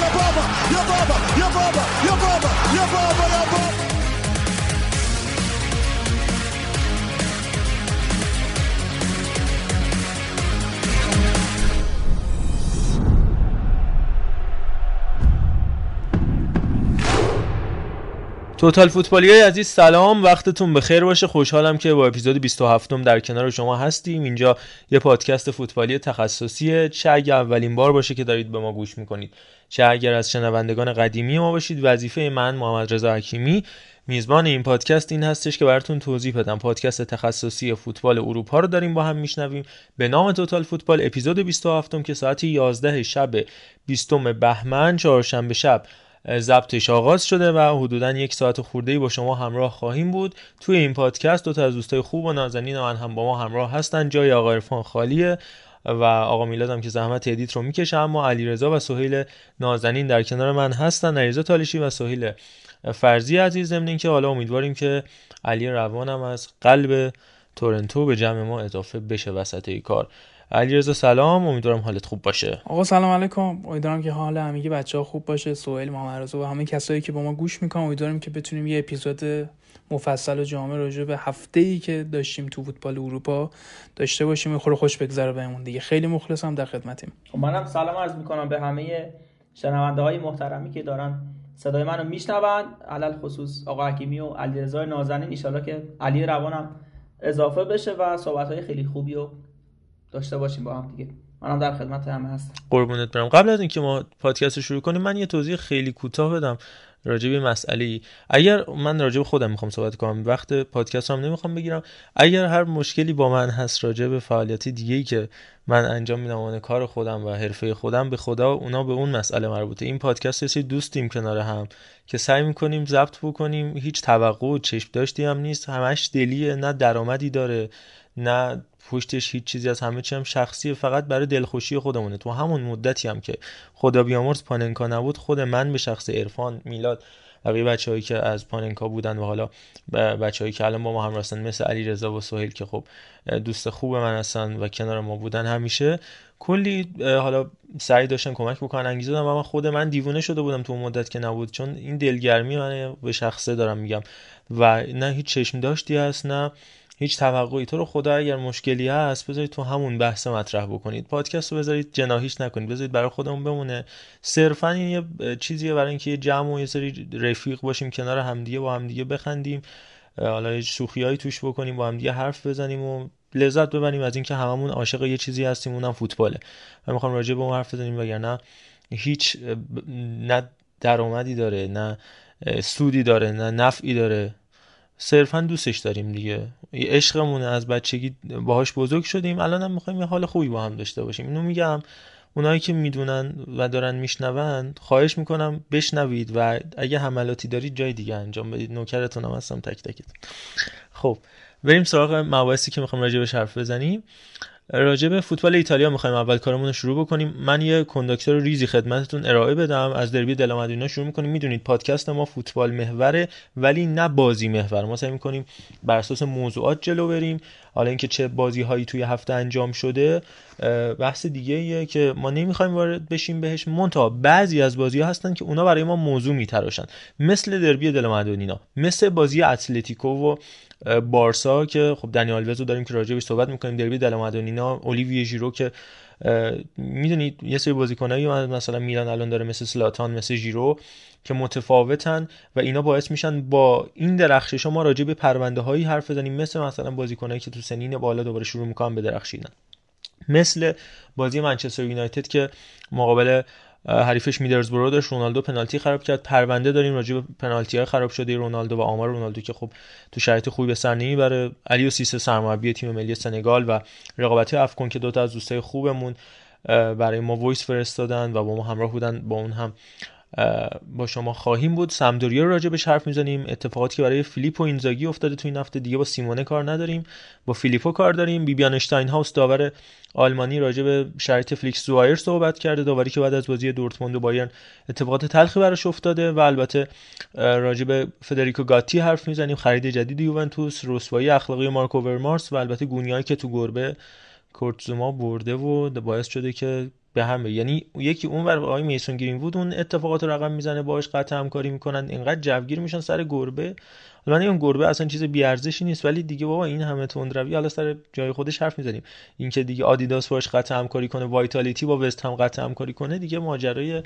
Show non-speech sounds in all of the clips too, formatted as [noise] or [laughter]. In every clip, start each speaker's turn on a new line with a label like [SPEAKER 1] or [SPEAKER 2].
[SPEAKER 1] Yababa, Yababa, Yababa, Yababa, Yababa, Yababa. توتال فوتبالی های عزیز سلام. وقتتون بخیر باشه. خوشحالم که با اپیزود 27 م در کنار شما هستیم. اینجا یه پادکست فوتبالی تخصصیه چه اگه اولین بار باشه که دارید به ما گوش می‌کنید. چه اگر از شنوندگان قدیمی ما باشید. وظیفه من محمد رضا حکیمی. میزبان این پادکست این هستش که براتون توضیح بدم. پادکست تخصصی فوتبال اروپا رو داریم با هم میشنویم. به نام توتال فوتبال اپیزود 27 م که ساعت 11 شب 20 بهمن چهارشنبه شب ضبطش آغاز شده و حدودا یک ساعت خورده با شما همراه خواهیم بود. توی این پادکست دو تا از دوستای خوب و نازنین من هم با ما همراه هستن. جای آقا عرفان خالیه و آقا میلاد هم که زحمت edit رو می‌کشه اما علیرضا و سهیل نازنین در کنار من هستن. علیرضا تالشی و سهیل فرزی عزیز ضمن که حالا امیدواریم که علی روانم از قلب تورنتو به جمع ما اضافه بشه وسطای کار. علیرضا سلام امیدوارم حالت خوب باشه.
[SPEAKER 2] آقا سلام علیکم. امیدوارم که حال همگی بچه ها خوب باشه. سهیل محمد و همه کسایی که با ما گوش می‌کنن امیدوارم که بتونیم یه اپیزود مفصل و جامع راجع به هفته ای که داشتیم تو فوتبال اروپا داشته باشیم. خور خوش بگذره بهمون دیگه. خیلی مخلصم در خدمتیم.
[SPEAKER 3] خب منم سلام عرض می‌کنم به همه شنونده های محترمی که دارن صدای منو میشنون. علل خصوص آقا حکیمی و علیرضا نازنین. ان که علی روانم اضافه بشه و صحبت های خیلی خوبی و داشته باشیم با هم دیگه. منم در خدمت همه هستم.
[SPEAKER 1] قربونت برم. قبل از اینکه ما پادکست رو شروع کنیم من یه توضیح خیلی کوتاه بدم راجع به مسئله ای. اگر من راجع خودم می‌خوام صحبت کنم وقت پادکست هم نمی‌خوام بگیرم. اگر هر مشکلی با من هست راجع به فعالیت دیگه ای که من انجام میدم اون کار خودم و حرفه خودم به خدا اونا به اون مسئله مربوطه. این پادکست یه دوستیم کنار هم که سعی می‌کنیم ضبط بکنیم. هیچ توقع و چشم داشتی هم نیست. همش دلیه نه درآمدی داره نه پشتش هیچ چیزی از همه چی هم شخصی فقط برای دلخوشی خودمونه. تو همون مدتی هم که خدا بیامرز پاننکا نبود خود من به شخص عرفان میلاد بقیه بچههایی که از پاننکا بودن و حالا بچههایی که الان با ما هم هستن مثل علی رضا و سهیل که خب دوست خوب من هستن و کنار ما بودن همیشه. کلی حالا سعی داشتن کمک بکنن انگیزه دادن و من خود من دیوونه شده بودم تو مدت که نبود چون این دلگرمی من به شخصه دارم میگم. و نه هیچ چشم داشتی هست نه هیچ توقعی. تو رو خدا اگر مشکلی هست بذارید تو همون بحث مطرح بکنید. پادکست رو بذارید جناهیش نکنید. بذارید برای خودمون بمونه. صرفا این یه چیزیه برای اینکه جمع و یه سری رفیق باشیم کنار همدیگه با همدیگه بخندیم. حالا شوخیایی توش بکنیم با همدیگه حرف بزنیم و لذت ببریم از اینکه هممون عاشق یه چیزی هستیم اونم فوتباله. من می‌خوام راجع به اون حرف بزنیم وگرنه هیچ نه درآمدی داره نه سودی داره نه نفعی داره. صرفا دوستش داریم دیگه. عشقمونه از بچگی باهاش بزرگ شدیم. الان هم می‌خوایم یه حال خوبی با هم داشته باشیم. اینو میگم اونایی که می‌دونن و دارن میشنون خواهش می‌کنم بشنوید و اگه حملاتی دارید جای دیگه انجام بدید. نوکرتون هم هستم تک تکت خب بریم سراغ مباحثی که می‌خوام راجع به حرف بزنیم. راجع به فوتبال ایتالیا می‌خوایم اول کارمون رو شروع بکنیم. من یه کنداکتور ریزی خدمتتون ارائه بدم. از دربی دلمدینا شروع می‌کنیم. می‌دونید پادکست ما فوتبال محوره ولی نه بازی محور. ما سعی می‌کنیم بر اساس موضوعات جلو بریم. حالا اینکه چه بازی هایی توی هفته انجام شده بحث دیگه ایه که ما نمی‌خوایم وارد بشیم بهش. مونتا بعضی از بازی ها هستن که اونا برای ما موضوع میتراشن. مثل دربی دلمدونینا مثل بازی اتلتیکو و بارسا که خب دنیال وزو داریم که راجع بهش صحبت می‌کنیم دربی دلمادونینا اولیوی ژیرو که می‌دونید یه سری بازیکنایی مثلا میلان الان داره مثل سلاتان مثل ژیرو که متفاوتن و اینا باعث میشن با این درخشش ما راجع به پرونده هایی حرف بزنیم مثل مثلا بازیکنایی که تو سنین بالا دوباره شروع می‌کنن به درخشیدن. مثل بازی منچستر یونایتد که مقابل حریفش میدلزبرو داشت. رونالدو پنالتی خراب کرد. پرونده داریم راجع به پنالتی های خراب شده رونالدو و آمار. رونالدو که خب تو شرایط خوبی به سر نمی‌بره. الیو سیسه سرمربی تیم ملی سنگال و رقابتای افکن که دوتا از دوستای خوبمون برای ما voice فرستادن و با ما همراه بودن با اون هم با شما خواهیم بود. سمپدوریا راجع بهش حرف می‌زنیم. اتفاقاتی که برای فیلیپو اینزاگی افتاده تو این هفته دیگه با سیمونه کار نداریم. با فیلیپو کار داریم. بیبیان اشتاین هاوس داور آلمانی راجع به شرایط فلیکس زوایر صحبت کرده. داوری که بعد از بازی دورتموند و بایرن اتفاقات تلخی براش افتاده و البته راجع به فدریکو گاتی حرف می‌زنیم. خرید جدید یوونتوس رسوایی اخلاقی مارکو ورمارس و البته گونیایی که تو گربه کورتزوما برده و باعث شده که به هم یعنی یکی اون ور آقای میسون گرین وود اون اتفاقات رقم می‌زنه باهاش قطع همکاری می‌کنن اینقدر جوگیر میشن سر گربه. حالا اون گربه اصلا چیز بی ارزشی نیست ولی دیگه بابا این همه تندروی حالا سر جای خودش حرف می‌زنیم. اینکه دیگه آدیداس باش قطع همکاری کنه وایتالیتی با وست هم قطع همکاری کنه دیگه ماجرای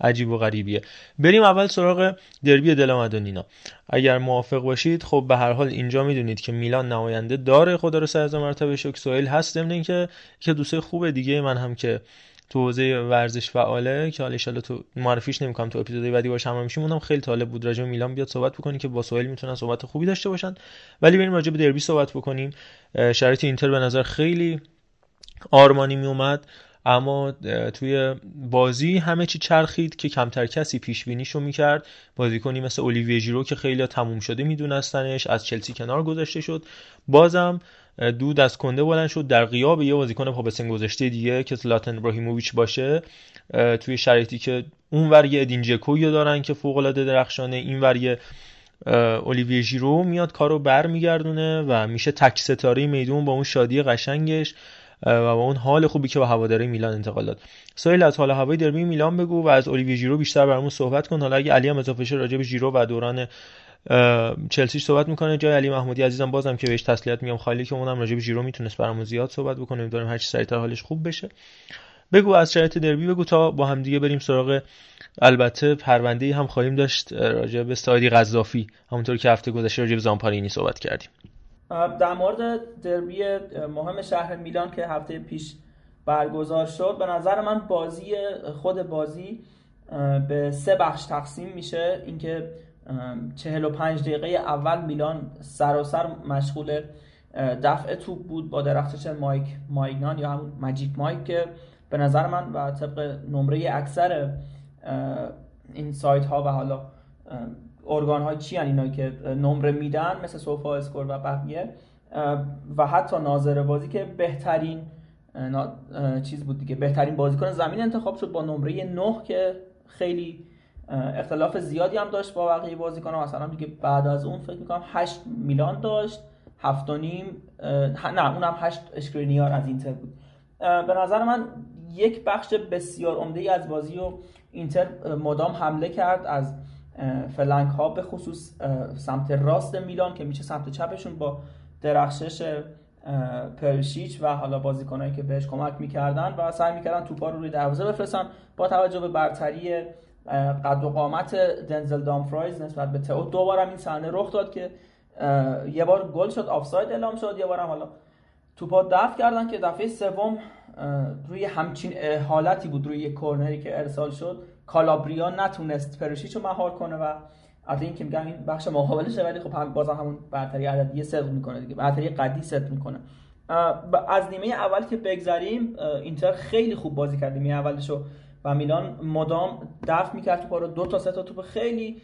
[SPEAKER 1] عجیب و غریبیه. بریم اول سراغ دربی دلمدونینا اگر موافق باشید خب به هر حال اینجا می‌دونید که میلان نماینده داره خدا رو سر مرتبه شک سوئیل هست ضمن اینکه که دوست خوبه دیگه. من هم که تو حوزه ورزش فعاله که حالا ان تو معرفیش نمی‌کنم تو اپیزودهای بعدی باش هم میشیم. اونم خیلی طالب بود. راجع میلان بیاد صحبت بکنی که با سوئیل می‌تونن صحبت خوبی داشته باشن. ولی بریم راجع به دربی صحبت بکنیم. شرایط اینتر به نظر خیلی آرمانی می اومد اما توی بازی همه چی چرخید که کمتر کسی پیش بینیشو می‌کرد. بازیکنی مثل اولیویه ژیرو که خیلی تموم شده میدونستنش از چلسی کنار گذاشته شد. بازم دود از کنده بلند شد. در غیاب یه بازیکن پا به گذشته دیگه که زلاتان ابراهیموویچ باشه توی شرایطی که اون ور یه ادین جکویو دارن که فوق العاده درخشانه این ور یه اولیویه ژیرو میاد کارو برمیگردونه و میشه تک ستاره میدون با اون شادی قشنگش و با اون حال خوبی که با هواداری میلان انتقال داد. سایل از حال هوای دربی میلان بگو و از اولیویه ژیرو بیشتر برامون صحبت کن. حالا اگه علی هم اضافه شه راجع به ژیرو و دوران چلسی صحبت می‌کنه. جای علی محمودی عزیزم بازم که بهش تسلیت میگم خالی که اونم راجع به می‌تونست برامون زیاد صحبت بکنه. داریم هر چی سریعتر حالش خوب بشه. بگو از شرایط دربی بگو تا با هم دیگه بریم سراغ. البته پرونده هم خواهیم داشت راجع به سایدی قذافی. همونطور که هفته گذشته راجع به زامپارینی صحبت کردیم.
[SPEAKER 3] در مورد دربی مهم شهر میلان که هفته پیش برگزار شد به نظر من بازی خود بازی به سه بخش تقسیم میشه. اینکه 45 دقیقه اول میلان سراسر مشغول دفع توپ بود با درخشش مایک مایگنان یا همون مجیک مایک که به نظر من و طبق نمره اکثر این سایت ها و حالا ارگان های چی اینا که نمره میدن مثل سوفا اسکور و بقیه و حتی ناظر بازی که بهترین چیز بود دیگه بهترین بازیکن زمین انتخاب شد با نمره 9 که خیلی اختلاف زیادی هم داشت با بقیه بازیکن مثلا دیگه بعد از اون فکر می‌کنم 8 میلان داشت هفت و نیم نه اونم 8 اشکرینیار از اینتر بود. به نظر من یک بخش بسیار عمده ای از بازی و اینتر مدام حمله کرد از فلنک ها به خصوص سمت راست میلان که میشه سمت چپشون با درخشش پرشیچ و حالا بازیکنایی که بهش کمک می‌کردن و سعی می‌کردن توپا رو روی دروازه بفرستن. با توجه به برتری قد و قامت دنزل دامفرایز نسبت به تئو دوبارم این صحنه رخ داد که یه بار گل شد آفساید اعلام شد یه بارم حالا توپا دفع کردن که دفعه سوم روی همچین حالتی بود روی یک کرنری که ارسال شد. کالابریا نتونست پرشیچ رو مهار کنه و از این که میگم این بخش مقابلشه ولی خب هم بازم همون برتری عددی صدق می‌کنه دیگه برتری قدی صدق می‌کنه. از نیمه اول که بگذریم اینتر خیلی خوب بازی کرد. نیمه اولشو و میلان مدام دفع می‌کرد تو رو دو تا سه تا توپ خیلی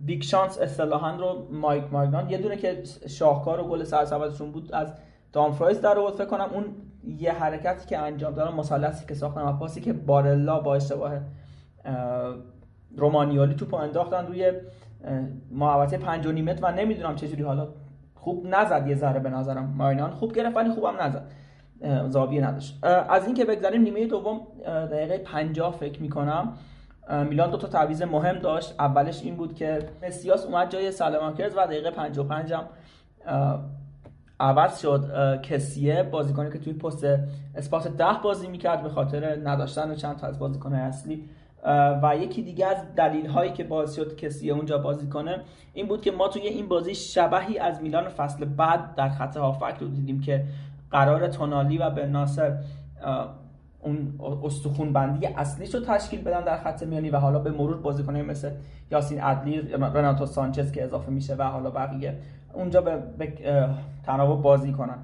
[SPEAKER 3] big chance اصطلاحا رو مایک مانیان یه دونه که شاهکار و گل سرسبدشون بود از دامفریس در آورد. فکر کنم اون یه حرکتی که انجام دادن مثلثی که ساختن و پاسی که بارلا با اشتباه رومانیولی توپ انداختن روی محوطه 5 متر. و نمی‌دونم چجوری حالا خوب نزد یه ذره به نظرم مانیان خوب گرفت ولی خوبم نزد. زاویه نداشت. از اینکه بگذاریم نیمه دوم دقیقه 50 فکر می‌کنم. میلان دو تا تعویض مهم داشت. اولش این بود که مسیاس اومد جای سالماکرز و دقیقه 55 هم عوض شد. کسیه بازیکنی که توی پست اسپات ده بازی می‌کرد به خاطر نداشتن چند تا از بازیکنهای اصلی. و یکی دیگه از دلیل هایی که باعث شد کسی اونجا بازی کنه این بود که ما توی این بازی شبهی از میلان فصل بعد در خط هافک رو دیدیم که قرار تونالی و به ناصر اون استخون بندی اصلیش رو تشکیل بدن در خط میانی و حالا به مرور بازیکنای مثل یاسین عدلی رناتو سانچز که اضافه میشه و حالا بقیه اونجا به, به تناوب بازی کنن.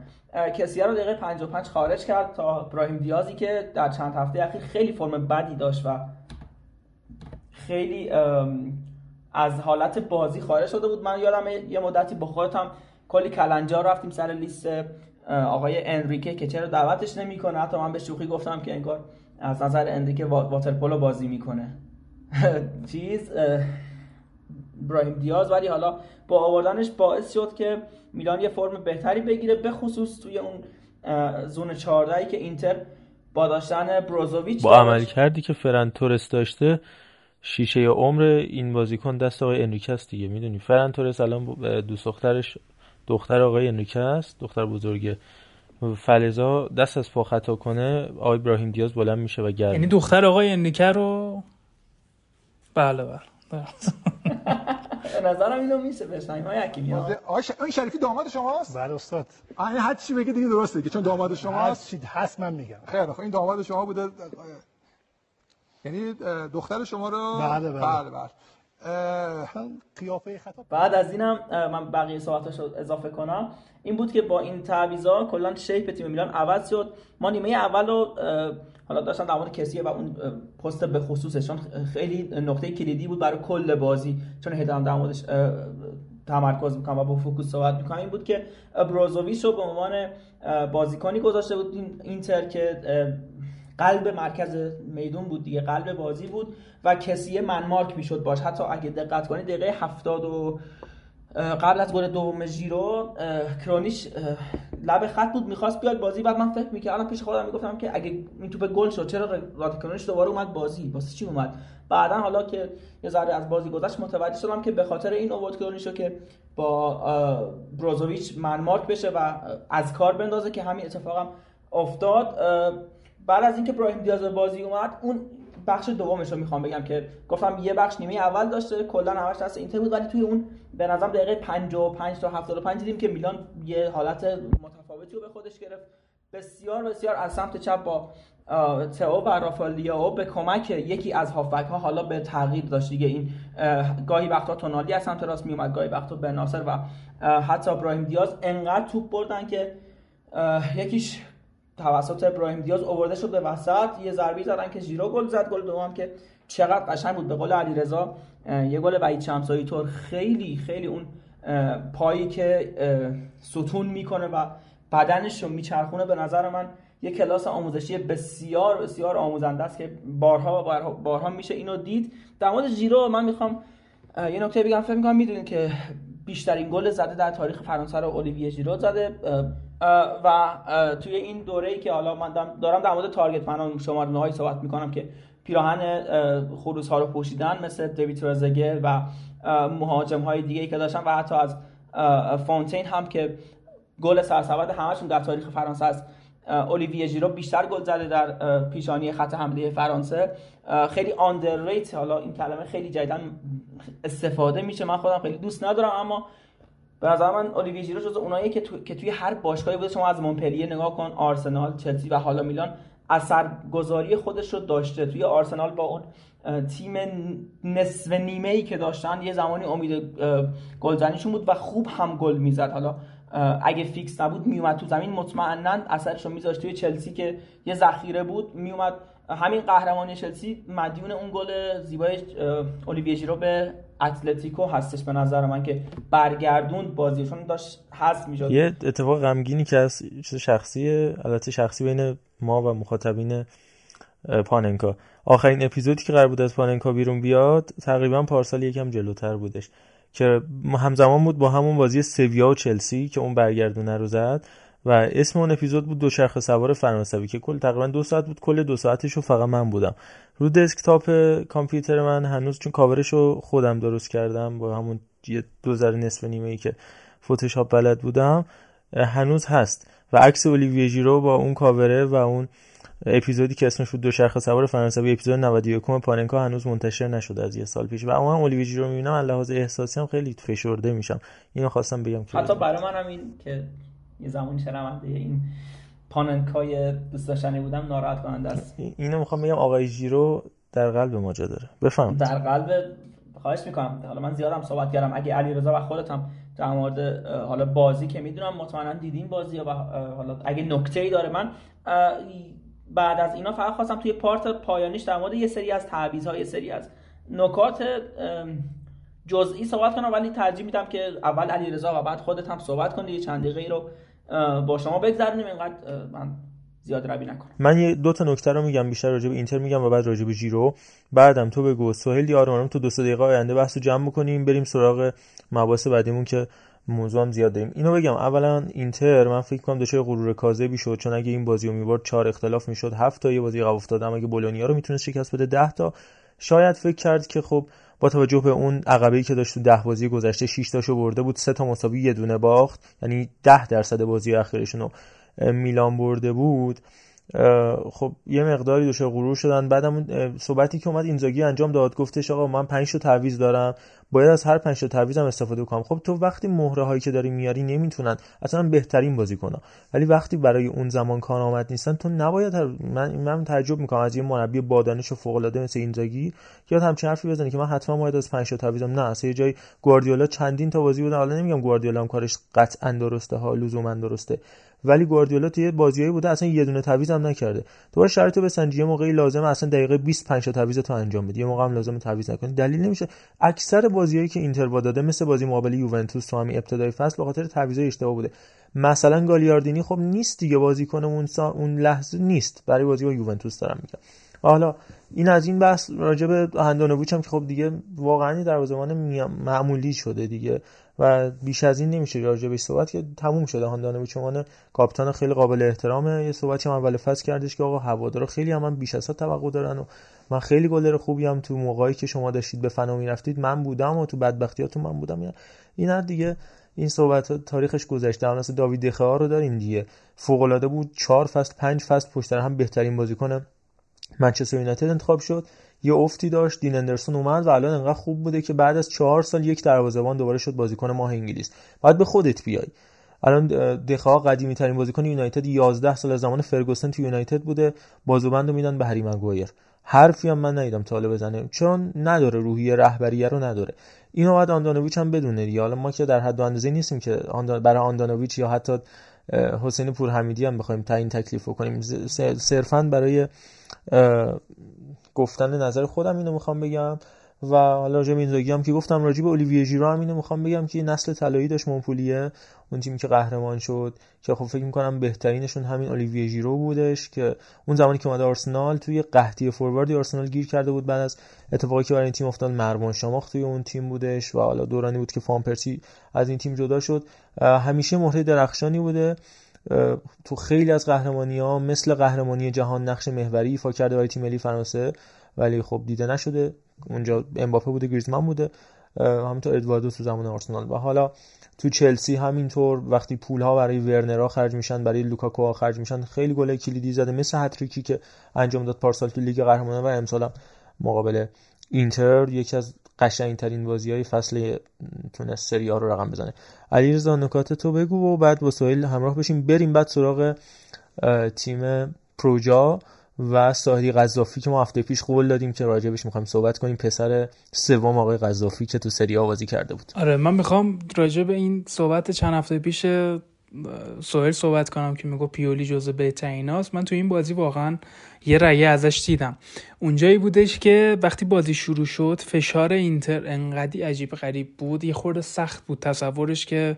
[SPEAKER 3] کسیه رو دقیقه 55 خارج کرد تا ابراهیم دیازی که در چند هفته اخیر خیلی فرم بدی داشت و خیلی از حالت بازی خارج شده بود. من یادم یه مدتی با خودم کلی کلنجار رفتیم سر لیست آقای انریکه که چرا دعوتش نمی‌کنه؟ حتی من به شوخی گفتم که انگار از نظر انریکه واترپولو بازی می‌کنه. [laughs] چیز برایم دیاز. ولی حالا با آوردنش باعث شد که میلان یه فرم بهتری بگیره به خصوص توی اون زون 14 که اینتر با داشتن بروزوویچ
[SPEAKER 1] با عمل کردی که فران تورس داشته شیشه عمر این بازیکن دست آقای انریکه است دیگه می‌دونی. فران تورس الان دوست دخترش دختر آقای انریکه است دختر بزرگ فلزا دست از پا خطا کنه آقای ابراهیم دیاز بلند میشه و گرد
[SPEAKER 2] یعنی دختر آقای انریکه رو؟ بله بله. [laughs]
[SPEAKER 3] نظرم اینو میشه بشنیم های حکیمی
[SPEAKER 4] این شریفی داماد شماست؟
[SPEAKER 5] بله استاد.
[SPEAKER 4] این هر چی بگه دیگه درسته دیگه چون داماد شماست.
[SPEAKER 5] چی هست من میگم.
[SPEAKER 4] خیلی خب این داماد شما بوده یعنی دختر شما رو؟
[SPEAKER 5] بله بله,
[SPEAKER 4] بله, بله.
[SPEAKER 5] قیافه خطا
[SPEAKER 3] بعد از اینم من بقیه صحبتاش رو اضافه کنم. این بود که با این تعویضا کلا شیپ تیم میلان عوض شد. ما نیمه اول رو حالا داشتم در مورد کسیه و اون پست به خصوصش چون خیلی نقطه کلیدی بود برای کل بازی. چون هدام در موردش تمرکز می‌کنم و با فوکوس صحبت می‌کنم. این بود که بروزوویچ رو به عنوان بازیکنی گذاشته بود اینتر که قلب مرکز میدون بود دیگه قلب بازی بود و کسیه منمارک می‌شد باش. حتی اگه دقت کنید دقیقه 70 و قبل از گل دوم ژیرو کرونیش لب خط بود می‌خواست بیاد بازی. بعد من فکر می‌کردم پیش خودم می‌گفتم که اگه این توپ گل شد چرا رات کرونیش دوباره اومد بازی؟ واسه چی اومد؟ بعدا حالا که یه ذره از بازی گذشت متوجه شدم که به خاطر این اوورد کرونیشو که با بروزوویچ منمارک بشه و از کار بندازه که همین اتفاقم افتاد. بعد از اینکه برایم دیاز بازی اومد اون بخش دومش رو می‌خوام بگم که گفتم یه بخش نیمه اول داشته کلا همش دست اینتر بود ولی توی اون به نظرم دقیقه 55 تا 75 دیدیم که میلان یه حالت متفاوتی رو به خودش گرفت. بسیار بسیار از سمت چپ با تئو و رافالیاو به کمک یکی از هافبک ها حالا به تغییر داشت دیگه. این گاهی وقتا تونالی از سمت راست میومد گاهی وقتا به ناصر و حتی ابراهیم دیاز انقدر توپ بردن که یکیش توسط ابراهیم دیاز اوورده شد به وسط. یه ضربی زدن که ژیرو گل زد. گل دوم که چقدر قشنگ بود. به قول علیرضا یه گل وحید شمسایی طور خیلی خیلی اون پایی که ستون می‌کنه و بدنش رو میچرخونه به نظر من یه کلاس آموزشی بسیار بسیار آموزنده است که بارها و بارها, بارها میشه اینو دید. در مورد ژیرو من می‌خوام یه نکته بگم. فکر می‌کنم می‌دونید که بیشترین گل زده در تاریخ فرانسه رو اولیویه ژیرو زده. و توی این دوره ای که حالا من دارم در مورد تارگت منان شماره هایی صحبت می‌کنم که پیراهن خروس ها رو پوشیدن مثل دیوید ترزگر و مهاجم های دیگه ای که داشتن و حتی از فونتین هم که گل سرسبد همشون در تاریخ فرانسه است. اولیویه ژیرو بیشتر گل زده در پیشانی خط حمله فرانسه. خیلی آندرریت حالا این کلمه خیلی جدیدن استفاده میشه من خودم خیلی دوست ندارم اما به نظر من اولیویه ژیرو جز اونایی که, که توی هر باشگاهی بوده شما از مونپلیه نگاه کن آرسنال چلسی و حالا میلان اثرگذاری خودش رو داشته. توی آرسنال با اون تیم نصف نیمه ای که داشتن یه زمانی امید گلزنیشون بود و خوب هم گل می‌زد. حالا اگه فیکس نبود میومد تو زمین. مطمئنا اثرش رو میذاشت توی چلسی که یه ذخیره بود. میومد همین قهرمانی چلسی. مدیون اون گل زیبای اولیویه ژیرو به اتلتیکو هستش به نظر من که برگردوند. بازیشون داشت هست می‌شد.
[SPEAKER 1] یه اتفاق غمگینی که از چیز شخصی البته شخصی بین ما و مخاطبین پاننکا. آخرین اپیزودی که قرار بود از پاننکا بیرون بیاد تقریبا پارسال یکم جلوتر بودش. که همزمان بود با همون بازی سویا و چلسی که اون برگردونه رو زد و اسم اون اپیزود بود دوچرخه سوار فرانسوی که کل تقریبا دو ساعت بود کل دو ساعتش رو فقط من بودم. رو دسکتاپ کامپیوتر من هنوز چون کاورش رو خودم درست کردم با همون یه دو ذره نصف نیمه ای که فتوشاپ بلد بودم هنوز هست. و عکس اولیویه ژیرو با اون کاوره و اون اپیزودی که اسمش بود دوچرخه سوار فرانسوی اپیزود 91 پاننکا هنوز منتشر نشده از یه سال پیش. و اون اولیویه ژیرو می‌بینم لحاظ احساسی هم خیلی فشرده میشم. اینو خواستم بگم که
[SPEAKER 3] حتی برای منم این که یه زمانی شنونده این پاننکای دوست داشتنی بودم ناراحت کننده است
[SPEAKER 1] اینو می‌خوام بگم آقای ژیرو در قلب ما جا داره. بفهم
[SPEAKER 3] در قلب خواهش می‌کنم. حالا من زیادم صحبت کردم. اگه علیرضا و خودت هم در مورد حالا بازی که می‌دونم مطمئنا دیدین بازی و حالا اگه نکته ای داره من بعد از اینا فقط خواستم توی پارت پایانیش در مورد یه سری از تعویض‌ها یه سری از نکات جزئی صحبت کنم ولی ترجیح میدم که اول علیرضا و بعد خودت هم صحبت کنی چند دقیقه رو با شما بگذرونیم اینقدر من زیاد روی نکنم.
[SPEAKER 1] من یه دو تا نکته رو میگم بیشتر راجع به اینتر میگم و بعد راجع به ژیرو بعدم تو بگو سهیل یا آرام تو دو سه دقیقه آینده بحثو جمع کنیم بریم سراغ مباحث بعدیمون که موضوع هم زیاد داریم. اینو بگم اولا اینتر من فکر کنم دچار غرور کاذبی شد چون اگه این بازی رو می‌برد چهار اختلاف می‌شد هفت تا یه بازی قاب افتاده اگه بولونیا رو می‌تونست شکست بده 10 تا. شاید فکر کرد که خب با توجه به اون عقبه‌ای که داشت تو ده بازی گذشته 6 تاشو برده بود سه تا مساوی یه دونه باخت. یعنی 10 درصد بازی اخیرشون رو میلان برده بود. خب یه مقداری دچار غرور شدن. بعدم صحبتی که اومد اینزاگی انجام داد گفتش آقا من 5 تا تعویض دارم. باید از هر 5 تا تعویضم استفاده کنم. خب تو وقتی مهره هایی که داری میاری نمی‌تونن اصلا بهترین بازی کنن ولی وقتی برای اون زمان کارآمد نیستن تو نباید من من تعجب می‌کنم از یه مربی با دانش و فوق العاده مثل اینزاگی یا همچین حرفی بزنه که من حتما باید از 5 تا تعویضم نه. اصلا یه جای گواردیولا چندین تا بازی بودن. حالا نمیگم گواردیولا هم کارش قطعا درسته ها لزوما درسته. ولی گواردیولا توی بازیایی بوده اصلا یه دونه تعویض هم نکرده. تو باید شرط بسنجی یه موقعی لازم اصلا دقیقه 25 تا تعویض تو انجام بدی یه موقع هم لازم تعویض نکنی دلیل نمیشه. اکثر بازیایی که اینتر با داده مثل بازی مقابل یوونتوس تو همین ابتدای فصل به خاطر تعویضای اشتباه بوده. مثلا گالیاردینی خب نیست دیگه بازیکن اون سا... اون لحظه نیست. برای بازی با یوونتوس دارم میگم. حالا این از این بحث راجع به هندانویچ هم که خب دیگه واقعا دروازه‌بان معمولی شده دیگه. و بیش از این نمیشه راجع به صحبت که تموم شده. هاندانویچ عنوان کاپیتان خیلی قابل احترامه. یه صحبتی هم اول فصل کردش که آقا هوادارا خیلی هم, من بیش از حد توقع دارن و من خیلی گلر خوبی هم تو موقعی که شما داشتید به فنا می‌رفتید من بودم و تو بدبختیاتون من بودم. یا این دیگه این صحبت تاریخش گذشته. هم داوید دخیا رو داریم دیگه. فوق العاده بود. چهار فصل پنج فصل پشت هم بهترین بازیکن منچستر یونایتد انتخاب شد. یه افتی داشت دین اندرسون اومد و الان انقدر خوب بوده که بعد از چهار سال یک دروازه‌بان دوباره شد بازیکن ماه انگلیس. بعد به خودت بیای. الان دخا قدیمی ترین بازیکن یونایتد 11 سال از زمان فرگوسن تو یونایتد بوده. بازوبند رو میدن به هری مگوایر. حرفی هم من ندیدم تا بزنه. چون نداره روحیه رهبریه رو نداره. اینو بعد آندانویچ هم بدونه دیگه. حالا ما که در حد اندازه نیستیم که برای آندانویچ یا حتی حسین پورحمیدی هم بخوایم تعیین تکلیف کنیم صرفا برای گفتن نظر خودم اینو می‌خوام بگم. و حالا راجع به هم که گفتم راجع به اولیویه ژیرو هم اینو می‌خوام بگم که نسل طلایی داشت مونپولیه اون تیمی که قهرمان شد که خب فکر می‌کنم بهترینشون همین اولیویه ژیرو بودش که اون زمانی که اومده آرسنال توی قحطی فورواردی آرسنال گیر کرده بود. بعد از اتفاقی که برای این تیم افتاد مرمان شماخت توی اون تیم بودش و حالا دورانی بود که فان پرسی از این تیم جدا شد. همیشه مهره درخشانی بوده. تو خیلی از قهرمانی ها مثل قهرمانی جهان نقش محوری ایفا کرده برای تیم ملی فرانسه ولی خب دیده نشده. اونجا امباپه بوده گریزمان بوده همینطور ادواردو تو زمان آرسنال. و حالا تو چلسی همینطور وقتی پول ها برای ورنرا خرج میشن برای لوکاکو ها خرج میشن خیلی گل کلیدی زده مثل هتریکی که انجام داد پارسال تو لیگ قهرمانان و امسال مقابل اینتر. یکی از قشنگترین بازی های فصل تونست سری ها رو رقم بزنه. علیرضا نکات تو بگو و بعد با سهیل همراه بشیم. بریم بعد سراغ تیم پروجا و ساحلی قذافی که ما هفته پیش قول دادیم که راجبش می‌خوایم صحبت کنیم. پسر سوم آقای قذافی که تو سری ها بازی کرده بود.
[SPEAKER 2] آره من می‌خوام راجع به این صحبت چند هفته پیش سهیل صحبت کنم که میگه پیولی جزو بهتریناست من تو این بازی واقعا یه رأی ازش دیدم. اونجایی بودش که وقتی بازی شروع شد فشار اینتر انقدی عجیب غریب بود. یه خورده سخت بود تصورش که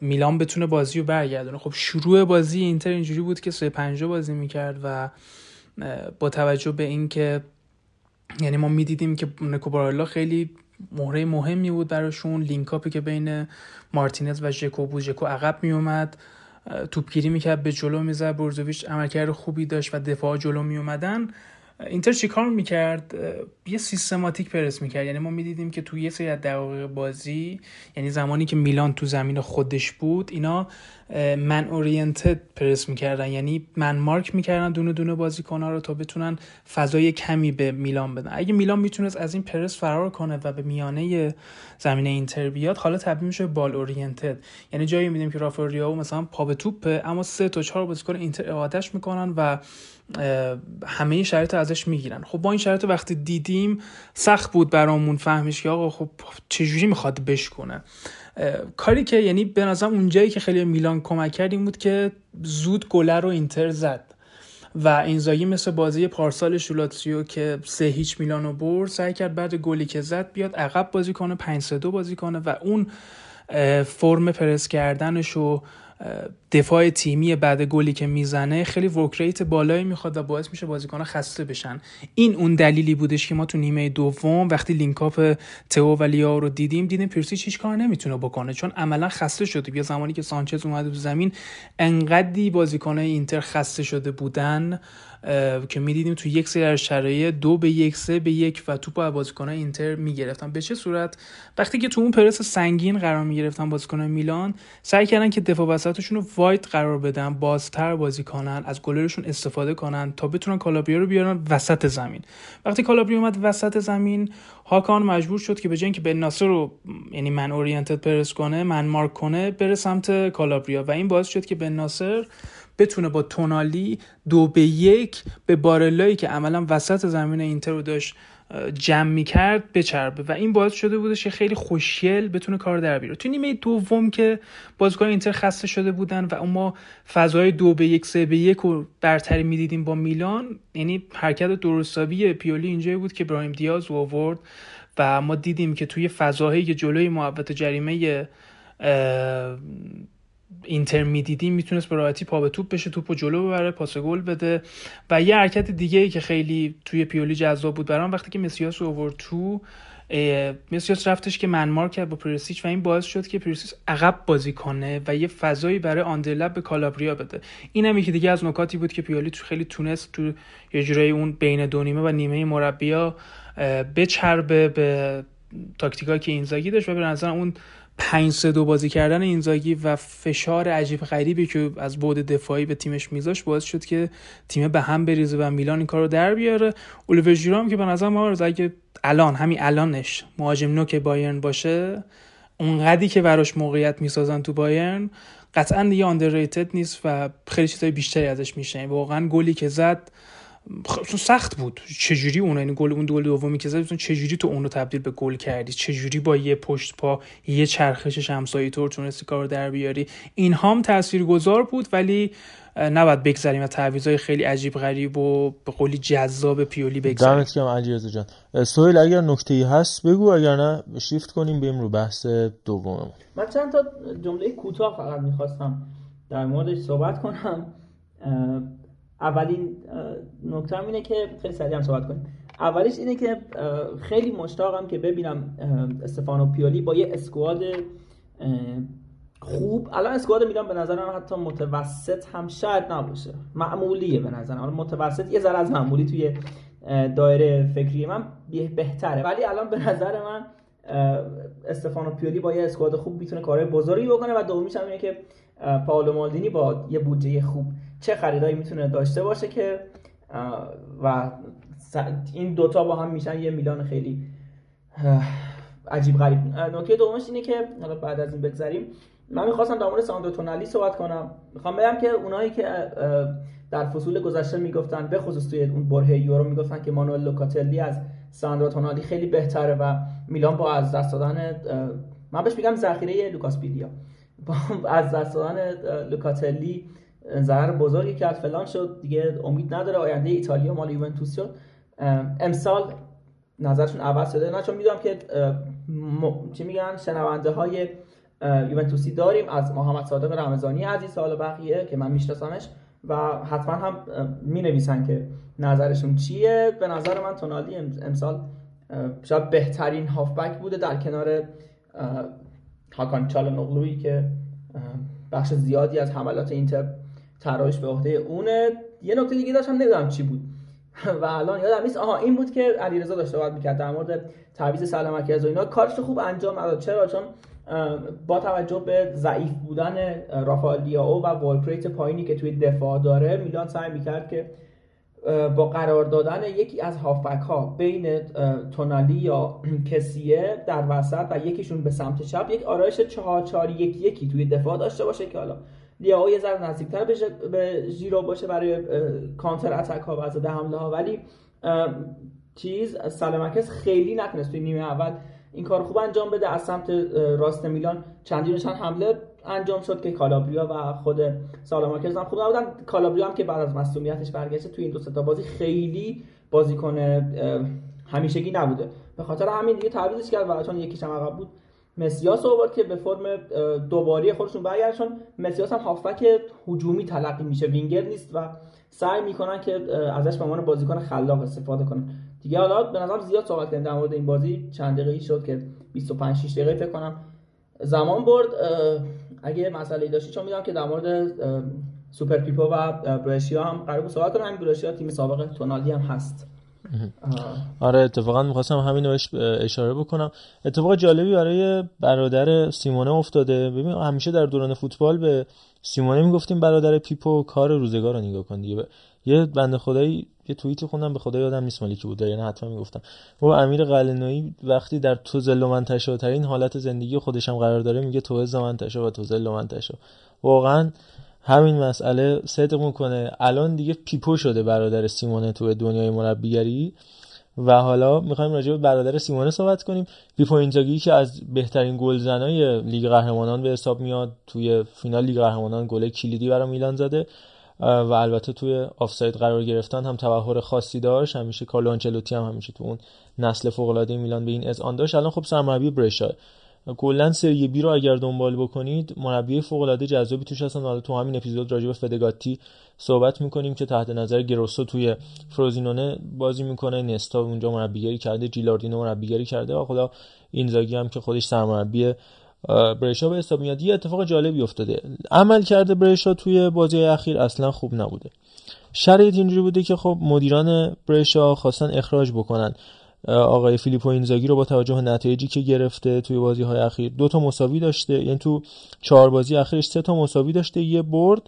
[SPEAKER 2] میلان بتونه بازی رو برگردونه. خب شروع بازی اینتر اینجوری بود که سه پنجه بازی می‌کرد و با توجه به اینکه یعنی ما می‌دیدیم که نیکو بارلا خیلی مهره مهمی بود براشون. link-up ی که بین مارتینز و ژکو بود ژکو عقب میومد توپگیری می‌کرد به جلو می‌زد برزوویچ عملکرد خوبی داشت و دفاع جلو میومدن اینتر چیکار می‌کرد؟ یه سیستماتیک پرس می‌کرد. یعنی ما می‌دیدیم که توی یه سری از دقایق بازی یعنی زمانی که میلان تو زمین خودش بود اینا من اورینتد پرس می‌کردن. یعنی من مارک می‌کردن دونه دونه بازیکن‌ها رو تا بتونن فضای کمی به میلان بدن. اگه میلان می‌تونست از این پرس فرار کنه و به میانه زمین اینتر بیاد حالا تبدیل میشه بال اورینتد یعنی جایی میدیم که رافائل مثلا پا به توپه اما سه تا چهار بازیکن اینتر اعادهش می‌کنن و همه شرایط ازش می‌گیرن. خب با این شرایط وقتی دیدیم سخت بود برامون فهمش که آقا خب چجوری می‌خواد بشکنه. کاری که یعنی به نظرم اونجایی که خیلی میلان کمک کردیم بود که زود گله رو اینتر زد. و اینزاگی مثل بازی پارسال شولاتسیو که سه هیچ میلانو برد سعی کرد بعد گلی که زد بیاد عقب بازی کنه 5 3 2 بازی کنه و اون فرم پرس کردنش و دفاع تیمی بعد گلی که می‌زنه خیلی work بالایی می‌خواد و باعث میشه بازیکن‌ها خسته بشن. این اون دلیلی بودش که ما تو نیمه دوم وقتی link-up تئو و لیائو رو دیدیم دیدیم پریشیچ هیچ کار نمی‌تونه بکنه؟ چون عملا خسته شده. یا زمانی که سانچز اومده تو زمین انقدی بازیکن‌های اینتر خسته شده بودن. که می‌دیدیم تو یک سری از شرایط دو به یک سه به یک و توپ از بازیکنان اینتر می‌گرفتن. به چه صورت؟ وقتی که تو اون پرس سنگین قرار می‌گرفتن بازیکنان میلان سعی کردن که دفاع وسطشون رو واید قرار بدن بازتر بازی کنن از گلرشون استفاده کنن تا بتونن کالابریا رو بیارن وسط زمین. وقتی کالابریا اومد وسط زمین هاکان مجبور شد که به جای به ناصر رو یعنی من اورینتد پرس کنه من مارک کنه بره سمت کالابریا و این باعث شد که به ناصر بتونه با تونالی دو به یک به بارلایی که عملا وسط زمین اینتر رو داشت جمع می‌کرد بچربه. و این باعث شده بودش که خیلی خوشیل بتونه کار در بیاره. تو نیمه دوم که بازیکن اینتر خسته شده بودن و اما فضای دو به یک سه به یک رو برتری می‌دیدیم با میلان یعنی حرکت درستابی پیولی اینجایی بود که برایم دیاز آورد و ما دیدیم که توی فضاهایی که جلوی محبت جریمه اینتر می‌دیدیم می‌تونست به راحتی پا به توپ بشه توپ و جلو ببره پاس گل بده. و یه حرکت دیگه ای که خیلی توی پیولی جذاب بود برام وقتی که مسیاس اوورد تو مسیاس رفتش که man mark کرد با پریسیچ و این باعث شد که پریسیچ عقب بازی کنه و یه فضایی برای underlap به کالابریا بده. این هم یکی دیگه از نکاتی بود که پیولی تو خیلی تونست تو یه جورایی اون بین دو نیمه و نیمه مربیا بچربه به تاکتیکایی که اینزاگی داشت و به نظر اون پنج سه دو بازی کردن اینزاگی و فشار عجیب غریبی که از بعد دفاعی به تیمش میذاشت باعث شد که تیم به هم بریزه و میلان این کار رو در بیاره. اولو که به نظر ما اگه الان همین الانش مهاجم نوک بایرن باشه اونقدی که براش موقعیت می‌سازن تو بایرن قطعا دیگه آندرریتد نیست و خیلی چیزای بیشتری ازش میشه واقعا گلی که زد سخت بود. چجوری اون این گل اون گل دومی که زد چجوری تو اون رو تبدیل به گل کردی؟ چجوری با یه پشت پا یه چرخش شمسایی طور تونستی کار در بیاری؟ این هم تاثیرگذار بود ولی نباید بگذریم از تعویضای خیلی عجیب غریب و به قولی جذاب پیولی بگذریم.
[SPEAKER 1] دمت گرم علیرضا جان. سهیل اگر نکته ای هست بگو اگر نه شیفت کنیم بریم رو بحث دوممون.
[SPEAKER 3] من چند تا جمله کوتاه فقط می‌خواستم در موردش صحبت کنم. اولین نکته اینه که خیلی سریع هم صحبت کنیم. اولیش اینه که خیلی مشتاقم که ببینم استفانو پیولی با یه اسکواد خوب. الان اسکواد میلان به نظرم حتی متوسط هم شاید نباشه. معمولیه به نظرم الان متوسط یه ذره از معمولی توی دایره فکری من بهتره. ولی الان به نظر من استفانو پیولی با یه اسکواد خوب می‌تونه کارهای بزرگی بکنه و دومیش هم اینه که پاولو مالدینی با یه بودجه خوب چه خریدایی می‌تونه داشته باشه که و این دوتا با هم میشن یه میلان خیلی عجیب غریب. نکته دومش اینه که حالا بعد از این بگذریم من می‌خواستم در مورد ساندرو تونالی صحبت کنم. می‌خوام بگم که اونایی که در فصول گذشته می‌گفتن به خصوص توی اون بره یورو می‌گفتن که مانوئل لوکاتلی از ساندرو تونالی خیلی بهتره و میلان با از دست دادن من بهش میگم ذخیره لوکاس پیلیا از دست دادن لوکاتلی ضرر بزرگی کرد فلان شد دیگه امید نداره آینده ایتالیا مال یوونتوس شد. امسال نظرشون عوض شده. نه چون می‌دونم که چی میگن شنونده های یوونتوسی داریم از محمد صادق رمضانی عزیز حالا بقیه که من میشناسمش. و حتما هم می نویسن که نظرشون چیه. به نظر من تونالی امسال شاید بهترین هافبک بوده در کنار هاکان چالنوغلویی که بخش زیادی از حملات اینتر تراش به عهده اونه. یه نکته دیگه داشتم نمی‌دونم چی بود. [laughs] و الان یادم نیست. آها این بود که علیرضا داشته صحبت می‌کرد در مورد تعویض سلامتی و اینا. کارش خوب انجام نداد. چرا؟ چون با توجه به ضعیف بودن رافائل لیاو و والکریت پایینی که توی دفاع داره میلان سعی می‌کرد که با قرار دادن یکی از هافک ها بین تونالی یا [clears throat] کسیه در وسط و یکیشون به سمت چپ یک آرایش چهار چهار یک یکی توی دفاع داشته باشه که حالا لیاو یه ذره نزدیکتر به ژیرو باشه برای کانتر اتک ها و زده حمله ها. ولی چیز سلامکس خیلی نتونست توی نیمه اول این کار خوب انجام بده. از سمت راست میلان چندین چند حمله انجام شد که کالابریا و خود سالاماکرز هم خوب نبودن. کالابریا هم که بعد از مصونیتش برگشته توی این دو تا بازی خیلی بازیکن همیشگی نبوده. به خاطر همین دیگه تعویضش کرد و چون یکیش هم عقب بود مسیاس آورد که به فرم دوباری خودشون برگردشون مسیاس هم هافبک هجومی تلقی میشه. وینگر نیست و سعی می‌کنن که ازش به عنوان بازیکن خلاق استفاده کنن. دیگه حالا به نظرم زیاد صحبت کردیم در مورد این بازی. چند دقیقه شد که 25 6 دقیقه فکر کنم. زمان برد اگه مسئله داشتی چون می‌دونم که در مورد سوپر پیپو و برشیا هم قرار صحبت کنم. برشیا تیم سابق تونالی هم هست.
[SPEAKER 1] آره اتفاقا می‌خواستم همین رو اشاره بکنم. اتفاق جالبی برای برادر سیمونه افتاده. ببین همیشه در دوران فوتبال به سیمونه می‌گفتیم برادر پیپو کار روزگار رو نگاه کن دیگه. یه بنده خدایی یه توییت خوندم به خدا یادم نیست مالی کی بود یعنی حتما می‌گفتم. و امیر قلنویی وقتی در تو زل من ترین حالت زندگی خودش هم قرار داره میگه تو من و تو زل من واقعا همین مسئله صدق می‌کنه. الان دیگه پیپو شده برادر سیمونه تو دنیای مربیگری و حالا می‌خوایم راجع به برادر سیمونه صحبت کنیم. پیپو اینزاگی که از بهترین گلزنای لیگ قهرمانان به حساب میاد توی فینال لیگ قهرمانان گل کلیدی برای میلان زده. و البته توی آفساید قرار گرفتن هم تبحر خاصی داشت. همیشه کارلو آنچلوتی هم همیشه تو اون نسل فوق العاده میلان به این آن داشت. الان خب سرمربی برشا کلا سری بی رو اگر دنبال بکنید مربی فوق العاده جذابی توش هستن. حالا تو همین اپیزود راجع به فدگاتی صحبت می‌کنیم که تحت نظر گروسو توی فروزینونه بازی می‌کنه. نستا اونجا مربیگری کرده جیلاردینو مربیگری کرده و خدا اینزاگی هم که خودش سرمربی بریشا به حساب میاد یه اتفاق جالبی افتاده. عمل کرده بریشا توی بازی اخیر اصلا خوب نبوده. شرایط اینجوری بوده که خب مدیران بریشا خواستن اخراج بکنن. آقای فیلیپو اینزاگی رو با توجه به نتایجی که گرفته توی بازی های اخیر دو تا مساوی داشته. یعنی تو چهار بازی اخیرش سه تا مساوی داشته یه برد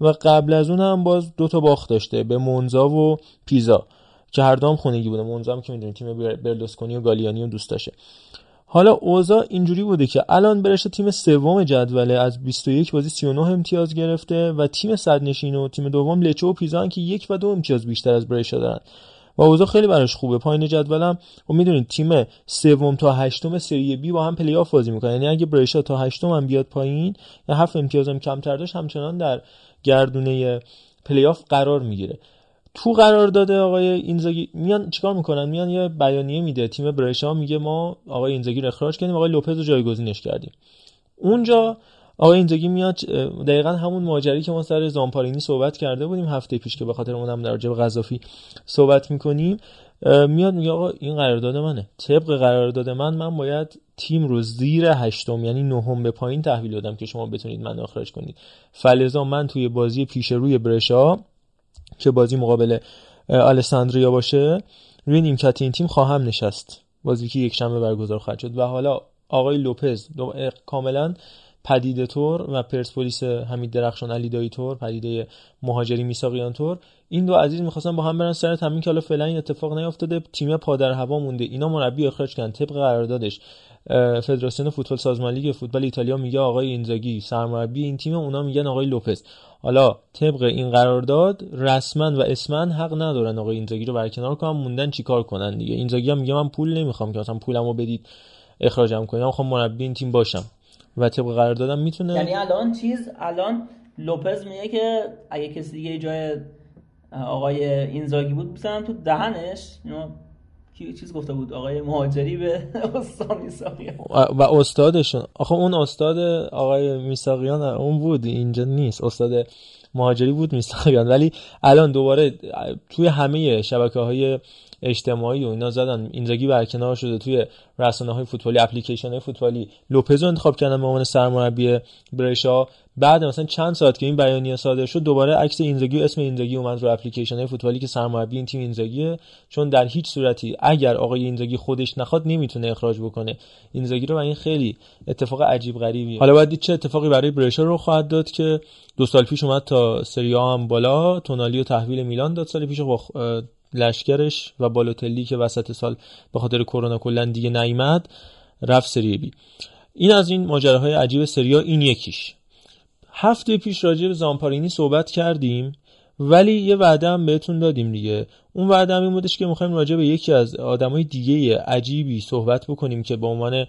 [SPEAKER 1] و قبل از اون هم باز دو تا باخت داشته به مونزا و پیزا که هر دام خونگی بوده. مونزا هم که می‌دونید تیم برلوسکونی و گالیانی و دوست داشته. حالا اوضاع اینجوری بوده که الان برشته تیم سوم جدوله از 21 بازی 39 امتیاز گرفته و تیم صد نشین و تیم دوم لچو و پیزان که یک و دو امتیاز بیشتر از برشا دارن. و اوضاع خیلی براش خوبه. پایین جدولم و می‌دونید تیم سوم تا هشتم سری بی با هم پلی آف بازی می‌کنه یعنی اگه برشا تا هشتم هم بیاد پایین یا هفت امتیاز هم کمتر داشت همچنان در گردونه پلی آف قرار می‌گیره. تو قرارداد آقای اینزاگی. میان چیکار می‌کنن؟ میان یه بیانیه میده. تیم برشا میگه ما آقای اینزاگی رو اخراج کردیم آقای لوپز رو جایگزینش کردیم. اونجا آقای اینزاگی میاد دقیقا همون ماجرایی که ما سر زامپارینی صحبت کرده بودیم هفته پیش که به خاطر اونم راجع به قذافی صحبت می‌کنیم میاد میگه آقا این قرارداد منه. طبق قرارداد من من باید تیم رو زیر هشتم یعنی نهم به پایین تحویل دادم که شما بتونید من اخراج کنید. فلزا من توی بازی پیش روی برشا که بازی مقابل آلساندریا باشه روی نیمکت این تیم خواهم نشست. بازی که یک شنبه برگزار خواهد شد. و حالا آقای لوپز کاملا پدیده تور و پرسپولیس حمید درخشان علی دایی تور پدیده مهاجری میساقیان تور. این دو عزیز می‌خواستن با هم برن سر تمرین که حالا فعلا این اتفاق نیافتاده. تیم پا در هوا مونده. اینا مربی اخراج کردن. طبق قراردادش. فدراسیون فوتبال سازمان لیگ فوتبال ایتالیا میگه آقای اینزاگی سرمربی این تیم اونا میگن آقای لوپز. حالا طبق این قرارداد رسما و اسما حق ندارن آقای اینزاگی رو برکنار کنن موندن چیکار کنن دیگه. اینزاگی هم میگه من پول نمی‌خوام که مثلا پولمو بدید اخراجم کنم خب مربی این تیم باشم. و طبق قراردادم می‌تونه
[SPEAKER 3] یعنی الان چیز الان لوپز میگه که اگه کسی دیگه جای آقای اینزاگی بود بزنن تو دهنش چیز گفته بود آقای مهاجری به [laughs] استاد میساقیان
[SPEAKER 1] و استادشون. آخه اون استاد آقای میساقیان اون بود اینجا نیست. استاد مهاجری بود میساقیان ولی الان دوباره توی همه شبکه های اجتماعی و اینا زدن. اینزاگی برکنار شده توی رسانه های فوتبالی اپلیکیشن های فوتبالی. لوپز رو انتخاب کردن به عنوان سرمربی برشا. بعد مثلا چند ساعت که این بیانیه صادر شد دوباره عکس اینزاگی و اسم اینزاگی اومد رو اپلیکیشن های فوتبالی که سرمربی این تیم اینزاگیه چون در هیچ صورتی اگر آقای اینزاگی خودش نخواد نمی‌تونه اخراج بکنه. اینزاگی رو و این خیلی اتفاق عجیب غریبیه. حالا باید چه اتفاقی برای برشا رو خواهد داد که دو سال پیش اومد تا سری هم بالا تونالی و تحویل میلان داد سال پیش با لشکرش و بالوتلی که وسط سال به خاطر کرونا کلا دیگه نیامد رفت سری بی. این از این ماجراهای عجیب سریا این یکیش. هفته پیش راجع به زامپارینی صحبت کردیم ولی یه وعده هم بهتون دادیم دیگه. اون وعده هم این بودش که می‌خوایم راجع به یکی از آدمای دیگه عجیبی صحبت بکنیم که به عنوان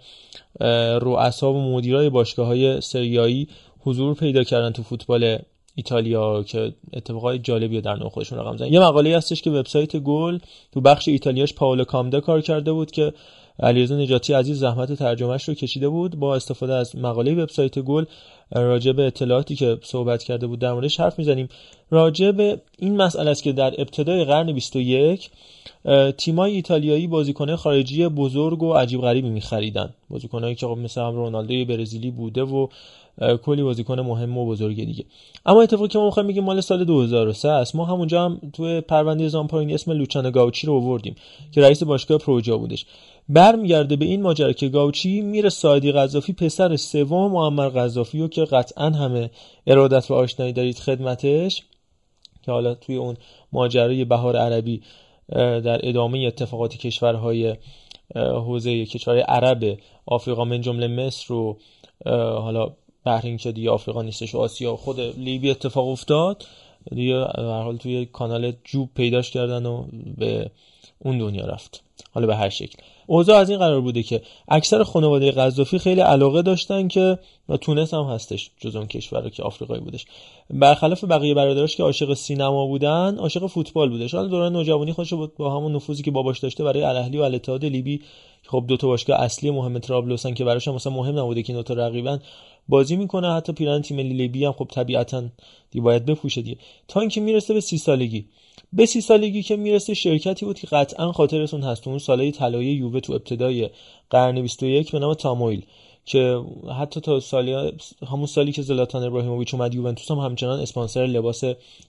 [SPEAKER 1] رؤسا و مدیرای باشگاه های سریایی حضور پیدا کردن تو فوتبال ایتالیا که اتفاقای جالبی در نوع خودشون رقم زدن. یه مقاله هستش که وبسایت گل تو بخش ایتالیاش پاولو کامده کار کرده بود که علیرضا نجاتی عزیز زحمت ترجمهش رو کشیده بود. با استفاده از مقاله وبسایت گل راجع به اطلاعاتی که صحبت کرده بود در موردش حرف می‌زنیم. راجع به این مسئله است که در ابتدای قرن 21 تیمای ایتالیایی بازیکنه خارجی بزرگ و عجیب غریبی میخریدن. بازیکنایی که خب مثل هم رونالدو برزیلی بوده و کلی بازیکن مهم و بزرگ دیگه. اما اتفاقی که ما می‌خوایم بگیم مال سال 2003 است. ما همونجا هم توی پرونده زامپارینی اسم لوچانو گاوچی رو آوردیم که رئیس باشگاه پروجا بودش. برمیگرده به این ماجرا که گاوچی میره سایدی قذافی پسر سوم معمر قذافی رو که قطعا همه ارادت و آشنایی دارید خدمتش که حالا توی اون ماجرای بهار عربی در ادامه اتفاقات کشورهای حوزه کشورهای عرب آفریقا من جمله مصر و حالا بحرین که دیگه آفریقا نیستش و آسیا خود لیبی اتفاق افتاد دیگه هر حال توی کانال جوب پیداش کردن و به اون دنیا رفت. حالا به هر شکل. اوضاع از این قرار بوده که اکثر خانواده قذافی خیلی علاقه داشتن که تونس هم هستش جز اون کشور که آفریقایی بودش. برخلاف بقیه برادراش که عاشق سینما بودن عاشق فوتبال بودش. حالا دوران نوجوانی خودش با همون نفوذی که باباش داشته برای الاهلی و الاتحاد لیبی خب دو تا باشگاه اصلی مهم ترابلوسن که براش مثلا مهم نبوده که این دو تا رقیبن بازی می‌کنه حتی پیرن تیم ملی لیبی هم خب طبیعتا دی باید بپوشه دیگه. تا اینکه می‌رسه به سی سالگی. به سی سالگی که می‌رسه شرکتی بود که قطعا خاطرتون هست. اون سالهای طلایی یووه تو ابتدای قرن 21 به نام تامویل که حتی تا سالی همون سالی که زلاتان ابراهیموویچ اومد یوونتوس هم همچنان اسپانسر لباس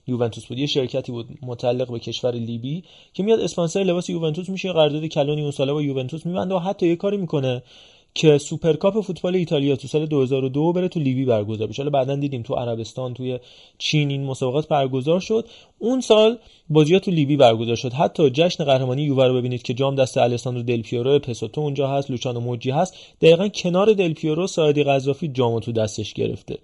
[SPEAKER 1] یوونتوس بود. یه شرکتی بود متعلق به کشور لیبی که میاد اسپانسر لباس یوونتوس میشه. قرارداد کلانی اون ساله با یوونتوس میبنده و حتی یه کاری می‌کنه که سوپرکاپ فوتبال ایتالیا تو سال 2002 بره تو لیبی برگزار بشه. حالا بعدا دیدیم تو عربستان توی چین این مسابقات برگزار شد. اون سال بازی تو لیبی برگزار شد. حتی جشن قهرمانی یووه رو ببینید که جام دست الساندرو دل پیورو پسوتو اونجا هست لوچانو موجی هست. دقیقا کنار دل پیورو ساعدی قذافی جامو تو دستش گرفته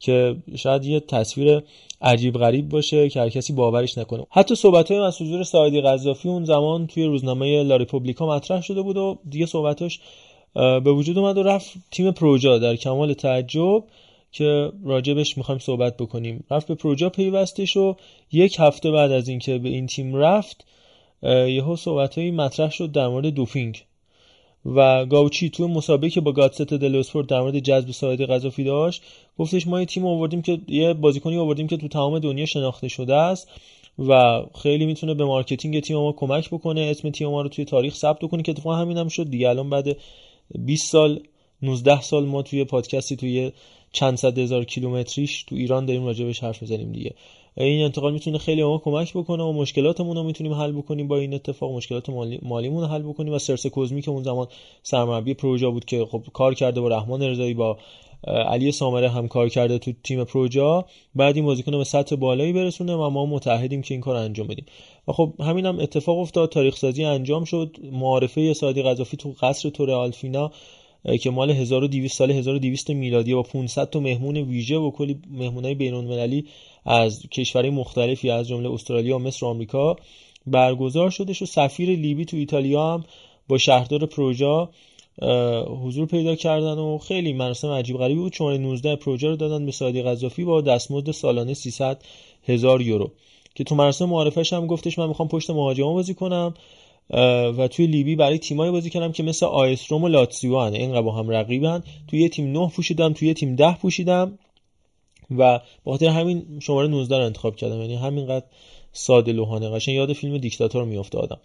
[SPEAKER 1] که شاید یه تصویر عجیب غریب باشه که هر کسی باورش نکنه. حتی صحبت های از حضور ساعدی قذافی اون زمان توی روزنامه لا ریپوبلیکا مطرح شده بود و دیگه صحبتاش به وجود اومد و رفت تیم پروجا در کمال تعجب که راجبش می‌خوایم صحبت بکنیم. رفت به پروجا پیوستش و یک هفته بعد از اینکه به این تیم رفت یهو صحبتهایی مطرح شد در مورد دوپینگ. و گاوچی تو مصاحبه‌ای که با گاتزتا دلو اسپورت در مورد جذب ساعدی قذافی داشت گفتش ما یه تیم آوردیم که یه بازیکنی آوردیم که تو تمام دنیا شناخته شده است و خیلی می‌تونه به marketing تیم ما کمک بکنه اسم تیم ما رو توی تاریخ ثبت کنه که اتفاقا همین هم شد. دیگه الان بعد 20 سال 19 سال ما توی پادکستی توی چند صد هزار کیلومتریش تو ایران داریم راجبش حرف می‌زنیم دیگه. این انتقال می‌تونه خیلی ما کمک بکنه و مشکلاتمون رو می‌تونیم حل بکنیم با این اتفاق مشکلات مالی مالیمون رو حل بکنیم و سرسه کوزمی که اون زمان سرمربی پروژه بود که خب کار کرده با رحمان رضایی با علی سامره هم کار کرده تو تیم پروژا بعد این بازیکن به سطح بالایی برسونه و ما متحدیم که این کار انجام بدیم. و خب همین هم اتفاق افتاد. تاریخ سازی انجام شد. معارفه سادی قذافی تو قصر تور آلفینا که مال 1200 سال 1200 میلادی با 500 تا مهمون ویژه و کلی مهمونای بین‌المللی از کشورهای مختلفی از جمله استرالیا و مصر و آمریکا برگزار شده و سفیر لیبی تو ایتالیا هم با شهردار پروژا حضور پیدا کردن و خیلی مراسم عجیب غریبی بود. شماره 19 پروژه رو دادن به سادی قذافی با دستمزد سالانه 300 هزار یورو. که تو مراسم معرفش هم گفتش من می‌خوام پشت مهاجما بازی کنم و توی لیبی برای تیمایی بازی کردم که مثل آیس روم و لاتسیو هن. اینقدر با هم رقیبن. توی یه تیم 9 پوشیدم توی یه تیم 10 پوشیدم. و با خاطر همین شماره 19 رو انتخاب کردم. یعنی همینقدر ساده لوحانه قشنگ. یاد فیلم دیکتاتور میافتادم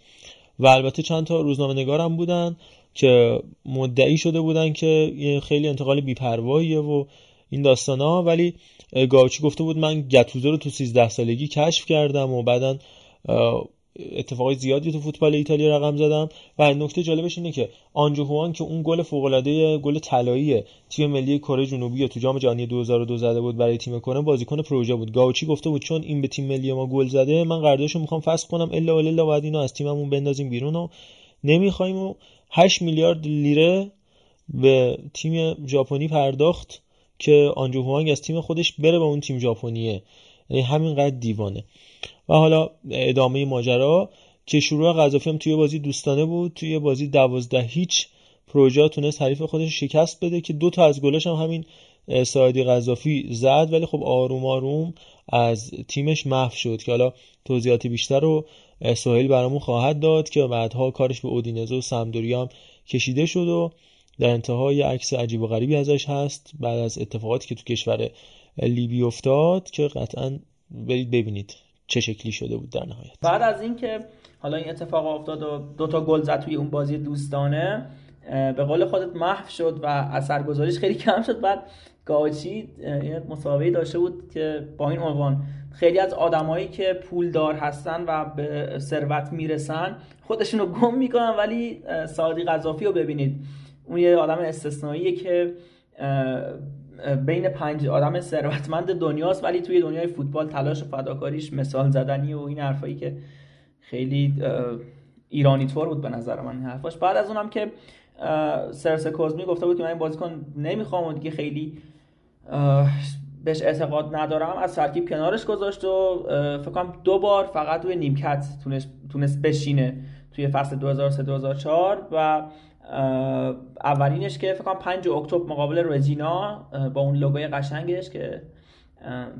[SPEAKER 1] و البته چند تا روزنامه نگارم بودن. که مدعی شده بودن که خیلی انتقال بیپرواییه و این داستان ها ولی گاوچی گفته بود من گتوزو رو تو 13 سالگی کشف کردم و بعدا اتفاقای زیادی تو فوتبال ایتالیا رقم زدم. و نکته جالبش اینه که آنجو هوان که اون گل فوق العاده گل طلایی تیم ملی کره جنوبی تو جام جهانی 2002 زده بود برای تیم کره بازیکن پروژه بود. گاوچی گفته بود چون این به تیم ملی ما گل زده من قراردادشو می‌خوام فسخ کنم الا الا بعد اینو از تیممون بندازیم بیرون و نمی‌خوایم و 8 میلیارد لیره به تیم ژاپنی پرداخت که آنجو هوانگ از تیم خودش بره به اون تیم ژاپنیه. یعنی همینقدر دیوانه. و حالا ادامه ماجرا که شروع قذافی توی بازی دوستانه بود. توی بازی دوازده هیچ پروژه تونست حریف خودش شکست بده که دو تا از گلش هم همین سایدی قذافی زد ولی خب آروم آروم از تیمش محو شد که حالا توضیحات بیشتر رو سهیل برامون خواهد داد که بعدها کارش به اودینزه و سمدوریا هم کشیده شد و در انتها یه عکس عجیب و غریبی ازش هست بعد از اتفاقاتی که تو کشور لیبی افتاد که قطعا برید ببینید چه شکلی شده بود در نهایت.
[SPEAKER 3] بعد از اینکه حالا این اتفاق افتاد و دو تا گل زد توی اون بازی دوستانه به قول خودت محو شد و اثرگذاریش خیلی کم شد. بعد گاچی یه مسابقه داشته بود که با این عنوان خیلی از آدمایی که پولدار هستن و به ثروت می‌رسن خودشونو گم می‌کنن ولی سادی قذافی رو ببینید. اون یه آدم استثنائیه که بین پنج آدم ثروتمند دنیاست ولی توی دنیای فوتبال تلاش و فداکاریش مثال زدنی و این حرفایی که خیلی ایرانی طور بود به نظر من این حرفاش. بعد از اونم که سرس کوزمی گفته بود که من این بازیکن نمی‌خوام و دیگه خیلی بهش اعتقاد ندارم از ترکیب کنارش گذاشت و فکر کنم دو بار فقط روی نیمکت تونست, بشینه توی فصل 2003 2004 و اولینش که فکر کنم 5 اکتبر مقابل رجینا با اون لوگوی قشنگش که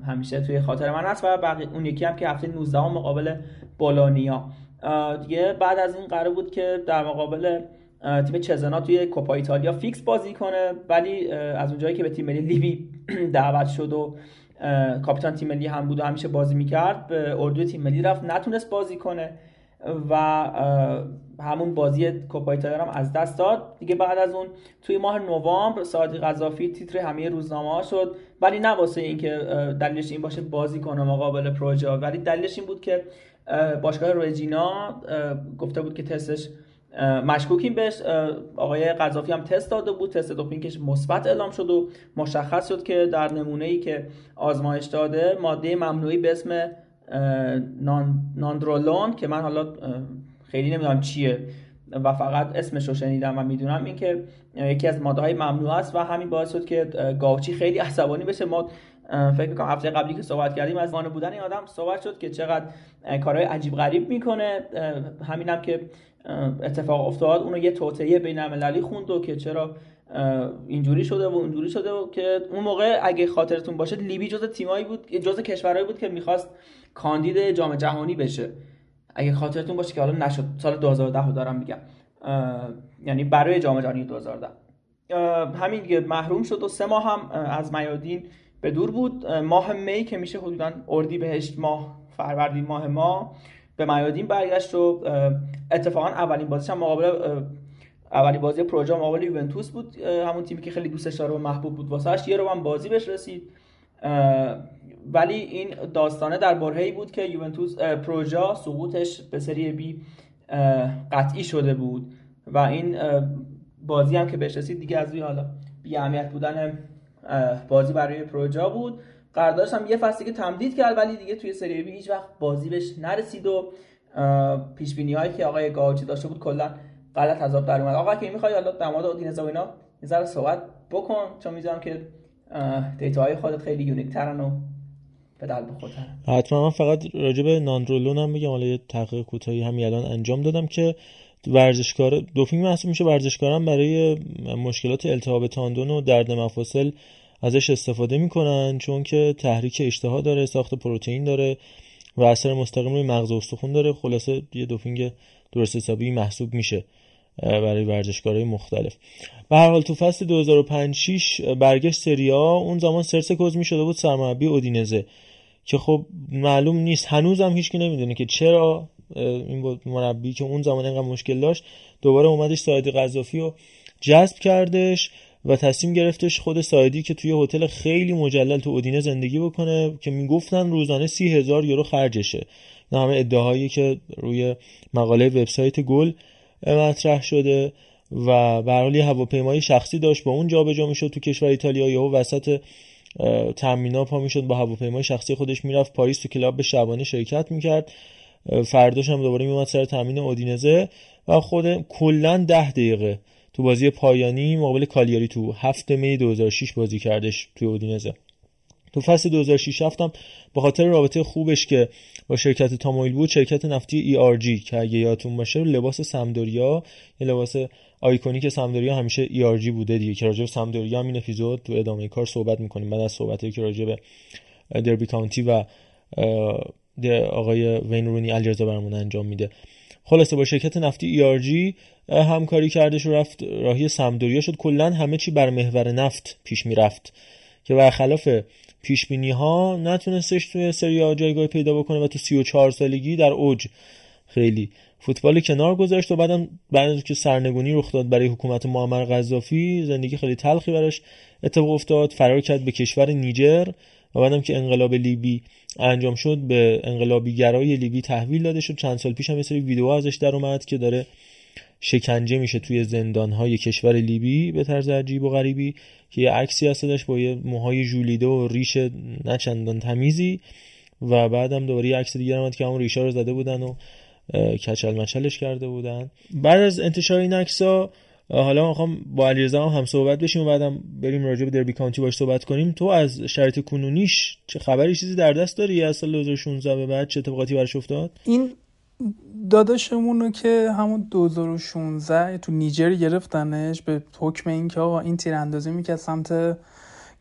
[SPEAKER 3] همیشه توی خاطر من هست و بقیه اون یکی هم که هفته 19 مقابل بولونیا. دیگه بعد از این قرار بود که در مقابل تیم چزنا توی کوپا ایتالیا فیکس بازی کنه ولی از اونجایی که به تیم ملی لیبی [clears throat] دعوت شد و کاپیتان تیم ملی هم بود و همیشه بازی می‌کرد به اردوی تیم ملی رفت نتونست بازی کنه و همون بازی کوپا ایتالیا هم از دست داد. دیگه بعد از اون توی ماه نوامبر ساعتی قذافی تیتر همه روزنامه ها شد ولی نه واسه اینکه دلیلش این باشه بازی کنه مقابل پروژه ولی دلیلش این بود که باشگاه رجینا گفته بود که تستش مشکوکیم بهش. آقای قذافی هم تست داده بود. تست دوپینگش مثبت اعلام شد و مشخص شد که در نمونه ای که آزمایش داده ماده ممنوعی به اسم ناندرولون که من حالا خیلی نمی‌دونم چیه و فقط اسمش رو شنیدم و می‌دونم این که یکی از ماده های ممنوع است و همین باعث شد که گاوچی خیلی عصبانی بشه. ما فکر می‌کنم هفته قبلی که صحبت کردیم از وانه بودن این آدم صحبت شد که چقدر کارهای عجیب غریب می‌کنه. همینم که اتفاق افتاد. اونو یه توطئه بین المللی خوند و که چرا اینجوری شده و اونجوری شده و که اون موقع اگه خاطرتون باشه لیبی جز تیمایی بود جز کشورهایی بود که می‌خواست کاندید جام جهانی بشه. اگه خاطرتون باشه که حالا نشد. سال 2010 دارم میگم. یعنی برای جام جهانی 2010 همین دیگه محروم شد و سه ماه هم از میادین به دور بود. ماه می که میشه حدودا اردی بهشت ماه فروردین ماه ما. به میادین برگشت و اتفاقا اولین بازیش هم مقابل اولین بازی پروژه مقابل یوونتوس بود همون تیمی که خیلی دوستش داره و محبوب بود واسهش یه رو هم بازی بهش رسید. ولی این داستانه در برهه‌ای بود که یوونتوس پروژا سقوطش به سری بی قطعی شده بود و این بازی هم که بهش رسید دیگه از روی حالا بی اهمیت بودن بازی برای پروژا بود. قراردادش هم یه فصلی که تمدید کرد ولی دیگه توی سری بی هیچ وقت بازی بهش نرسید و پیش بینی هایی که آقای گاوچی داشته بود کلا غلط عذاب در اومد. آقا که می‌خوای حالا در مورد اودینزه و اینا یه ذره صحبت بکن چون می‌ذارم که دیتاهای خودت خیلی یونیک ترن و به دل
[SPEAKER 1] حتما من فقط راجع به ناندرولون هم میگم. حالا یه تحقیق کوتاهی همین الان انجام دادم که ورزشکار دوپینگ محسوب میشه. ورزشکاران برای مشکلات التهاب تاندون و درد مفاصل ازش استفاده می‌کنن چون که تحریک اشتها داره ساخت پروتئین داره و اثر مستقیم روی مغز و استخون داره. خلاصه یه دوپینگ درست حسابی محسوب میشه برای ورزشکارهای مختلف. به هر حال تو فصل 2005 6 برگشت سریا اون زمان سرس کوزمی شده بود سرمربی اودینزه که خب معلوم نیست. هنوزم هیچکی نمی‌دونه که چرا این مربی که اون زمان اینقدر مشکل داشت دوباره اومدش ساید قذافی رو جذب کردش. و تصمیم گرفتش خود سایدی که توی هتل خیلی مجلل تو اودینه زندگی بکنه که می‌گفتن روزانه سی هزار یورو خرجشه. نه همه ادعاهایی که روی مقاله وبسایت گل مطرح شده و به حال هواپیمای شخصی داشت با اون جابجا می‌شد تو کشور ایتالیا. یا وسط تامینا پا می‌شد با هواپیمای شخصی خودش می‌رفت پاریس تو کلاب شبانه شرکت می‌کرد. فرداش هم دوباره میومد سر تامین اودینزه و خود کلا ده دقیقه تو بازی پایانی مقابل کالیاری تو هفته می 2006 بازی کردش توی اودینزه. تو فصل 2006 رفتم به خاطر رابطه خوبش که با شرکت تامویل بود شرکت نفتی ERG که اگه یادتون باشه لباس سمدوریا یه لباس آیکونیک سمدوریا همیشه ERG بوده دیگه که راجع به سمدوریا هم این اپیزود تو ادامه کار صحبت می‌کنیم. بعد از صحبتی که راجع به دربی کانتی و آقای وین رونی الجزا برمون انجام میده. خلاصه با شرکت نفتی ERG همکاری کردش و رفت راهی سمدوریا شد. کلا همه چی بر محور نفت پیش می‌رفت. که برخلاف پیش بینی ها نتونستش توی سری جایگاه پیدا بکنه و تو 34 سالگی در اوج خیلی فوتبال کنار گذاشت و بعدم بعد که سرنگونی رخ داد برای حکومت معمر قذافی زندگی خیلی تلخی براش اتفاق افتاد. فرار کرد به کشور نیجر و بعدم که انقلاب لیبی انجام شد به انقلابی گرای لیبی تحویل داده شد. چند سال پیش هم یه سری ویدیو ازش در اومد که داره شکنجه میشه توی زندان های کشور لیبی به طرز عجیب و غریبی که یه عکسی هستش با یه موهای ژولیده و ریش نچندان تمیزی و بعدم دوباره یه عکس دیگه اومد که همون ریشا رو زده بودن و کچل مچلش کرده بودن. بعد از انتشار این عکسا حالا می‌خوام با علیرضا هم, هم صحبت بشیم و بعدم بریم راجع به دربی کانتی باش صحبت کنیم. تو از شرایط کنونیش چه خبری چیزی در دست داری؟ از سال 2016 به بعد چه اتفاقاتی براش افتاد؟
[SPEAKER 2] این داداشمون رو که همون 2016 تو نیجر گرفتنش به حکم اینکه آقا این تیراندازی می‌کرد سمت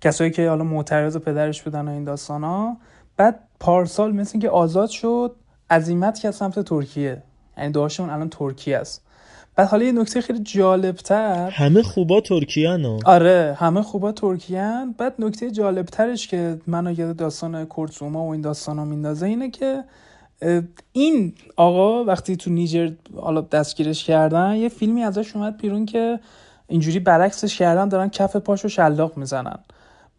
[SPEAKER 2] کسایی که حالا معترض پدرش بودن و این داستان ها بعد پارسال مثل اینکه آزاد شد عزیمت که سمت ترکیه. یعنی داشتمون الان ترکیه است. بعد حالا یه نکته خیلی جالبتر
[SPEAKER 1] همه خوبا ترکیه ها.
[SPEAKER 2] آره همه خوبا ترکیه بعد نکته جالبترش که منو یاد داستان کورتزوما و این داستان ها میندازه اینه که این آقا وقتی تو نیجر حالا دستگیرش کردن یه فیلمی ازش اومد بیرون که اینجوری برعکسش کردن دارن کف پاشو شلاق می‌زنن.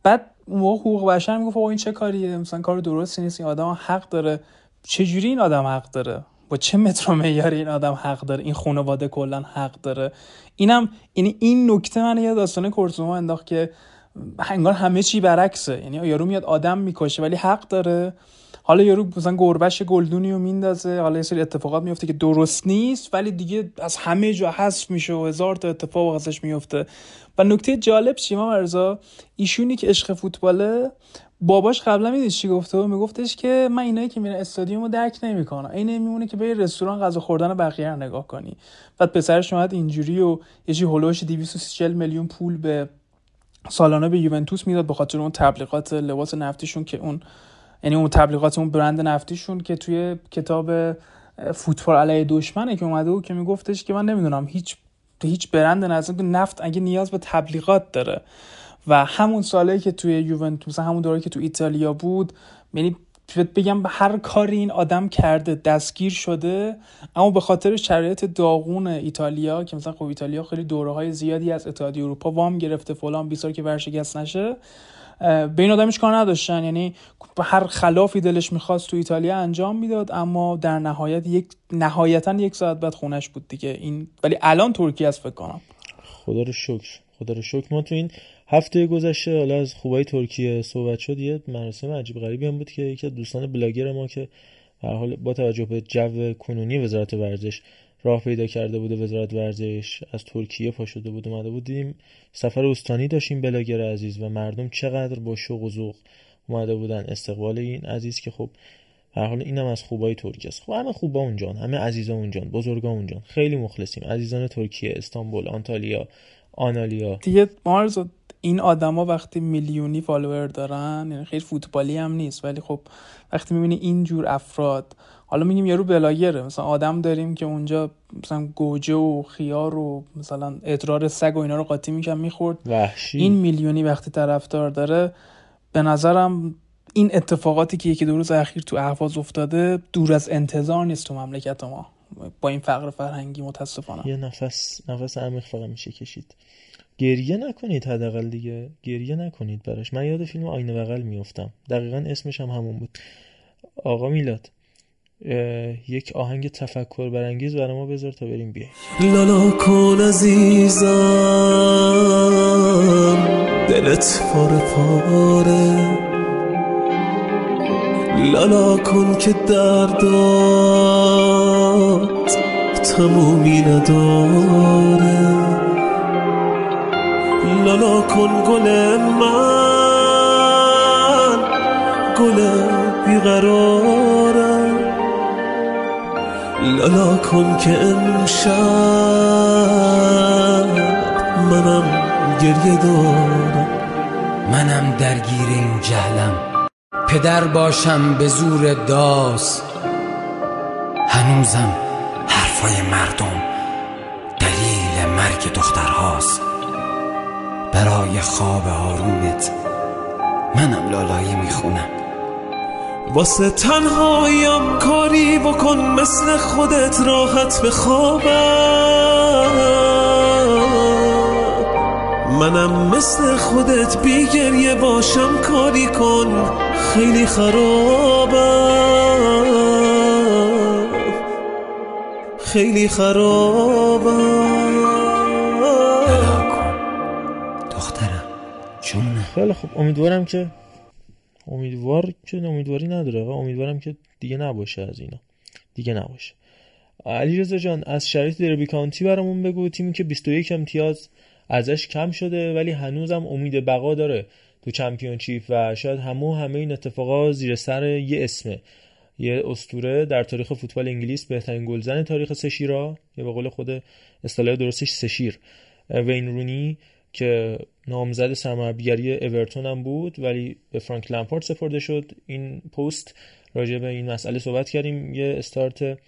[SPEAKER 2] بعد اون موقع حقوق بشر می‌گفت این چه کاریه؟ مثلا کار درستی نیست این آدم حق داره. چجوری این آدم حق داره؟ با چه متر معیاری این آدم حق داره؟ این خانواده کلا حق داره؟ اینم یعنی این نکته من یه داستان کورتوما انداخت که انگار همه چی برعکسه. یعنی یارو میاد آدم می‌کشه ولی حق داره. حالا یارو مثلا گربش گلدونی رو میندازه حالا یه سری اتفاقات میفته که درست نیست ولی دیگه از همه جا حذف میشه و هزار تا اتفاق ازش میفته و نکته جالب چیما مرزا ایشونی که عشق فوتباله باباش قبلا می‌دید چی گفته؟ میگفتش که من اینایی که میرن استادیوم رو درک نمی‌کنم. اینه میمونه که به رستوران غذا خوردن بقیه نگاه کنی. بعد پسرش اومد اینجوری و یه چی هولوش 240 میلیون پول به سالانه به یوونتوس می‌داد به خاطر اون تبلیغات لباس نفتیشون که اون یعنی اون تبلیغات اون برند نفتیشون که توی کتاب فوتبال علیه دشمنه که اومده بود که میگفتش که من نمی‌دونم هیچ هیچ برند نفت اگه نیاز به تبلیغات داره. و همون سالی که توی یوونتوس همون دوره که تو ایتالیا بود یعنی بگم هر کاری این آدم کرده دستگیر شده اما به خاطر شرایط داغون ایتالیا که مثلا خب ایتالیا خیلی دوره های زیادی از اتحادیه اروپا وام گرفته فلان بیسار که ورشکست نشه به این آدمش کار نداشتن. یعنی هر خلافی دلش می‌خواست تو ایتالیا انجام می‌داد اما در نهایت یک نهایتا یک ساعت بعد خونش بود دیگه. این ولی الان ترکیه است فکر کنم.
[SPEAKER 1] خدا رو شکر. خدا رو شکر. ما تو این هفته گذشته حالا از خوبای ترکیه صحبت شد یه مراسم عجیب غریبی هم بود که یکی از دوستان بلاگر ما که هر حال با توجه به جو کنونی وزارت ورزش راه پیدا کرده بوده وزارت ورزش از ترکیه پا شده بود اومده بودیم سفر استانی داشتیم بلاگر عزیز و مردم چقدر با شوق و ذوق اومده بودن استقبال این عزیز که خب هر حال اینم از خوبای ترکیه است. خب همه خوبا اونجان همه عزیزا اونجان بزرگا اونجان. خیلی مخلصیم. عزیزان ترکیه استانبول آنتالیا آنالیا.
[SPEAKER 2] دیگه مارز این آدما وقتی میلیونی فالوور دارن یعنی خیلی فوتبالی هم نیست ولی خب وقتی می‌بینی اینجور افراد حالا میگیم یارو بلاگره مثلا آدم داریم که اونجا مثلا گوجه و خیار و مثلا ادرار سگ و اینا رو قاطی میکن می‌خورد.
[SPEAKER 1] وحشی.
[SPEAKER 2] این میلیونی وقتی طرفدار داره به نظرم این اتفاقاتی که یکی دو روز اخیر تو اهواز افتاده دور از انتظار نیست تو مملکت ما. با این فقر فرهنگی متاسفانه.
[SPEAKER 1] یه نفس نفس عمیق فقط میشه کشید. گریه نکنید حداقل دیگه. گریه نکنید براش. من یاد فیلم آینه بغل میفتم دقیقا اسمش هم همون بود. آقا میلاد. یک آهنگ تفکر برانگیز برای ما بذار تا بریم بیای
[SPEAKER 6] لالا کن عزیزم دلت پاره پاره. لالا کن که دردات تمومی نداره. لالا کن گل من گل بیقرارم لالا کن که امشب منم گریه دارم.
[SPEAKER 7] منم درگیر این جهلم. پدر باشم به زور داس. هنوزم حرفای مردم دلیل مرگ دخترهاست برای خواب آرومت منم لالایی می‌خونم.
[SPEAKER 6] واسه تنهاییم کاری بکن مثل خودت راحت بخوابم منم مثل خودت بیگریه باشم کاری کن خیلی خرابم. خیلی خرابم.
[SPEAKER 7] دخترم جونم.
[SPEAKER 1] خیلی خب امیدوارم که امیدوار که امیدواری نداره آقا. امیدوارم که دیگه نباشه از اینا. دیگه نباشه. علی رضا جان از شرایط دربی کانتی برامون بگو. تیمی که 21 امتیاز ازش کم شده ولی هنوزم امید بقا داره تو چمپیونشیپ و شاید همو همه این اتفاقا زیر سر یه اسمه. یه استوره در تاریخ فوتبال انگلیس بهترین گلزن تاریخ سشیرا یا به قول خود اصطلاح درستش سشیر وین رونی که نامزد سرمربیگری اورتون هم بود ولی به فرانک لمپارد سپرده شد. این پست راجع به این مسئله صحبت کردیم. یه استارت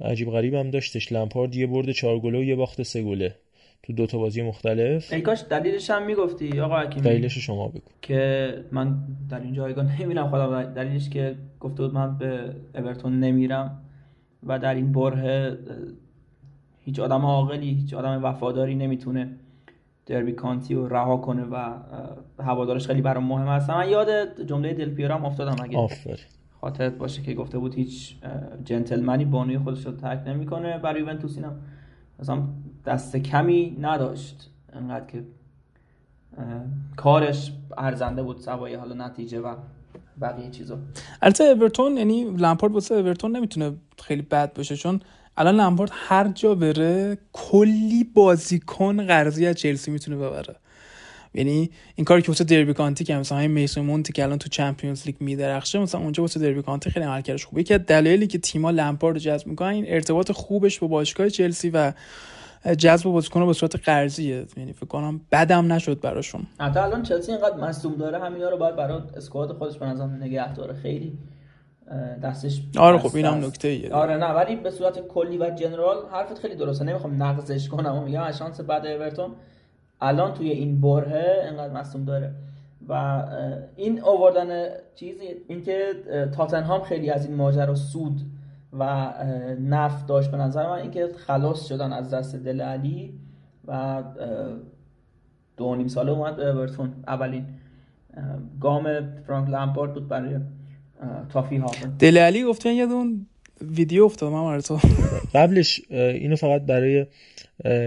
[SPEAKER 1] عجیب غریب هم داشتش. لمپارد یه برد چهار گله و یه باخت سه گله تو دو تا بازی مختلف.
[SPEAKER 3] ای کاش دلیلش هم می‌گفتی آقا حکیمی؟
[SPEAKER 1] دلیلش شما بگو.
[SPEAKER 3] که من در این جایگاه نمیرم خودم دلیلش که گفته بود من به اورتون نمیرم و در این بره هیچ آدم عاقلی هیچ آدم وفاداری نمی‌تونه دربی کانتی رو رها کنه و هوادارش خیلی برام مهم هست من یاد جمله دل پیرام افتادم اگه
[SPEAKER 1] آفرین.
[SPEAKER 3] خاطرت باشه که گفته بود هیچ جنتلمنی بانوی خودش رو ترک نمی‌کنه برای یوونتوس. اینم مثلا دست کمی نداشت. انقدر که کارش ارزنده بود سوای حالا نتیجه و بقیه چیزا.
[SPEAKER 2] البته اورتون یعنی لمپارد واسه اورتون نمی‌تونه خیلی بد باشه چون الان لمپارد هر جا بره کلی بازیکن قرضی از چلسی می‌تونه ببره. یعنی این کاری که واسه دربی کانتی که مثلا میسون مونتی که الان تو چمپیونز لیگ میدرخشه مثلا اونجا واسه دربی کانتی خیلی عملکردش خوبه. یکی از دلایلی که تیم‌ها لمپارد رو جذب می‌کنن این ارتباط خوبش با باشگاه چلسی و جذب بازیکن به صورت قرضیه. یعنی فکر کنم بدم نشد براشون.
[SPEAKER 3] حتی الان چلسی اینقدر مصدوم داره همینا رو باید برای اسکواد خودش به نظر نگه خیلی دستش
[SPEAKER 2] آره خب اینم نکته ایه
[SPEAKER 3] آره نه ولی به صورت کلی و جنرال حرفت خیلی درسته. نمی‌خوام نقضش کنم. و میگم از شانس بعد اورتون. الان توی این بره انقدر مصدوم داره. و این آوردن چیزی اینکه تاتنهام خیلی از این ماجرا سود و نفت داشت به نظر من اینکه خلاص شدن از دست دل علی و دو نیم ساله اومد به اورتون. اولین گام فرانک لمپارد بود برای تافی ها
[SPEAKER 2] دل علی گفتن یه دون ویدیو افتاد من تو. [laughs]
[SPEAKER 1] قبلش اینو فقط برای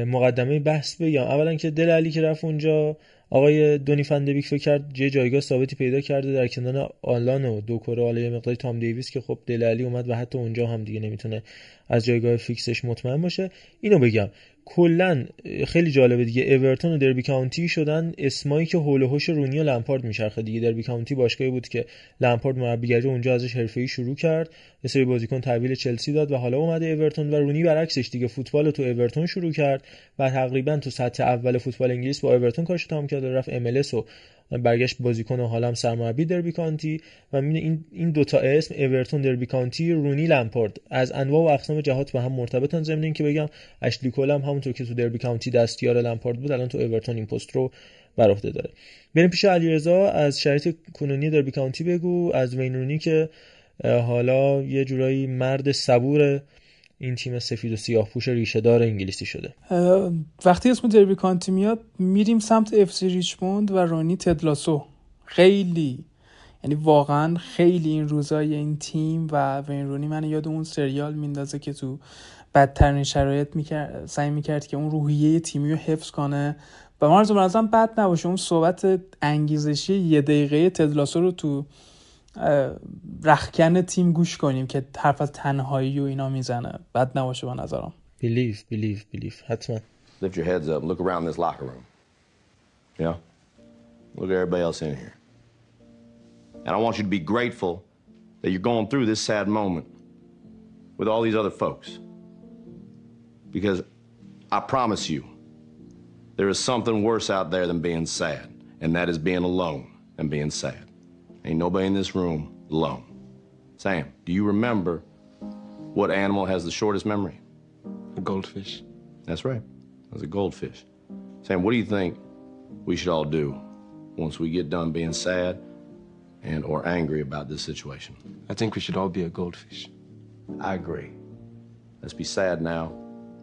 [SPEAKER 1] مقدمه بحث بگم. اولا که دل علی که رفت اونجا آقای دونی فندبیک فکر کرد یه جایگاه ثابتی پیدا کرده در کنار آلان و دوکوره حالا یه مقداری تام دیویس که خب دل علی اومد و حتی اونجا هم دیگه نمی‌تونه از جایگاه فیکسش مطمئن باشه. اینو بگم. کلا خیلی جالبه دیگه. اورتون و دربی کانتی شدن اسمایی که حول و حوش رونی و لمپارد میچرخه دیگه. دربی کانتی باشگاهی بود که لمپارد مربیگری اونجا ازش حرفه‌ای شروع کرد. یه سری بازیکن تحویل چلسی داد و حالا اومده اورتون و رونی برعکسش دیگه. فوتبال تو اورتون شروع کرد و تقریبا تو سطح اول فوتبال انگلیس با اورتون کارش تمام کرد رفت MLS و برگشت بازیکن و حالا هم سرمربی دربی کانتی و این این دو تا اسم اورتون دربی کانتی رونی لمپارد از انواع و اقسام جهات به هم مرتبطن ضمن اینکه بگم اشلی کول هم همونطور که تو دربی کانتی دستیار لمپارد بود الان تو اورتون این پست رو بر عهده داره. بریم پیش علیرضا از شرایط کنونی دربی کانتی بگو. از وین رونی که حالا یه جورایی مرد صبور این تیم سفید و سیاه پوش ریشه دار انگلیسی شده.
[SPEAKER 2] وقتی اسم دربی کانتی میاد میریم سمت اف سی ریچموند و رانی تد لاسو. خیلی یعنی واقعا خیلی این روزای این تیم و وین رونی من یاد اون سریال میندازه که تو بدترین شرایط می‌کرد سعی می‌کرد که اون روحیه تیمی رو حفظ کنه. و ما ازم بد نباشه. اون صحبت انگیزشی یه دقیقه تدلاسو رو تو رخکن تیم گوش کنیم که حرف از تنهایی و اینا می‌زنه بد نباشه به نظرم
[SPEAKER 1] believe believe believe حتما
[SPEAKER 8] Lift your heads up and look around this locker room. Yeah? Look at everybody else in here. And I want you to be grateful that you're going through this sad moment with all these other folks. Because I promise you, there is something worse out there than being sad, and that is being alone and being sad. Ain't nobody in this room alone. Sam, do you remember what animal has the shortest memory?
[SPEAKER 9] A goldfish.
[SPEAKER 8] That's right. It was a goldfish. Sam, what do you think we should all do once we get done being sad and or angry about this situation?
[SPEAKER 9] I think we should all be a goldfish.
[SPEAKER 8] I agree. Let's be sad now.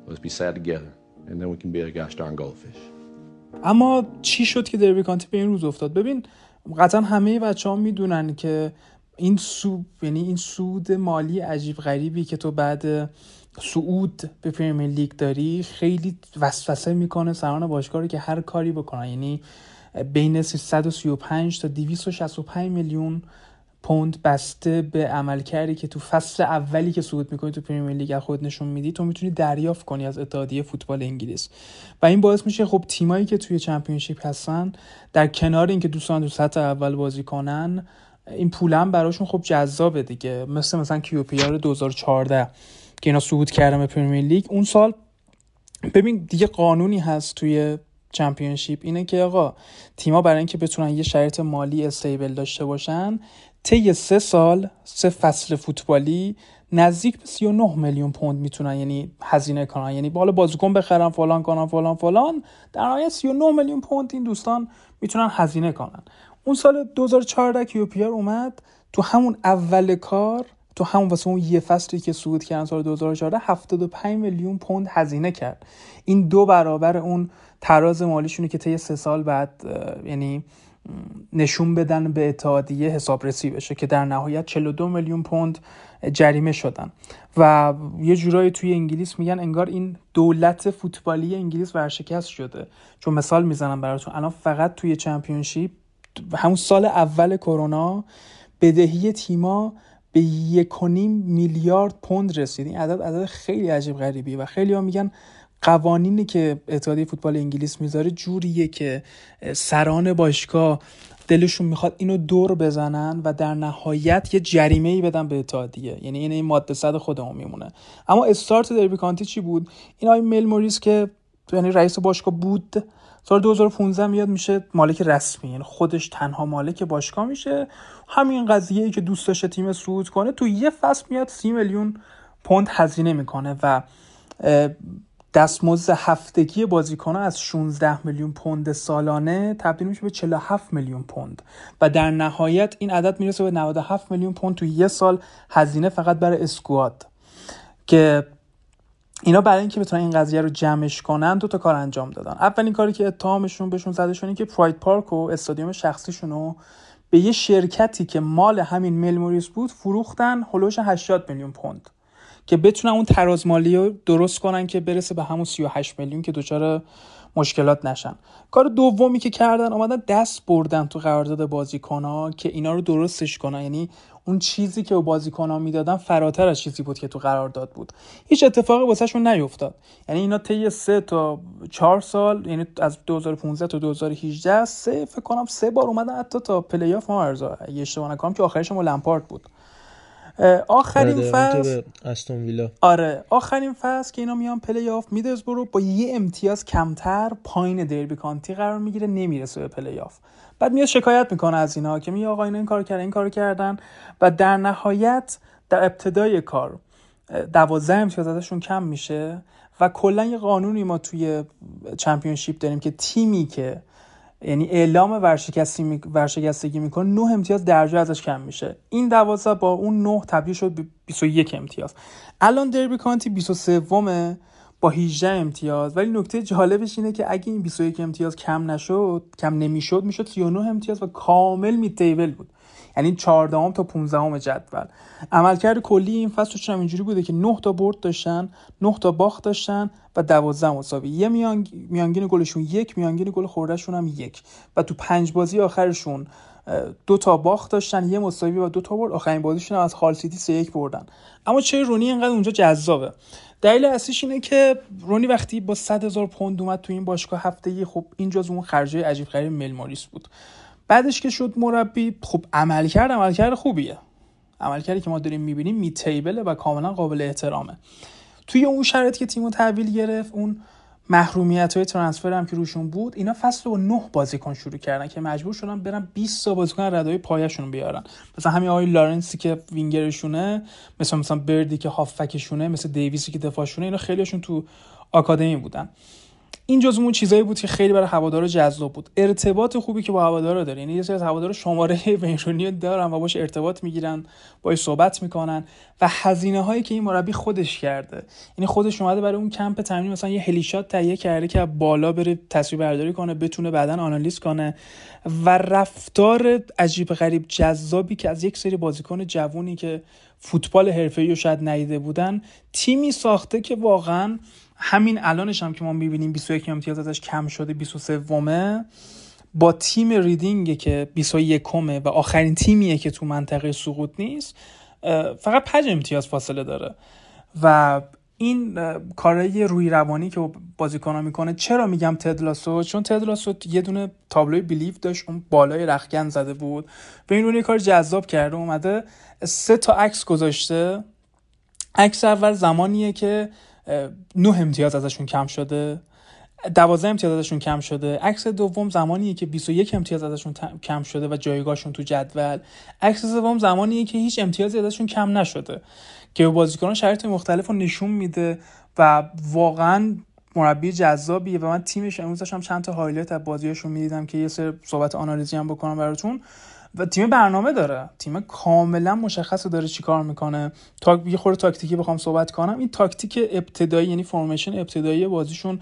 [SPEAKER 8] Let's be sad together. And then we can be a gosh darn goldfish.
[SPEAKER 2] اما چی شد که دربی کانتی به این روز افتاد ببین قطعا همه بچه ها می‌دونن که این سود یعنی این سود مالی عجیب غریبی که تو بعد سعود به پریمیر لیگ داری خیلی وسوسه می‌کنه سران باشگاه که هر کاری بکنن. یعنی بین 335 تا 265 میلیون پوند بسته به عملکردی که تو فصل اولی که صعود می‌کنی تو پریمیر لیگ خود نشون میدی تو می‌تونی دریافت کنی از اتحادیه فوتبال انگلیس. و این باعث میشه خب تیمایی که توی چمپیونشیپ هستن در کنار اینکه دوستان تو سطح اول بازی کنن این پولم براشون خب جذابه دیگه. مثل مثلا کیوپیار 2014 که اینا صعود کردن به پریمیر لیگ. اون سال ببین دیگه قانونی هست توی چمپیونشیپ اینه که آقا تیما برای اینکه بتونن یه شرایط مالی استیبل داشته باشن طی سه سال سه فصل فوتبالی نزدیک به 39 میلیون پوند می‌تونن یعنی هزینه کنن. یعنی بالا بازیکن بخرن فلان کنن فلان فلان در نهایت 39 میلیون پوند این دوستان می‌تونن هزینه کنن. اون سال 2014 که یوپیار اومد تو همون اول کار تو همون واسه اون یه فصلی که صعود کردن سال 2014 75 میلیون پوند هزینه کرد. این دو برابر اون تراز مالیشونه که طی سه سال بعد یعنی نشون بدن به اتحادیه حسابرسی بشه که در نهایت 42 میلیون پوند جریمه شدن. و یه جورایی توی انگلیس میگن انگار این دولت فوتبالی انگلیس ورشکست شده. چون مثال می‌زنم براتون. الان فقط توی چمپیونشیپ همون سال اول کرونا بدهی تیما به یک میلیارد پوند رسید. این عدد عدد خیلی عجیب غریبی و خیلی ها میگن قوانینی که اتحادیه فوتبال انگلیس می‌ذاره جوریه که سران باشگاه دلشون می‌خواد اینو دور بزنن و در نهایت یه جریمه ای بدن به اتحادیه. یعنی این این ماده صد خودمون میمونه. اما استارت دربی کانتی چی بود؟ این آقای مل موریس که یعنی رئیس باشگاه بود سال 2015 میاد میشه مالک رسمی. یعنی خودش تنها مالک باشگاه میشه. همین قضیه ای که دوست داشته تیم صعود کنه تو یه فصل میاد سی میلیون پوند هزینه می‌کنه و دستمزد هفتگی بازیکنها از 16 میلیون پوند سالانه تبدیل میشه به 47 میلیون پوند. و در نهایت این عدد می‌رسه به 97 میلیون پوند تو یه سال هزینه فقط برای اسکواد. که اینا برای اینکه بتونن این قضیه رو جمعش کنن دو تا کار انجام دادن. اولین کاری که اتهامشون بهشون زده شده که پراید پارک و استادیوم شخصیشون رو به یه شرکتی که مال همین ملموریس بود فروختن هلوش 80 میلیون پوند. که بتونن اون تراز مالی رو درست کنن که برسه به همون 38 میلیون که دچار مشکلات نشن. کار دومی که کردن آمدن دست بردن تو قرارداد بازیکن ها که اینا رو درستش کنن. یعنی اون چیزی که به بازیکن ها می‌دادن فراتر از چیزی بود که تو قرارداد بود. هیچ اتفاقی واسهشون نیفتاد. یعنی اینا طی سه تا چهار سال یعنی از 2015 تا 2018 سه فکر کنم سه بار اومدن حتی تا پلی آف ما علیرضا. اشتباه نکنم که آخرش ما لمپارد بود. آخرین
[SPEAKER 1] آره،
[SPEAKER 2] فصل.
[SPEAKER 1] استون ویلا.
[SPEAKER 2] آره آخرین فصل که اینا میان پلی آف میدلزبرو با یه امتیاز کمتر پایین دربی کانتی قرار می‌گیره نمی‌رسه به پلی آف. بعد میاد شکایت می‌کنه از اینا که میگه آقا اینا این کار کردن این کار کردن. و در نهایت در ابتدای کار دوازده امتیاز ازشون کم میشه. و کلا یه قانونی ما توی چمپیونشیپ داریم که تیمی که یعنی اعلام ورشکستی می... ورشکستگی می‌کنه 9 امتیاز درجه ازش کم میشه. این 12 با اون 9 تبدیل شد به 21 امتیاز. الان دربی کانتی 23 ومه با 18 امتیاز. ولی نکته جالبش اینه که اگه این 21 امتیاز کم نشد کم نمی‌شد می‌شد 39 امتیاز و کامل می تیبل بود. یعنی 14 تا 15 جدول. عملکرد کلی این فصلش هم اینجوری بوده که 9 تا برد داشتن 9 تا باخت داشتن و 12 مساوی. یه میانگ... میانگین گلشون یک میانگین گل خوردهشون هم یک. و تو پنج بازی آخرشون دو تا باخت داشتن یه مساوی و دو تا برد. آخرین بازیشون از هال سیتی 3 1 بردن. اما چه رونی اینقدر اونجا جذابه. دلیل اصلیش اینه که رونی وقتی با 100 هزار پوند اومد تو این باشگاه هفته خب این جز اون خرجه عجیب غریب مل بود. بعدش که شد مربی خب عملکرد عملکرد خوبیه. عملکردی که ما داریم می‌بینیم می تیبله و کاملا قابل احترامه. توی اون شرایط که تیمو تحویل گرفت اون محرومیت های ترانسفر هم که روشون بود اینا فصل با نه بازیکن شروع کردن که مجبور شدن برن 20 تا بازیکن ردای پایشون بیارن. مثلا همین آقای لارنسی که وینگرشونه مثلا مثلا بردی که هافکشونه مثل دیویسی که دفاعشونه اینا خیلیشون تو آکادمی بودن. این جز اون چیزایی بود که خیلی برای هوادارا جذاب بود. ارتباط خوبی که با هوادارا داره. یعنی یه سری از هوادارا شماره [laughs] وینرونی دارن و باش ارتباط می‌گیرن باش صحبت می‌کنن و هزینه هایی که این مربی خودش کرده. یعنی خودش اومده برای اون کمپ تمرین مثلا یه هلیشات تهیه کرده که بالا بره تصویر برداری کنه بتونه بعدا آنالیز کنه و رفتار عجیب غریب جذابی که از یک سری بازیکن جوونی که فوتبال حرفه‌ای رو شاید ندیده بودن تیمی ساخته که واقعا همین الانش هم که ما می‌بینیم 21 امتیاز ازش کم شده 23 ومه با تیم ریدینگ که 21 کمه و آخرین تیمیه که تو منطقه سقوط نیست فقط 5 امتیاز فاصله داره. و این کارهای روی روانی که بازیکن می‌کنه چرا میگم تدلاسو؟ چون تدلاسو یه دونه تابلوی بیلیف داشت اون بالای رخکن زده بود به این رونی کار جذاب کرده اومده سه تا عکس گذاشته. عکس اول زمانیه که نه امتیاز ازشون کم شده دوازده امتیاز ازشون کم شده. عکس دوم زمانیه که 21 امتیاز ازشون کم شده و جایگاهشون تو جدول. عکس سوم زمانیه که هیچ امتیازی ازشون کم نشده که بازیکنان شرایط مختلف رو نشون میده و واقعا مربی جذابیه و من تیمش امروز هم چند تا highlight از بازیاشون می‌دیدم که یه سر صحبت آنالیزی هم بکنم براتون. و تیم برنامه داره. تیم کاملا مشخصه داره چیکار می‌کنه. تا یه خورده تاکتیکی بخوام صحبت کنم. این تاکتیک ابتدایی یعنی فرمیشن ابتدایی بازیشون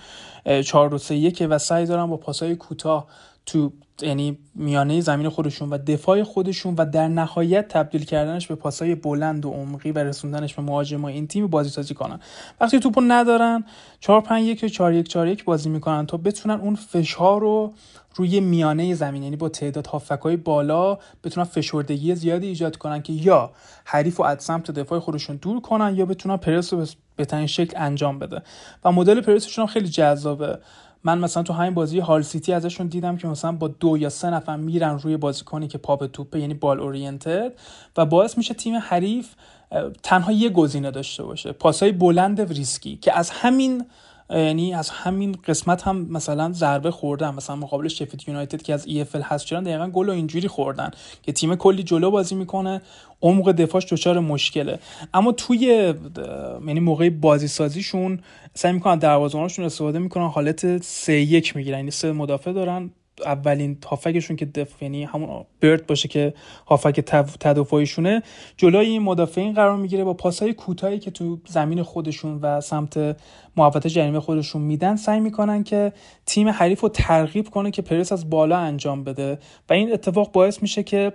[SPEAKER 2] 4 2 3 1 و سعی دارن با پاسای کوتاه تو یعنی میانه زمین خودشون و دفاع خودشون و در نهایت تبدیل کردنش به پاسای بلند و عمقی و رسوندنش به مهاجمای این تیم بازی سازی کنن. وقتی توپو ندارن 4 5 1 4 1 4 1 بازی می‌کنن تا بتونن اون فشار رو روی میانه زمین یعنی با تعداد هافبکای بالا بتونن فشردگی زیادی ایجاد کنن که یا حریف رو از سمت دفاع خودشون دور کنن یا بتونن پرس رو به شکل انجام بده. و مدل پرسشون خیلی جذابه. من مثلا تو همین بازی هال سیتی ازشون دیدم که مثلا با دو یا سه نفر میرن روی بازیکنی که پا به توپه یعنی ball oriented و باعث میشه تیم حریف تنها یه گزینه داشته باشه. پاسای بلند ریسکی که از همین یعنی از همین قسمت هم مثلا ضربه خوردن مثلا مقابل شفید یونایتد که از EFL هست شدن دقیقا گل و اینجوری خوردن که تیم کلی جلو بازی می‌کنه عمق دفاعش دچار مشکله. اما توی یعنی موقع بازی سازیشون سعی می‌کنن دروازه‌بانشون استفاده می‌کنن حالت 3 1 می‌گیرن یعنی سه مدافع دارن. اولین هافکشون که دف یعنی همون برد باشه که هافک تدافعیشونه جلوی این مدافعین قرار می‌گیره با پاسهای کوتاهی که تو زمین خودشون و سمت محوطه جریمه خودشون میدن سعی می‌کنن که تیم حریف رو ترغیب کنه که پرس از بالا انجام بده. و این اتفاق باعث میشه که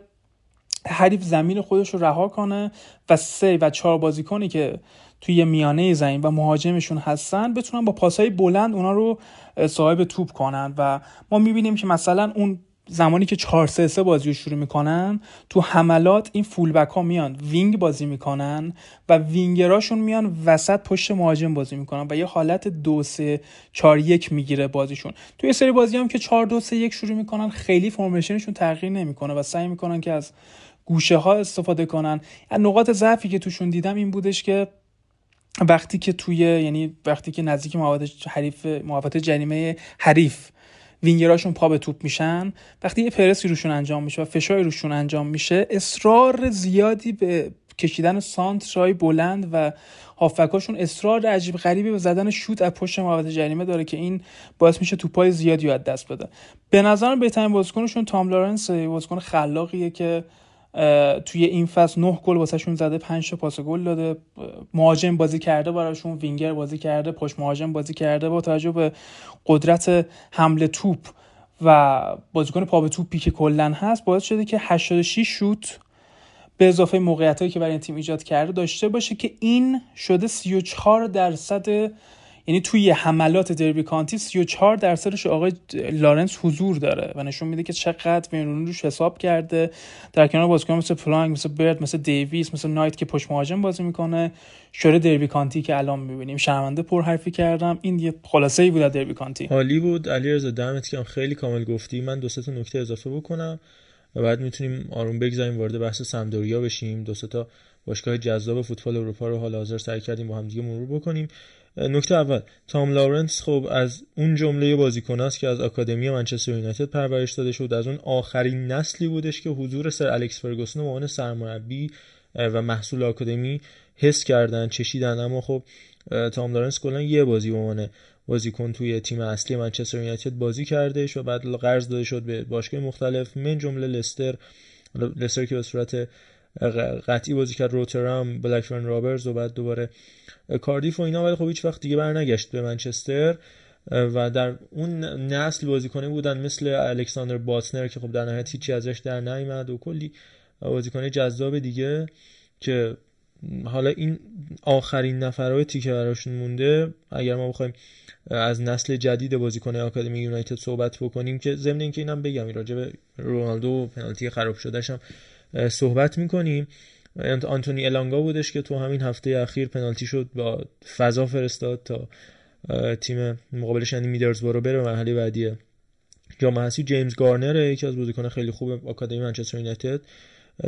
[SPEAKER 2] حریف زمین خودش رو رها کنه و سه و چهار بازیکنی که توی میانه زمین و مهاجمشون هستن بتونن با پاسهای بلند اونا رو صاحب توپ کنن و ما می‌بینیم که مثلا اون زمانی که 4 3 3 بازی رو شروع می‌کنن تو حملات این فول بک ها میان وینگ بازی می‌کنن و وینگراشون میان وسط پشت مهاجم بازی می‌کنن و یه حالت 2 3 4 1 می‌گیره بازیشون. توی سری بازی هم که 4 2 3 1 شروع می‌کنن خیلی فرمیشنشون تغییر نمی‌کنه و سعی می‌کنن که از گوشه ها استفاده کنن. نقاط ضعفی که توشون دیدم این بودش که وقتی که توی یعنی وقتی که نزدیک محوطه حریف محوطه جریمه حریف وینگراشون پا به توپ میشن وقتی یه پرسی روشون انجام میشه و فشاری روشون انجام میشه اصرار زیادی به کشیدن سانترای بلند و هافکاشون اصرار عجیب غریبی به زدن شوت از پشت محوطه جریمه داره که این باعث میشه توپای زیادی از دست بده. به نظرم بهترین بازیکنشون تام لارنس بازیکن خلاقیه که توی این فصل نه گل واسهشون زده 5 تا پاس گل داده. مهاجم بازی کرده براشون وینگر بازی کرده پشت مهاجم بازی کرده با توجه به قدرت حمله توپ و بازیکن پا به توپی که کلا هست باعث شده که 86 شوت به اضافه موقعیت هایی که برای این تیم ایجاد کرده داشته باشه که این شده 34 درصد یعنی توی حملات دربی کانتی 34 درصدش آقای لارنس حضور داره و نشون میده که چقدر وین روش حساب کرده. در کنار بازیکن مثل پلانگ مثل برد مثل دیویس مثل نایت که پشت مهاجم بازی می‌کنه شوره دربی کانتی که الان می‌بینیم. شرمنده پر حرفی کردم. این یه خلاصه ای بود از دربی کانتی.
[SPEAKER 1] عالی بود. علیرضا دمت که خیلی کامل گفتی. من دو تا نکته اضافه بکنم و بعد می‌تونیم آروم بگذاریم وارد بحث سمپدوریا بشیم. دو تا باشگاه جذاب فوتبال اروپا رو حال حاضر سعی کردیم با هم دیگه مرور بکنیم. نکته اول تام لارنس خب از اون جمله بازیکن است که از آکادمی منچستر یونایتد پرورش داده شد از اون آخرین نسلی بودش که حضور سر الکس فرگوسن به عنوان سرمربی و محصول آکادمی حس کردن چشیدن. اما خب تام لارنس کلا یه بازی به عنوان بازیکن توی تیم اصلی منچستر یونایتد بازی کردش و بعد قرض داده شد به باشگاه مختلف. من جمله لستر لستر که به صورت قطعی بازی کرد روترام بلکفرن رابرز و بعد دوباره کاردیف و اینا ولی خب هیچ وقت دیگه برنگشت به منچستر. و در اون نسل بازیکنی بودن مثل الکساندر باتنر که خب در نهایت هیچی ازش در نیامد و کلی بازیکن جذاب دیگه که حالا این آخرین نفراتی که براشون مونده. اگر ما بخوایم از نسل جدید بازیکن آکادمی یونایتد صحبت بکنیم که ضمن اینکه اینم بگم راجع به رونالدو و پنالتی خراب شدهش هم صحبت می‌کنیم. آنتونی الانگا بودش که تو همین هفته اخیر پنالتی شد به فضا فرستاد تا تیم مقابلش یعنی میدرزبورو بره مرحله بعدی جام حسی جیمز گارنر یکی از بازیکن خیلی خوب آکادمی منچستر یونایتد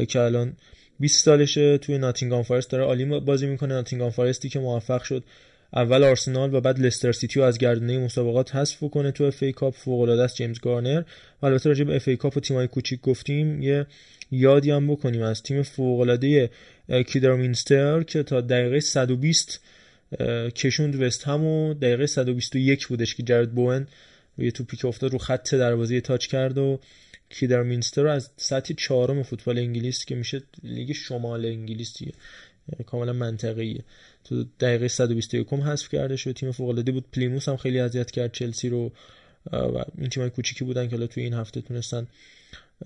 [SPEAKER 1] که الان 20 سالشه توی ناتینگهام فارست داره عالی بازی می‌کنه. ناتینگهام فارستی که موفق شد اول آرسنال و بعد لستر سیتی رو از گردنه مسابقات حذف کنه تو FA Cup. فوق العاده است جیمز گارنر. و البته راجع به FA Cup و تیمای کوچیک گفتیم یه یادی هم بکنیم از تیم فوق العاده کیدرمینستر که تا دقیقه 120 کشوند وست هم و دقیقه 121 بودش که جرد بوئن یه توپی که افتاد رو خط دروازه touch کرد و کیدرمینستر رو از سطح چهارم فوتبال انگلیس که میشه لیگ شمال انگلیس دیگه کاملا منطقیه. تو دقیقه 121 حذف کرده شد. تیم فوق العاده بود. پلیموس هم خیلی اذیت کرد. چلسی رو و این تیمای کوچیکی بودن که حالا توی این هفته تونستن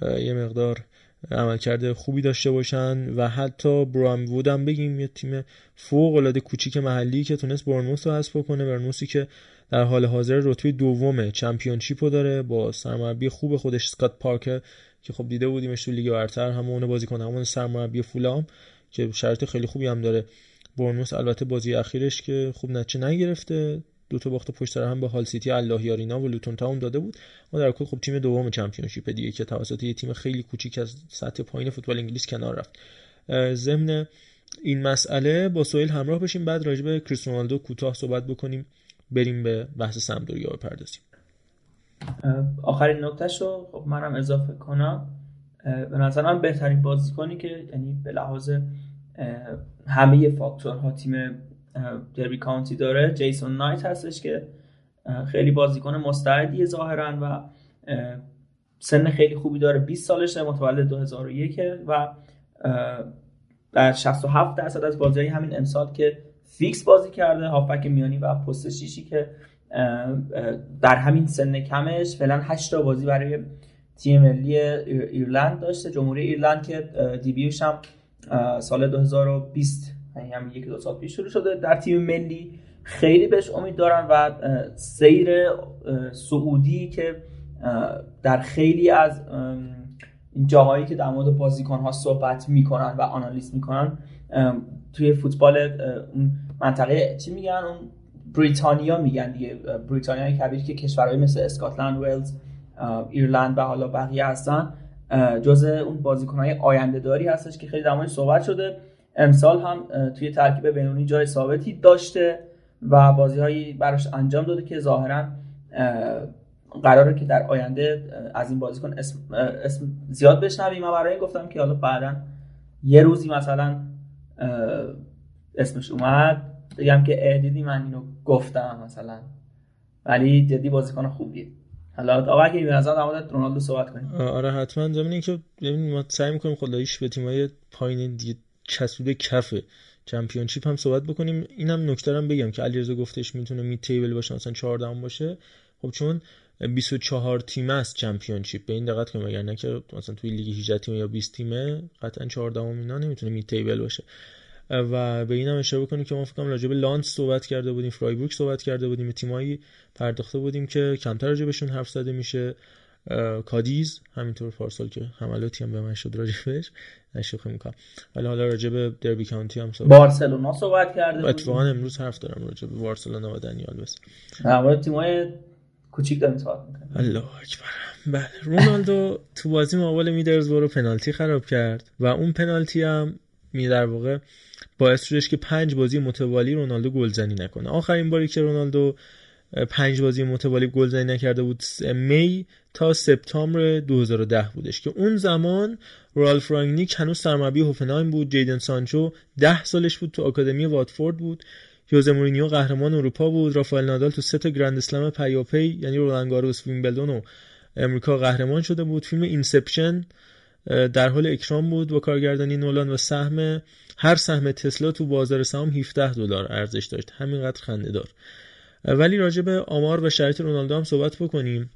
[SPEAKER 1] یه مقدار عملکرد خوبی داشته باشن و حتی برام وودم بگیم یه تیم فوق العاده کوچیک محلی که تونست برنموس رو حذف کنه برنموسی که در حال حاضر رتبه دوم چمپیونشیپ رو داره با سرمربی خوب خودش اسکات پارکر که خب دیده بودیمش تو لیگ برتر همون بازیکن همون سرمربی فولام که شرط خیلی خوبی هم داره. برنموس البته بازی اخیرش که خوب نتیجه نگرفته. دو تا باخت پشت سر هم به هال سیتی اللهیارینا و لوتون تاون داده بود. ما در کل خب تیم دوم چمپیونشیپ دیگه که توسط یه تیم خیلی کوچیک از سطح پایین فوتبال انگلیس کنار رفت. ضمن این مسئله با سویل همراه بشیم بعد راجع به کریستیانو کوتاه صحبت بکنیم بریم به بحث سمدوریا بپردازیم.
[SPEAKER 3] آخرین نکتهش رو خب منم اضافه کنم. به نظرم بهترین بازیکنی که یعنی به لحاظ همه فاکتورها تیم دربی کانتی داره. جیسون نایت هستش که خیلی بازیکن مستعدی ظاهرا و سن خیلی خوبی داره. 20 سالشه متولد 2001 و در 67 درصد از بازی همین امسال که فیکس بازی کرده هافبک میانی و پست شیشی که در همین سن کمش. فعلا 8 تا بازی برای تیم ملی ایرلند داشته. جمهوری ایرلند که دیبیوش هم سال 2020 یعنی هم یک دو سال پیش شروع شده. در تیم ملی خیلی بهش امید دارن و سیر سعودی که در خیلی از جاهایی که در مورد بازیکن ها صحبت می‌کنن و آنالیز می‌کنن توی فوتبال منطقه چی میگن؟ اون بریتانیا میگن دیگه. بریتانیا کبیر که کشورهای مثل اسکاتلند ولز ایرلند و حالا بقیه هستن. جزء اون بازیکنهای آینده داری هستش که خیلی در صحبت شده. امسال هم توی ترکیب بینونی جای ثابتی داشته و بازی هایی براش انجام داده که ظاهرا قراره که در آینده از این بازیکن اسم, اسم زیاد بشنویم. و برای گفتم که حالا بعدا یه روزی مثلا اسمش اومد بگم که دیدی من اینو گفتم مثلا. ولی جدی بازیکن خوبیه. حالا آقا اگه به نظر در رونالدو صحبت کنیم.
[SPEAKER 1] آره حتما. زمین اینکه ببین ما سعی می‌کنیم خداییش به تیمای پایین دیگه چسبیده کفه چمپیونشیپ هم صحبت بکنیم. اینم نکته هم بگم که علیرضا گفتش می‌تونه می تیبل باشه مثلا 14 باشه. خب چون 24 تیم است چمپیونشیپ به این دقت کنیم. اگر نه که مثلا توی لیگ 18 تیم یا 20 تیمه قطعا 14 ام اینا نمی‌تونه می تیبل باشه. و به اینم اشاره بکنیم که ما فکر کنم راجع به لانس صحبت کرده بودیم فرایبورگ صحبت کرده بودیم تیمایی پرداخته بودیم که کمتر راجع بهشون حرف زده میشه. کادیز همینطور پارسال که حملاتی هم به من شد راجبش. نشوخی می‌کنم. ولی حالا راجع به دربی کانتی هم صحبت
[SPEAKER 3] بارسلونا صحبت کرده
[SPEAKER 1] اتفاقا امروز حرف دارم راجع به بارسلونا و دنیال بس.
[SPEAKER 3] در تیمای کوچیک داریم صحبت می‌کنیم.
[SPEAKER 1] الله اکبر. بله رونالدو تو بازی مقابل میدرزبرو پنالتی خراب کرد و اون پنالتی هم می در واقع باعث شدش که پنج بازی متوالی رونالدو گلزنی نکنه. آخرین باری که رونالدو پنج بازی متوالی گلزنی نکرده بود می تا سپتامبر 2010 بودش که اون زمان رالف رانگنیک هنوز سرمربی هوفنهایم بود جیدن سانچو ده سالش بود تو آکادمی واتفورد بود یوزه مورینیو قهرمان اروپا بود رافائل نادال تو سه تا Grand Slam پیاپی یعنی رولان گاروس ویمبلدون و امریکا قهرمان شده بود. فیلم Inception در حال اکران بود با کارگردانی نولان و سهم. هر سهم تسلا تو بازار سهام 17 دلار ارزش داشت. همینقدر خنده دار ولی راجع به آمار و شرایط رونالدو هم صحبت بکنیم.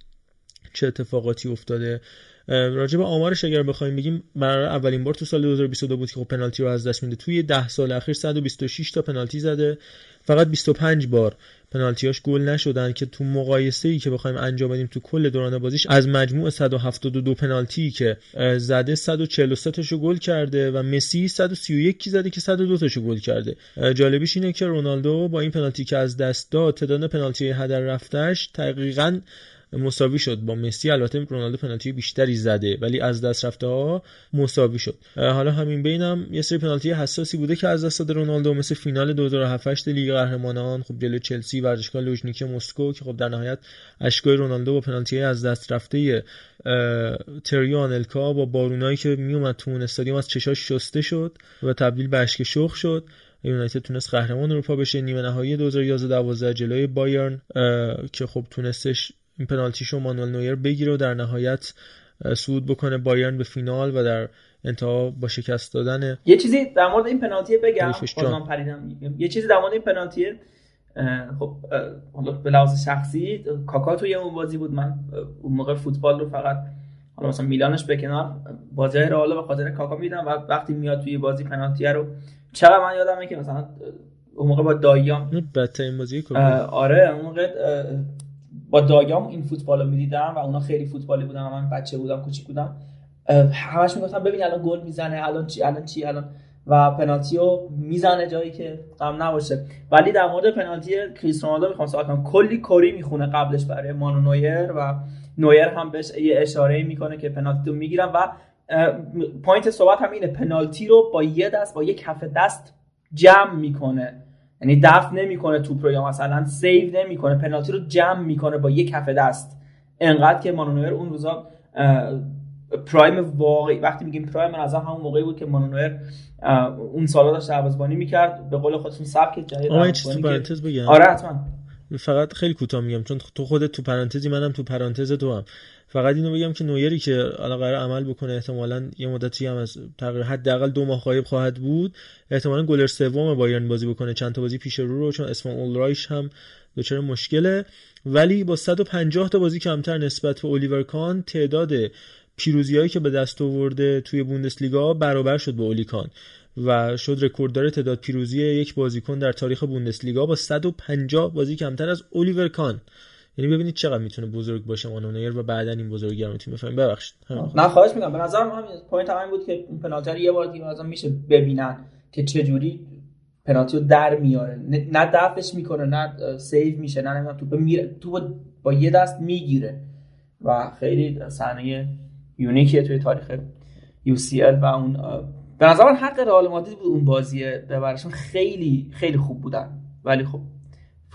[SPEAKER 1] چه اتفاقاتی افتاده. راجع به آمارش اگر بخوایم بگیم برای اولین بار تو سال 2022 بود که خب پنالتی رو از دست میده. توی 10 سال اخیر 126 تا پنالتی زده. فقط 25 بار پنالتیاش گل نشدن که تو مقایسه ای که بخوایم انجام بدیم تو کل دوران بازیش از مجموع 172 پنالتی که زده 143 تاشو گل کرده و مسی 131 کی زده که 102 تاشو گل کرده. جالبیش اینه که رونالدو با این پنالتی که از دست داد تعداد پنالتی هدر رفتش دقیقاً مساوی شد. با مسی البته رونالدو پنالتی بیشتری زده ولی از دست رفته ها مساوی شد. حالا همین بینم یه سری پنالتی حساسی بوده که از دست داده رونالدو مثل فینال 2007 لیگ قهرمانان خب جلو چلسی ورزشگاه لوژنیکی مسکو که خب در نهایت اشکای رونالدو با پنالتی از دست رفته تری و آنلکا با بارونایی که میومد تو استادیوم از چشاش شسته شد و تبدیل به اشک شخ شد. یونایتد تونست قهرمان اروپا بشه. نیمه نهایی 2011 12 جلوی بایرن که خب تونستش این پنالتیشو مانوئل نویر بگیره و در نهایت صعود بکنه بایرن به فینال و در انتها با شکست دادن
[SPEAKER 3] یه چیزی در مورد این پنالتی بگم. پریدم. یه چیزی در مورد این پنالتی خب حالا به لحاظ شخصی کاکا توی اون بازی بود. من اون موقع فوتبال رو فقط حالا مثلا میلانش به کنار بازی رئال به خاطر کاکا میدم و وقتی میاد توی بازی پنالتی رو چرا من یادمه که مثلا اون موقع با داییام
[SPEAKER 1] بدترین بازی
[SPEAKER 3] آره اون موقع دایام این فوتبال رو می‌دیدم و اونا خیلی فوتبالی بودن و من بچه بودم کوچیک بودم. همش می‌گفتم ببین الان گل می‌زنه الان چی الان چی الان. و پنالتی رو می‌زنه جایی که غم نباشه. ولی در مورد پنالتی کریس رونالدو می‌خوام صحبت کنم. کلی کری می‌خونه قبلش برای مانو نویر و نویر هم بهش یه اشاره می‌کنه که پنالتی رو می‌گیرم و point صحبت هم اینه. پنالتی رو با یه دست با یک کف دست جمع می‌کنه. یعنی دفع نمی‌کنه توپ رو یا مثلا save نمی‌کنه پنالتی رو جمع می‌کنه با یک کف دست. انقدر که مانونویر اون روزا prime واقعی وقتی میگیم prime از همون موقعی بود که مانونویر اون سالا داشت دروازه‌بانی می‌کرد. به قول خودتون سبک جدید
[SPEAKER 1] آقا چیز تو پرانتز بگم.
[SPEAKER 3] آره حتما.
[SPEAKER 1] فقط خیلی کوتاه میگم چون تو خودت تو پرانتزی منم تو پرانتز تو هم. فقط اینو بگم که نویری که الان قرار عمل بکنه احتمالا یه مدتی هم از تقریبا حداقل دو ماه غایب خواهد بود. احتمالا گلر سوم بایرن بازی بکنه. چند تا بازی پیش رو رو چون اسم اولرایش هم دچار مشکله. ولی با 150 تا بازی کمتر نسبت به الیور کان تعداد پیروزیایی که به دست آورده توی بوندسلیگا برابر شد با اولیکان و شد رکورددار تعداد پیروزی یک بازیکن در تاریخ بوندسلیگا با 150 بازی کمتر از الیور کان. یعنی ببینید چقدر می‌تونه بزرگ باشه مانونویر و بعدا این بزرگی رو می‌تونه بفهمیم ببخشید
[SPEAKER 3] نه خواهش می‌کنم. به نظر من point همین بود که این پنالتی یه بار دیگه مثلا میشه ببینن که چه جوری پنالتی رو در میاره. نه دفعش می‌کنه نه save میشه نه نه توپ میره تو با یه دست می‌گیره. و خیلی صحنه unique یه توی تاریخ UCL و اون به نظر من حق رئال مادرید بود اون بازی ببرشون. خیلی خیلی خوب بودن. ولی خب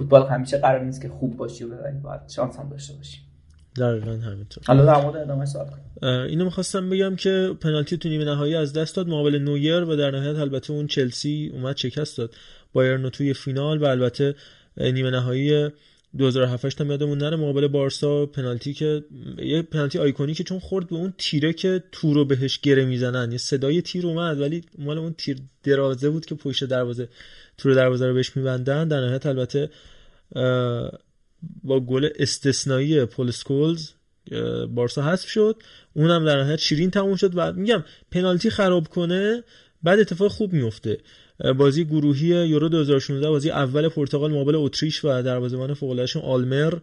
[SPEAKER 3] فوتبال همیشه قرار نیست که خوب باشی و ببری باید شانس هم داشته باشی.
[SPEAKER 1] دقیقا همینطور.
[SPEAKER 3] حالا در مورد ادامه سوال
[SPEAKER 1] اینو می‌خواستم بگم که پنالتی تو نیمه نهایی از دست داد. مقابل نویر و در نهایت البته اون چلسی اومد شکست داد. بایرن توی فینال و البته نیمه نهایی 2007 هم یادمون نره مقابل بارسا. پنالتی که یه پنالتی آیکونی که چون خورد به اون تیره که تو رو بهش گره می‌زنن. یه صدای تیر اومد ولی مال اون تیر درازه بود که پشت دروازه تور دروازه رو بهش میبندن. در نهایت البته با گل استثنایی پول سکولز بارسا حذف شد. اونم در نهایت شیرین تموم شد و میگم پنالتی خراب کنه بعد اتفاق خوب میفته بازی گروهی یورو 2016 بازی اول پرتغال مقابل اتریش و دروازه‌بان فوق‌العاده‌شون آلمر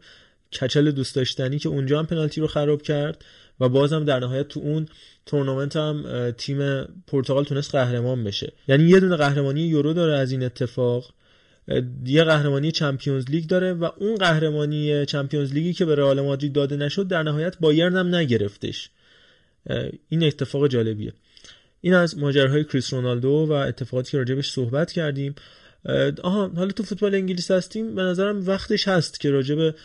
[SPEAKER 1] کچل دوست داشتنی که اونجا هم پنالتی رو خراب کرد. و بازم در نهایت تو اون تورنمنت هم تیم پرتغال تونست قهرمان بشه. یعنی یه دونه قهرمانی یورو داره از این اتفاق یه قهرمانی Champions League داره و اون قهرمانی Champions League ی که به رئال مادرید داده نشد در نهایت بایرن هم نگرفتش. این اتفاق جالبیه. این از ماجراهای کریس رونالدو و اتفاقاتی که راجبش صحبت کردیم. آها حالا تو فوتبال انگلیس هستیم به نظرم وقتش هست که راجب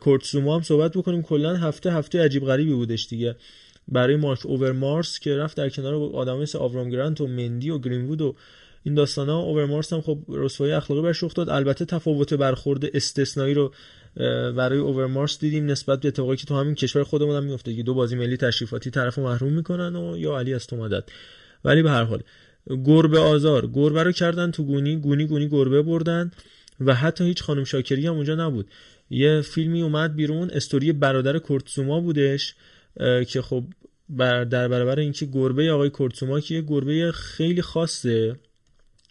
[SPEAKER 1] کورتزوما هم صحبت بکنیم. کلا هفته هفته عجیب غریبی بودش دیگه. برای مارک اوورمارس که رفت در کنار آدم مثل آورام گرانت و مندی و گرینوود و این داستانا. اوورمارس هم خب رسوایی اخلاقی برش داد. البته تفاوت برخورد استثنایی رو برای اوورمارس دیدیم نسبت به اتفاقی که تو همین کشور خودمون هم میفته که دو بازی ملی تشریفاتی طرف محروم می‌کنن و یا علی از تو مدد. ولی به هر حال گربه آزار. گربه رو کردن تو گونی گونی گونی گربه بردن و حتی هیچ خانم شاکری هم اونجا نبود. یه فیلمی اومد بیرون استوری برادر کورتسوما بودش که خب در برابر اینکه گربه آقای کورتسوما که یه گربه خیلی خاصه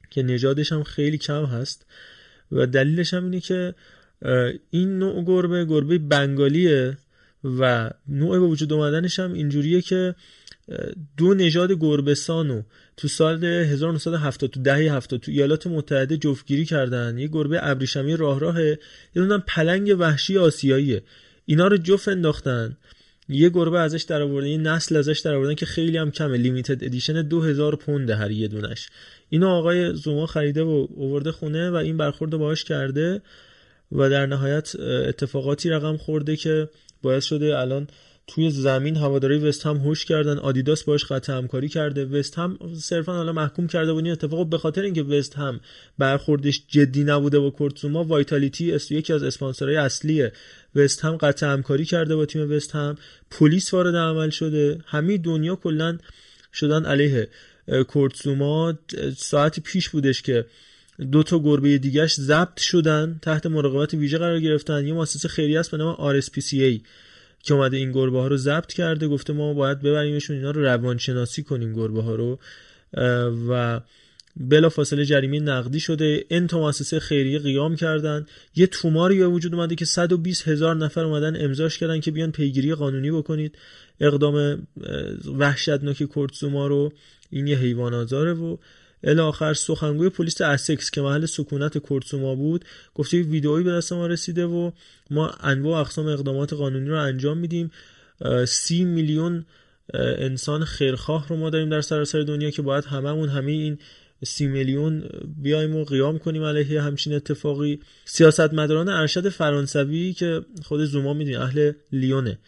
[SPEAKER 1] که نژادش هم خیلی کم هست و دلیلش هم اینه که این نوع گربه گربه بنگالیه و نوع به وجود اومدنش هم اینجوریه که دو نژاد گربسانو تو سال 1970 تو دهه 70 تو ایالات متحده جفتگیری کردن. یه گربه ابریشمی راه راهه یه دونم پلنگ وحشی آسیاییه. اینا رو جفت انداختن. یه گربه ازش در آوردن یه نسل ازش در آوردن که خیلی هم کمه. لیمیتد ادیشن 2000 پونده هر یه دونش. اینو آقای زوما خریده و آورده خونه و این برخورد باهاش کرده و در نهایت اتفاقاتی رقم خورده که باعث شده الان توی زمین هواداری وست هم هوش کردن آدیداس باش قطع همکاری کرده. وست هم صرفا حالا محکوم کرده بود این اتفاق. به خاطر اینکه وست هم برخوردش جدی نبوده با کورتزوما وایتالیتی است یکی از اسپانسرهای اصلی وست هم قطع همکاری کرده با تیم وست هم. پلیس وارد عمل شده. همه دنیا کلا شدن علیه کورتزوما ساعت پیش بودش که دو تا گربه دیگهش ضبط شدن تحت مراقبت ویژه قرار گرفتن. یه مؤسسه خیریه است به نام RSPCA که اومده این گربه ها رو ضبط کرده گفته ما باید ببریمشون اینا رو روانشناسی کنیم گربه ها رو و بلا فاصله جریمه نقدی شده. این تا خیریه قیام کردن. یه توماری به وجود اومده که 120 هزار نفر اومدن امضاش کردن که بیان پیگیری قانونی بکنید. اقدام وحشتناک کورتزوما رو این یه حیوان آزاره و الاخر سخنگوی پلیس اسکس که محل سکونت کورتسوما بود گفته ویدئویی به دست ما رسیده و ما انواع اقسام اقدامات قانونی رو انجام میدیم. سی میلیون انسان خیرخواه رو ما داریم در سراسر دنیا که باید هممون همه این سی میلیون بیایم و قیام کنیم علیه همچین اتفاقی. سیاستمداران ارشد فرانسوی که خود زوما می‌دونی اهل لیونه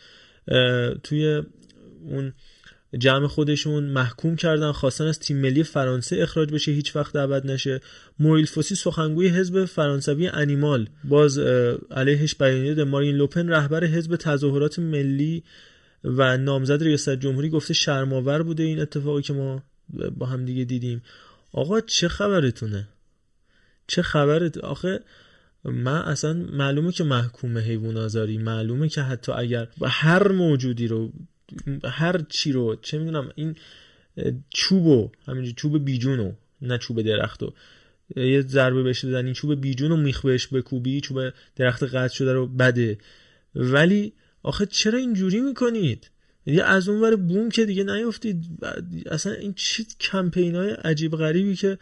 [SPEAKER 1] توی اون جمع خودشون محکوم کردن خواستن از تیم ملی فرانسه اخراج بشه هیچ وقت ابد نشه. موریل فوسی سخنگوی حزب فرانسوی انیمال. باز علیهش بیانیه ده مارین لوپن رهبر حزب تظاهرات ملی و نامزد ریاست جمهوری گفته شرماور بوده این اتفاقی که ما با هم دیگه دیدیم. آقا چه خبرتونه؟ چه خبرت؟ آخه من اصلا معلومه که محکوم حیوان آزاری معلومه که حتی اگر هر موجودی رو هر چی رو چه می‌دونم این چوبو همینجور چوب بیجونو نه چوب درختو یه ضربه بهش بزنی چوب بیجونو میخ بهش بکوبی چوب درخت قطع شده رو بده. ولی آخه چرا اینجوری می‌کنید؟ یعنی از اون ور بوم که دیگه نیفتید. اصلا این چی کمپین های عجیب غریبی که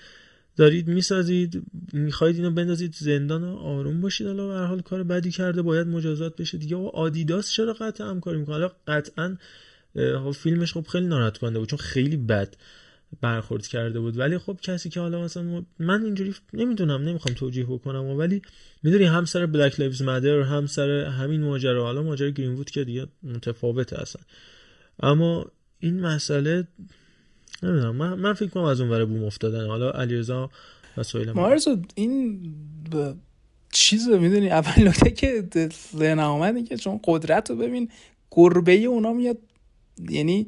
[SPEAKER 1] دارید می‌سازید می‌خواید اینو بندازید زندان و آروم باشید. حالا به حال کار بدی کرده باید مجازات بشه دیگه. و آدیداس چرا قطعا همکاری می‌کنه؟ حالا قطعا فیلمش خب خیلی ناراحت کننده بود چون خیلی بد برخورد کرده بود. ولی خب کسی که حالا مثلا من اینجوری نمی‌دونم نمی‌خوام توجیه بکنم ولی می‌دونی هم سر بلک لیوز مادر هم سر همین ماجرا حالا ماجرا گرین وود که دیگه متفاوته اصلا. اما این مسئله نمی‌دونم. من, من فکر کنم از اون ور بوم افتادن. حالا علیرضا و سهیل
[SPEAKER 2] مارزو این ب... چیز می‌دونی؟ اول نکته که ذهن آمده که چون قدرت رو ببین گربه اونا میاد یعنی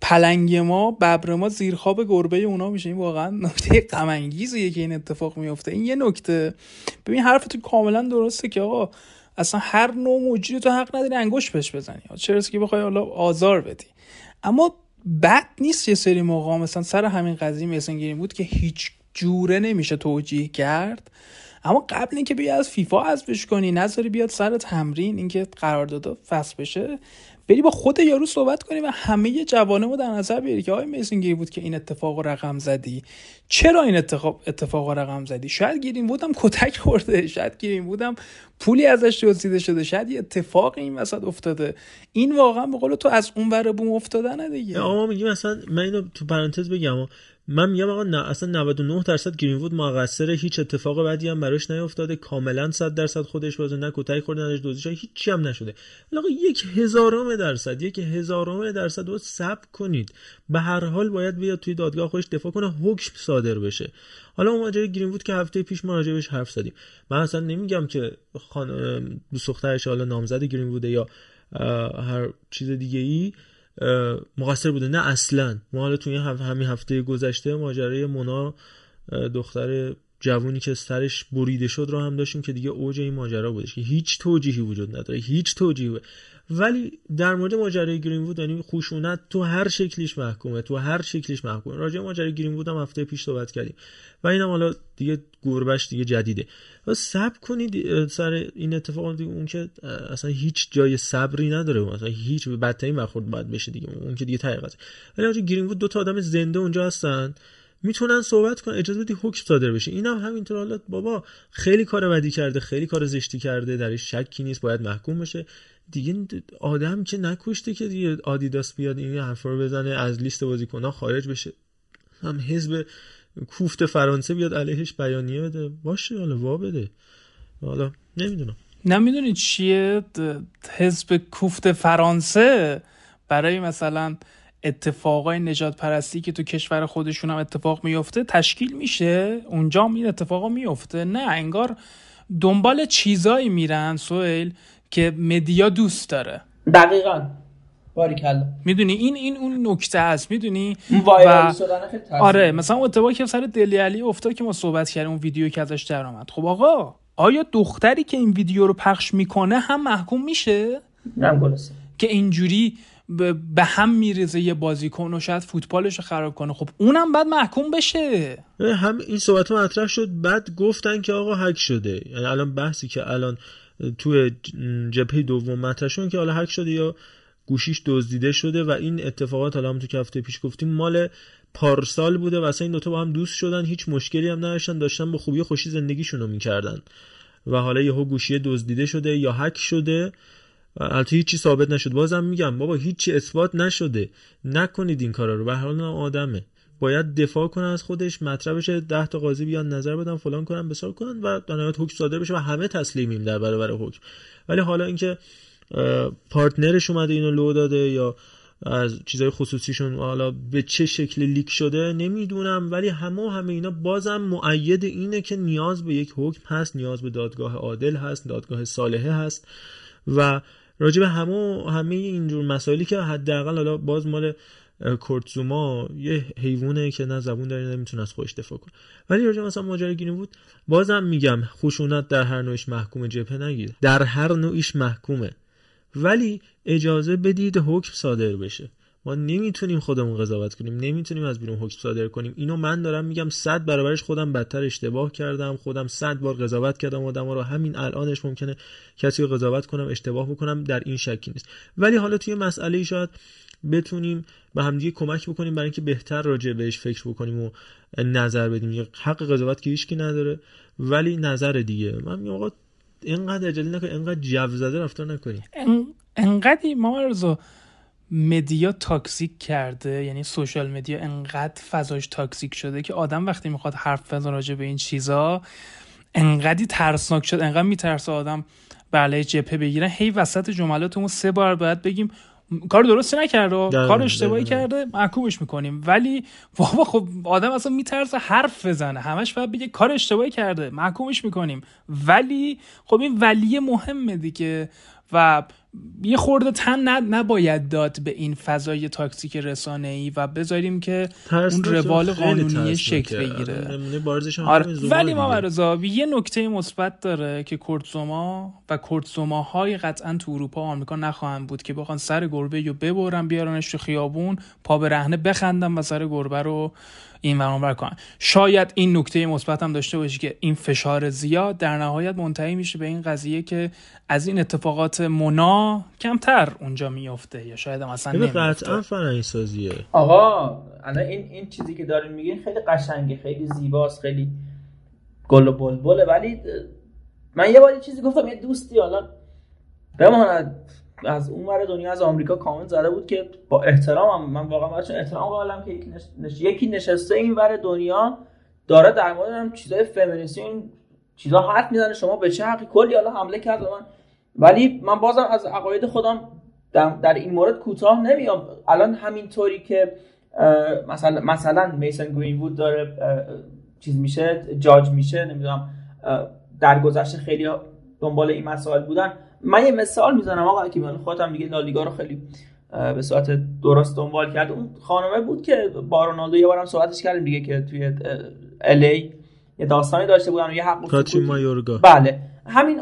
[SPEAKER 2] پلنگ ما ببر ما زیر خواب گربه اونا میشه. این واقعا نکته غم انگیزیه که این اتفاق میفته این یه نکته. ببین حرف تو کاملا درسته که آقا اصلا هر نوع موجودی تو حق نداری انگوش بهش بزنی. چرا که بخوای حالا آزار بدی. اما بد نیست یه سری موقع مثلا سر همین قضیه مثلا بود که هیچ جوره نمیشه توجیه کرد. اما قبل اینکه بیا از فیفا حذفش کنی نذاری بیاد سر تمرین اینکه قرارداد فصل بشه. بری با خود یارو صحبت کنی و همه جوانه رو در نظر بیاری که آقای میسین بود که این اتفاق رقم زدی. چرا این اتفاق رقم زدی؟ شاید گیریم بودم کتک خورده شاید گیریم بودم پولی ازش دزدیده شده شاید یه اتفاق این وسط افتاده. این واقعا به تو از اون ور بوم افتادن دیگه.
[SPEAKER 1] آقا میگی مثلا من اینو تو پرانتز بگم من میگم آقا نه اصلا 99 درصد گرین‌وود مقصر هیچ اتفاق بدی هم براش نیافتاده کاملا 100 درصد خودش بازه نه کتای خورده نداشت دوزیش هیچی هم نشده. آقا یک هزارم درصد یک هزارم درصد رو سب کنید. به هر حال باید بیاد توی دادگاه خودش دفاع کنه حکم صادر بشه. حالا اون ماجرای گرین‌وود که هفته پیش ما راجع بهش حرف زدیم. من اصلا نمیگم که خان دوست دخترش حالا نامزد گرین‌ووده یا هر چیز دیگه ای مقصر بوده. نه اصلا. ما حالا توی همین هفته گذشته ماجرای مونا دختر جوونی که سرش بریده شد رو هم داشتیم که دیگه اوج این ماجرا بودش که هیچ توجیهی وجود نداره. هیچ توجیهی. ولی در مورد ماجرای گرین وود یعنی خشونت تو هر شکلیش محکومه تو هر شکلیش محکومه. راجع ماجرای گرین وود هم هفته پیش صحبت کردیم. و اینم حالا دیگه گربش دیگه جدیده. و صبر کنید سر این اتفاق دیگه اون که اصلا هیچ جای صبری نداره. مثلا هیچ بدترین برخورد باید بشه دیگه. اون که دیگه طریقت ولی راجع گرین وود دو تا آدم زنده اونجا هستن. می‌تونن صحبت کنن. اجازه بدی حکم صادر بشه. اینم هم همینطور. حالا بابا خیلی کار بدی کرده خیلی کار زشتی کرده. درش شکی نیست. باید محکوم بشه. دیگه آدم که نکشته که دیگه آدیداس بیاد این حرفا رو بزنه از لیست بازیکن‌ها خارج بشه. هم حزب کوفت فرانسه بیاد علیهش بیانیه بده. باشه حالا وا بده. حالا نمی‌دونم.
[SPEAKER 2] نمی‌دونی چیه؟ حزب کوفت فرانسه برای مثلا اتفاقای نجات پرستی که تو کشور خودشون هم اتفاق میفته تشکیل میشه؟ اونجا این اتفاقا میفته نه انگار دنبال چیزایی میرن سویل که مدیا دوست داره.
[SPEAKER 3] دقیقا. باریکلا
[SPEAKER 2] می‌دونی؟ این این اون نکته است می‌دونی؟
[SPEAKER 3] و
[SPEAKER 2] آره مثلا اون اتفاقی که سر دلی علی افتاد که ما صحبت کردیم اون ویدیو که ازش در آمد خب آقا آیا دختری که این ویدیو رو پخش می‌کنه هم محکوم میشه؟
[SPEAKER 3] نه
[SPEAKER 2] که اینجوری به هم میریزه یه بازیکن و شاید فوتبالش رو خراب کنه. خب اونم بعد محکوم بشه.
[SPEAKER 1] هم این صحبت مطرح شد بعد گفتن که آقا هک شده. یعنی الان بحثی که الان تو جبهه دوم مطرح که حالا هک شده یا گوشیش دزدیده شده و این اتفاقات حالا هم تو که هفته پیش گفتیم مال پارسال بوده و اصلا این دوتا با هم دوست شدن هیچ مشکلی هم نداشتن داشتن به خوبی خوشی زندگیشون رو می‌کردن. و حالا یهو گوشی دزدیده شده یا هک شده. البته هیچی ثابت نشد. بازم میگم بابا هیچی اثبات نشده. نکنید این کارا رو. به حال آدمه. باید دفاع کنه از خودش مطرح بشه 10 تا قاضی بیان نظر بدن فلان کنن بیسار کنن و در نهایت حکم صادر بشه و همه تسلیمیم در برابر حکم. ولی حالا اینکه partner ش اومده اینو لو داده یا از چیزای خصوصیشون حالا به چه شکل leak شده نمی‌دونم ولی همه همه اینا بازم مؤید اینه که نیاز به یک حکم هست نیاز به دادگاه عادل هست دادگاه صالحه هست و راجع به همه همه اینجور مسائلی که حداقل حالا باز مال کورتزوما یه حیوانه که نه زبون داره نمی‌تونه از خودش دفاع کنه. ولی راجع مثلا ماجرا گیریم بود بازم میگم خشونت در هر نوعش محکومه جبهه نگیر در هر نوعش محکومه. ولی اجازه بدید حکم صادر بشه. ما نمی‌تونیم خودمون قضاوت کنیم نمی‌تونیم از بیرون حکم صادر کنیم. اینو من دارم میگم صد برابرش خودم بدتر اشتباه کردم خودم صد بار قضاوت کردم آدم رو. همین الانش ممکنه کسی رو قضاوت کنم اشتباه بکنم در این شکی نیست. ولی حالا توی مسئله شاید بتونیم به همدیگه کمک بکنیم برای اینکه بهتر راجع بهش فکر بکنیم و نظر بدیم. حق قضاوت که هیچکی نداره ولی نظر دیگه. من میگم آقا اینقدر عجله نکن اینقدر جو زده رفتار نکنی.
[SPEAKER 2] انقدری ما media toxic کرده یعنی social media انقدر فضاش toxic شده که آدم وقتی می‌خواد حرف بزنه راجع به این چیزا انقدی ترسناک شد انقدر میترسه آدم به علیه جبهه بگیرن هی وسط جملاتمون سه بار باید بگیم کار درستی نکرده کار اشتباهی. کرده محکومش می‌کنیم. ولی بابا خب آدم اصلا میترسه حرف بزنه. همش باید بگه کار اشتباهی کرده محکومش می‌کنیم. ولی خب این ولی مهمه دیگه. و یه خورده تن نباید داد به این فضای تاکسیک رسانه ای و بذاریم که اون روال قانونی. شکل بگیره آره
[SPEAKER 1] زوما
[SPEAKER 2] ولی. ما رضا یه نکته مثبت داره که کورتزوما و کورتزوماهای قطعا تو اروپا و آمریکا نخواهند بود که بخوان سر گربه رو ببرن بیارنش تو خیابون پا به رهنه بخندن و سر گربه رو این ور کنن شاید این نکته مثبت هم داشته باشه که این فشار زیاد در نهایت منتهی میشه به این قضیه که از این اتفاقات منا کمتر اونجا میفته یا شاید هم اصلا نمیفته
[SPEAKER 1] قطعا سازیه
[SPEAKER 3] آقا الان این این چیزی که دارین میگین خیلی قشنگه خیلی زیباست خیلی گل و بلبله ولی من یه بار چیزی گفتم یه دوستی حالا بماند. از اون ور دنیا از آمریکا کامنت زده بود که با احترامم من واقعا براشون احترام قائلم که نش... نش- یکی نشسته این ور دنیا داره در مورد هم چیزای فمینیستی این چیزا حرف می‌زنه شما به چه حقی؟ کلی حالا حمله کرد من. ولی من بازم از عقاید خودم در, این مورد کوتاه نمیام. الان همینطوری که مثلا مثلا میسن گرین وود داره چیز میشه جاج میشه نمی‌دونم در گذشته خیلی دنبال این مسائل بودن. من یه مثال می‌زنم آقا که من خودم دیگه لالیگا رو خیلی به صورت درست دنبال کرد. اون خانمه بود که با رونالدو یه بارم صحبتش کردیم دیگه که توی الی یه داستانی داشته بودن و یه حق سکوتی-
[SPEAKER 1] مایورگا.
[SPEAKER 3] بله. همین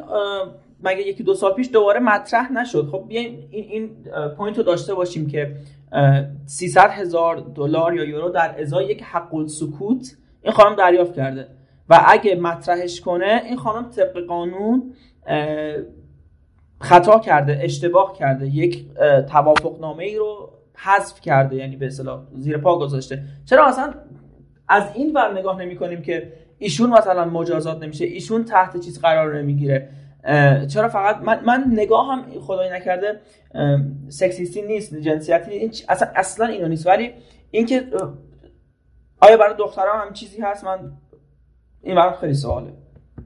[SPEAKER 3] مگه یکی دو سال پیش دوباره مطرح نشد؟ خب بیاین این این پوینت رو داشته باشیم که اه، 300 هزار دلار یا یورو در ازای یک حق السکوت این خانم دریافت کرده. و اگه مطرحش کنه این خانم طبق قانون خطا کرده اشتباه کرده یک اه، توافقنامه ای رو حذف کرده یعنی به اصطلاح زیر پا گذاشته. چرا اصلا از این ور نگاه نمی کنیم که ایشون مثلا مجازات نمیشه ایشون تحت چیز قرار نمی‌گیره؟ چرا فقط من, من نگاه هم خدای نکرده سکسیستی نیست جنسیتی این اصلا اصلا اینو نیست. ولی اینکه آیا برای دخترها هم چیزی هست؟ من این برام خیلی سواله.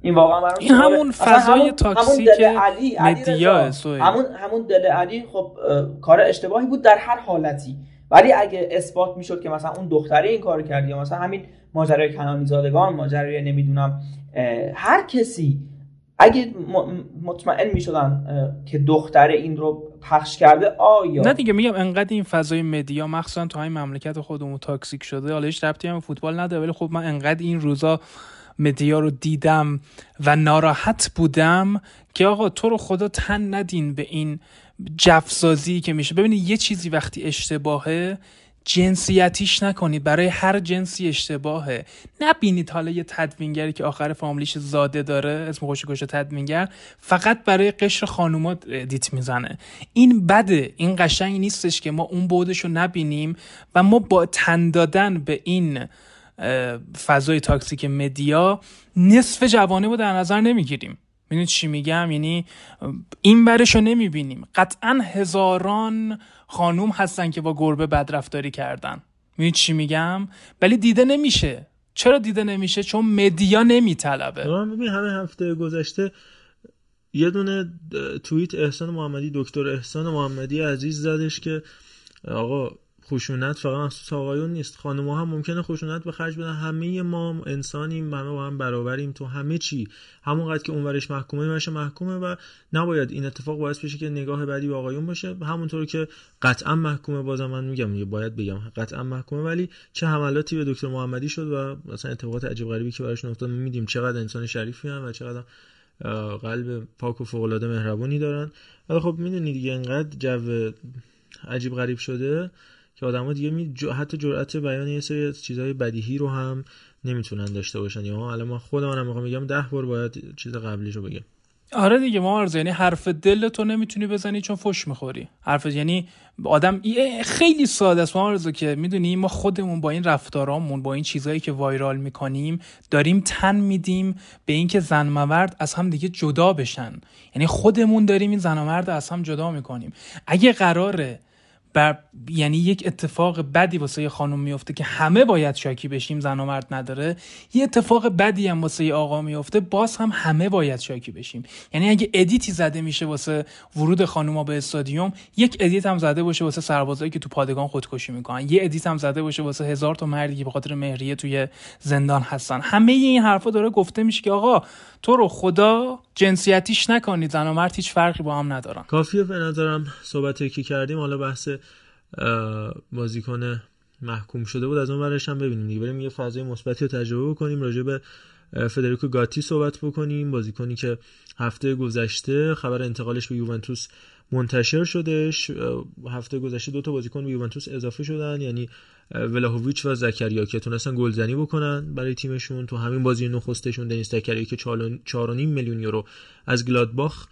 [SPEAKER 3] این واقعا برام
[SPEAKER 2] این. همون فضای
[SPEAKER 3] همون دل علی- علی. همون همون دل علی خب کار اشتباهی بود در هر حالتی ولی اگه اثبات می‌شد که مثلا اون دختره این کار کرد یا مثلا همین ماجرای کنانی زادگان ماجرای نمی‌دونم هر کسی اگه مطمئن می‌شدن که دختره این رو پخش کرده آیا
[SPEAKER 2] نه دیگه میگم انقدر این فضای media مخصوصا تو همین مملکت خودمون toxic شده حالا هیچ ربطی هم فوتبال نداره ولی خب من انقدر این روزا media رو دیدم و ناراحت بودم که آقا تو رو خدا تن ندین به این جوسازی که میشه. ببینید یه چیزی وقتی اشتباهه جنسیتیش نکنید برای هر جنسی اشتباهه. ببینید حالا یه تدوینگری که آخر فامیلیش زاده داره اسم خوش گوشه تدوینگر فقط برای قشر خانومات edit می‌زنه. این بده. این قشنگ نیستش که ما اون بعدش رو نبینیم و ما با تن دادن به این فضای toxic media نصف جامعه رو در نظر نمی‌گیریم. می‌دونید چی میگم؟ یعنی این برش رو نمی‌بینیم. قطعا هزاران خانوم هستن که با گربه بدرفتاری کردن. می‌دونید چی میگم؟ ولی دیده نمیشه. چرا دیده نمیشه؟ چون مدیا نمیطلبه.
[SPEAKER 1] من ببین همه هفته گذشته یه دونه توییت احسان محمدی دکتر احسان محمدی عزیز زدش که آقا خشونت فقط مخصوص آقایون نیست. خانم هم ممکنه خشونت به خرج بدن. همه ما انسانیم همه با هم برابریم تو همه چی. همونقدر که اونورش محکومه میشه محکومه و نباید این اتفاق باعث بشه که نگاه بعدی به آقایون باشه. همونطور که قطعا محکومه بازم من میگم باید بگم قطعا محکومه ولی چه حملاتی به دکتر محمدی شد و مثلا اتفاقات عجیب غریبی که براشون افتاد میدیم چقدر انسان شریفی و چقدر قلب پاک و فوق مهربونی دارن. ولی خب می‌دونی دیگه انقدر جو عجیب غریب شده. که آدما دیگه می ج... حتی جرأت بیان یه سری چیزهای بدیهی رو هم نمی‌تونن داشته باشن. یا الان من خودم هم میگم ده بار باید چیز قبلیشو بگم.
[SPEAKER 2] آره دیگه ما یعنی حرف دل تو نمی‌تونی بزنی چون فش می‌خوری. حرف یعنی آدم خیلی ساده است ما که می‌دونی ما خودمون با این رفتارامون با این چیزهایی که وایرال می‌کنیم داریم تن میدیم به اینکه زن مرد از هم دیگه جدا بشن. یعنی خودمون داریم این زن مرد از هم جدا می‌کنیم. اگه قراره بر یعنی یک اتفاق بدی واسه یه خانم میفته که همه باید شاکی بشیم زن و مرد نداره. یه اتفاق بدی هم واسه یه آقا میفته باز هم همه باید شاکی بشیم. یعنی اگه edit ی زده میشه واسه ورود خانوما به استادیوم یک edit هم زده باشه واسه سربازایی که تو پادگان خودکشی می‌کنن. یه edit هم زده باشه واسه هزار تا مردی که به خاطر مهریه توی زندان هستن. همه این حرفا داره گفته میشه که آقا تو رو خدا جنسیتیش نکنید زن و مرد هیچ فرقی با هم ندارن.
[SPEAKER 1] کافیه به نظرم صحبت که کردیم. حالا بحث بازیکن محکوم شده بود. از اون ورش هم ببینیم دیگه. بریم یه فضای مثبتی رو تجربه بکنیم راجع به فدریکو گاتی صحبت بکنیم. بازیکنی که هفته گذشته خبر انتقالش به یوونتوس منتشر شدش هفته گذشته دو تا بازیکن به یوونتوس اضافه شدن. یعنی ولاهویچ و زکریا که تونستن گلزنی بکنن برای تیمشون. تو همین بازی نخستشون دنیس زکریا که 4.5 میلیون یورو از گلادباخ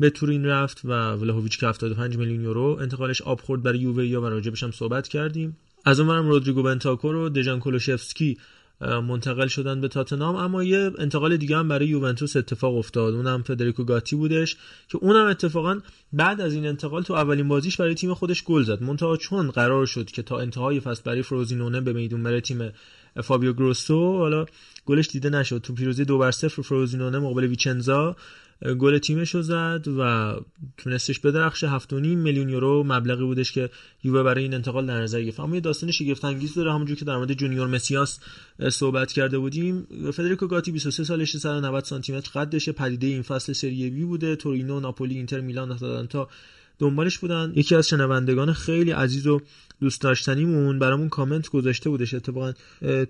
[SPEAKER 1] به تورین رفت و ولاهویچ که 75 میلیون یورو انتقالش آب خورد برای یووه یا و راجبش هم صحبت کردیم. از اونورم رودریگو بنتاکور و دژان کولوشفسکی منتقل شدن به تاتنام اما یه انتقال دیگه هم برای یوونتوس اتفاق افتاد. اونم فدریکو گاتی بودش که اونم اتفاقا بعد از این انتقال تو اولین بازیش برای تیم خودش گل زد. منتها چون قرار شد که تا انتهای فصل برای فروزینونه به میدون بره تیم فابیو گروسو حالا گلش دیده نشد. تو پیروزی دو بر صفر فروزینونه مقابل ویچنزا گل تیمش رو زد و تونستش بدرخشه. 7.5 میلیون یورو مبلغی بودش که یووه برای این انتقال در نظر گرفت. اما یه داستان شگفت انگیز داره. همونجور که در مورد جونیور مسیاس صحبت کرده بودیم. فدریکو گاتی 23 سالشه 190 سانتی متر قدشه. پدیده این فصل سری بی بوده. تورینو ناپولی اینتر میلان آتالانتا دنبالش بودن. یکی از شنوندگان خیلی عزیز و دوست داشتنیمون برامون کامنت گذاشته بودش اتفاقا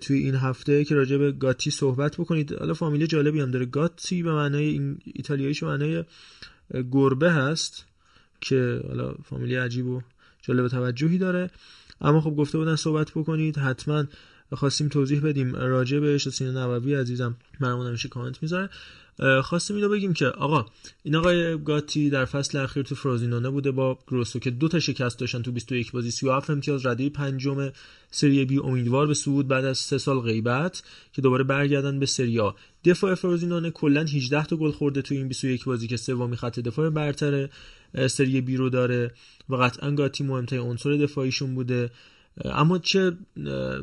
[SPEAKER 1] توی این هفته که راجع به گاتی صحبت بکنید. حالا فامیلی جالبی هم داره. گاتی به معنای این ایتالیاییش به معنای گربه هست که حالا فامیلی عجیب و جالب توجهی داره. اما خب گفته بودن صحبت بکنید. حتما خواستیم توضیح بدیم راجع به سینه نووی عزیزم برامون همیشه کامنت می‌ذاره. خواستیم اینو بگیم که آقا این آقای گاتی در فصل اخیر تو فرازینونه بوده با گروسو که دو تا شکست داشتن تو 21 بازی 37 امتیاز رده پنجم سری بی امیدوار به صعود بعد از سه سال غیبت که دوباره برگردن به سری آ. دفاع فرازینونه کلا 18 تا گل خورده تو این 21 بازی که سومی خط دفاع برتر سری بی رو داره و قطعا گاتی مهمترین عنصر دفاعیشون بوده. اما چه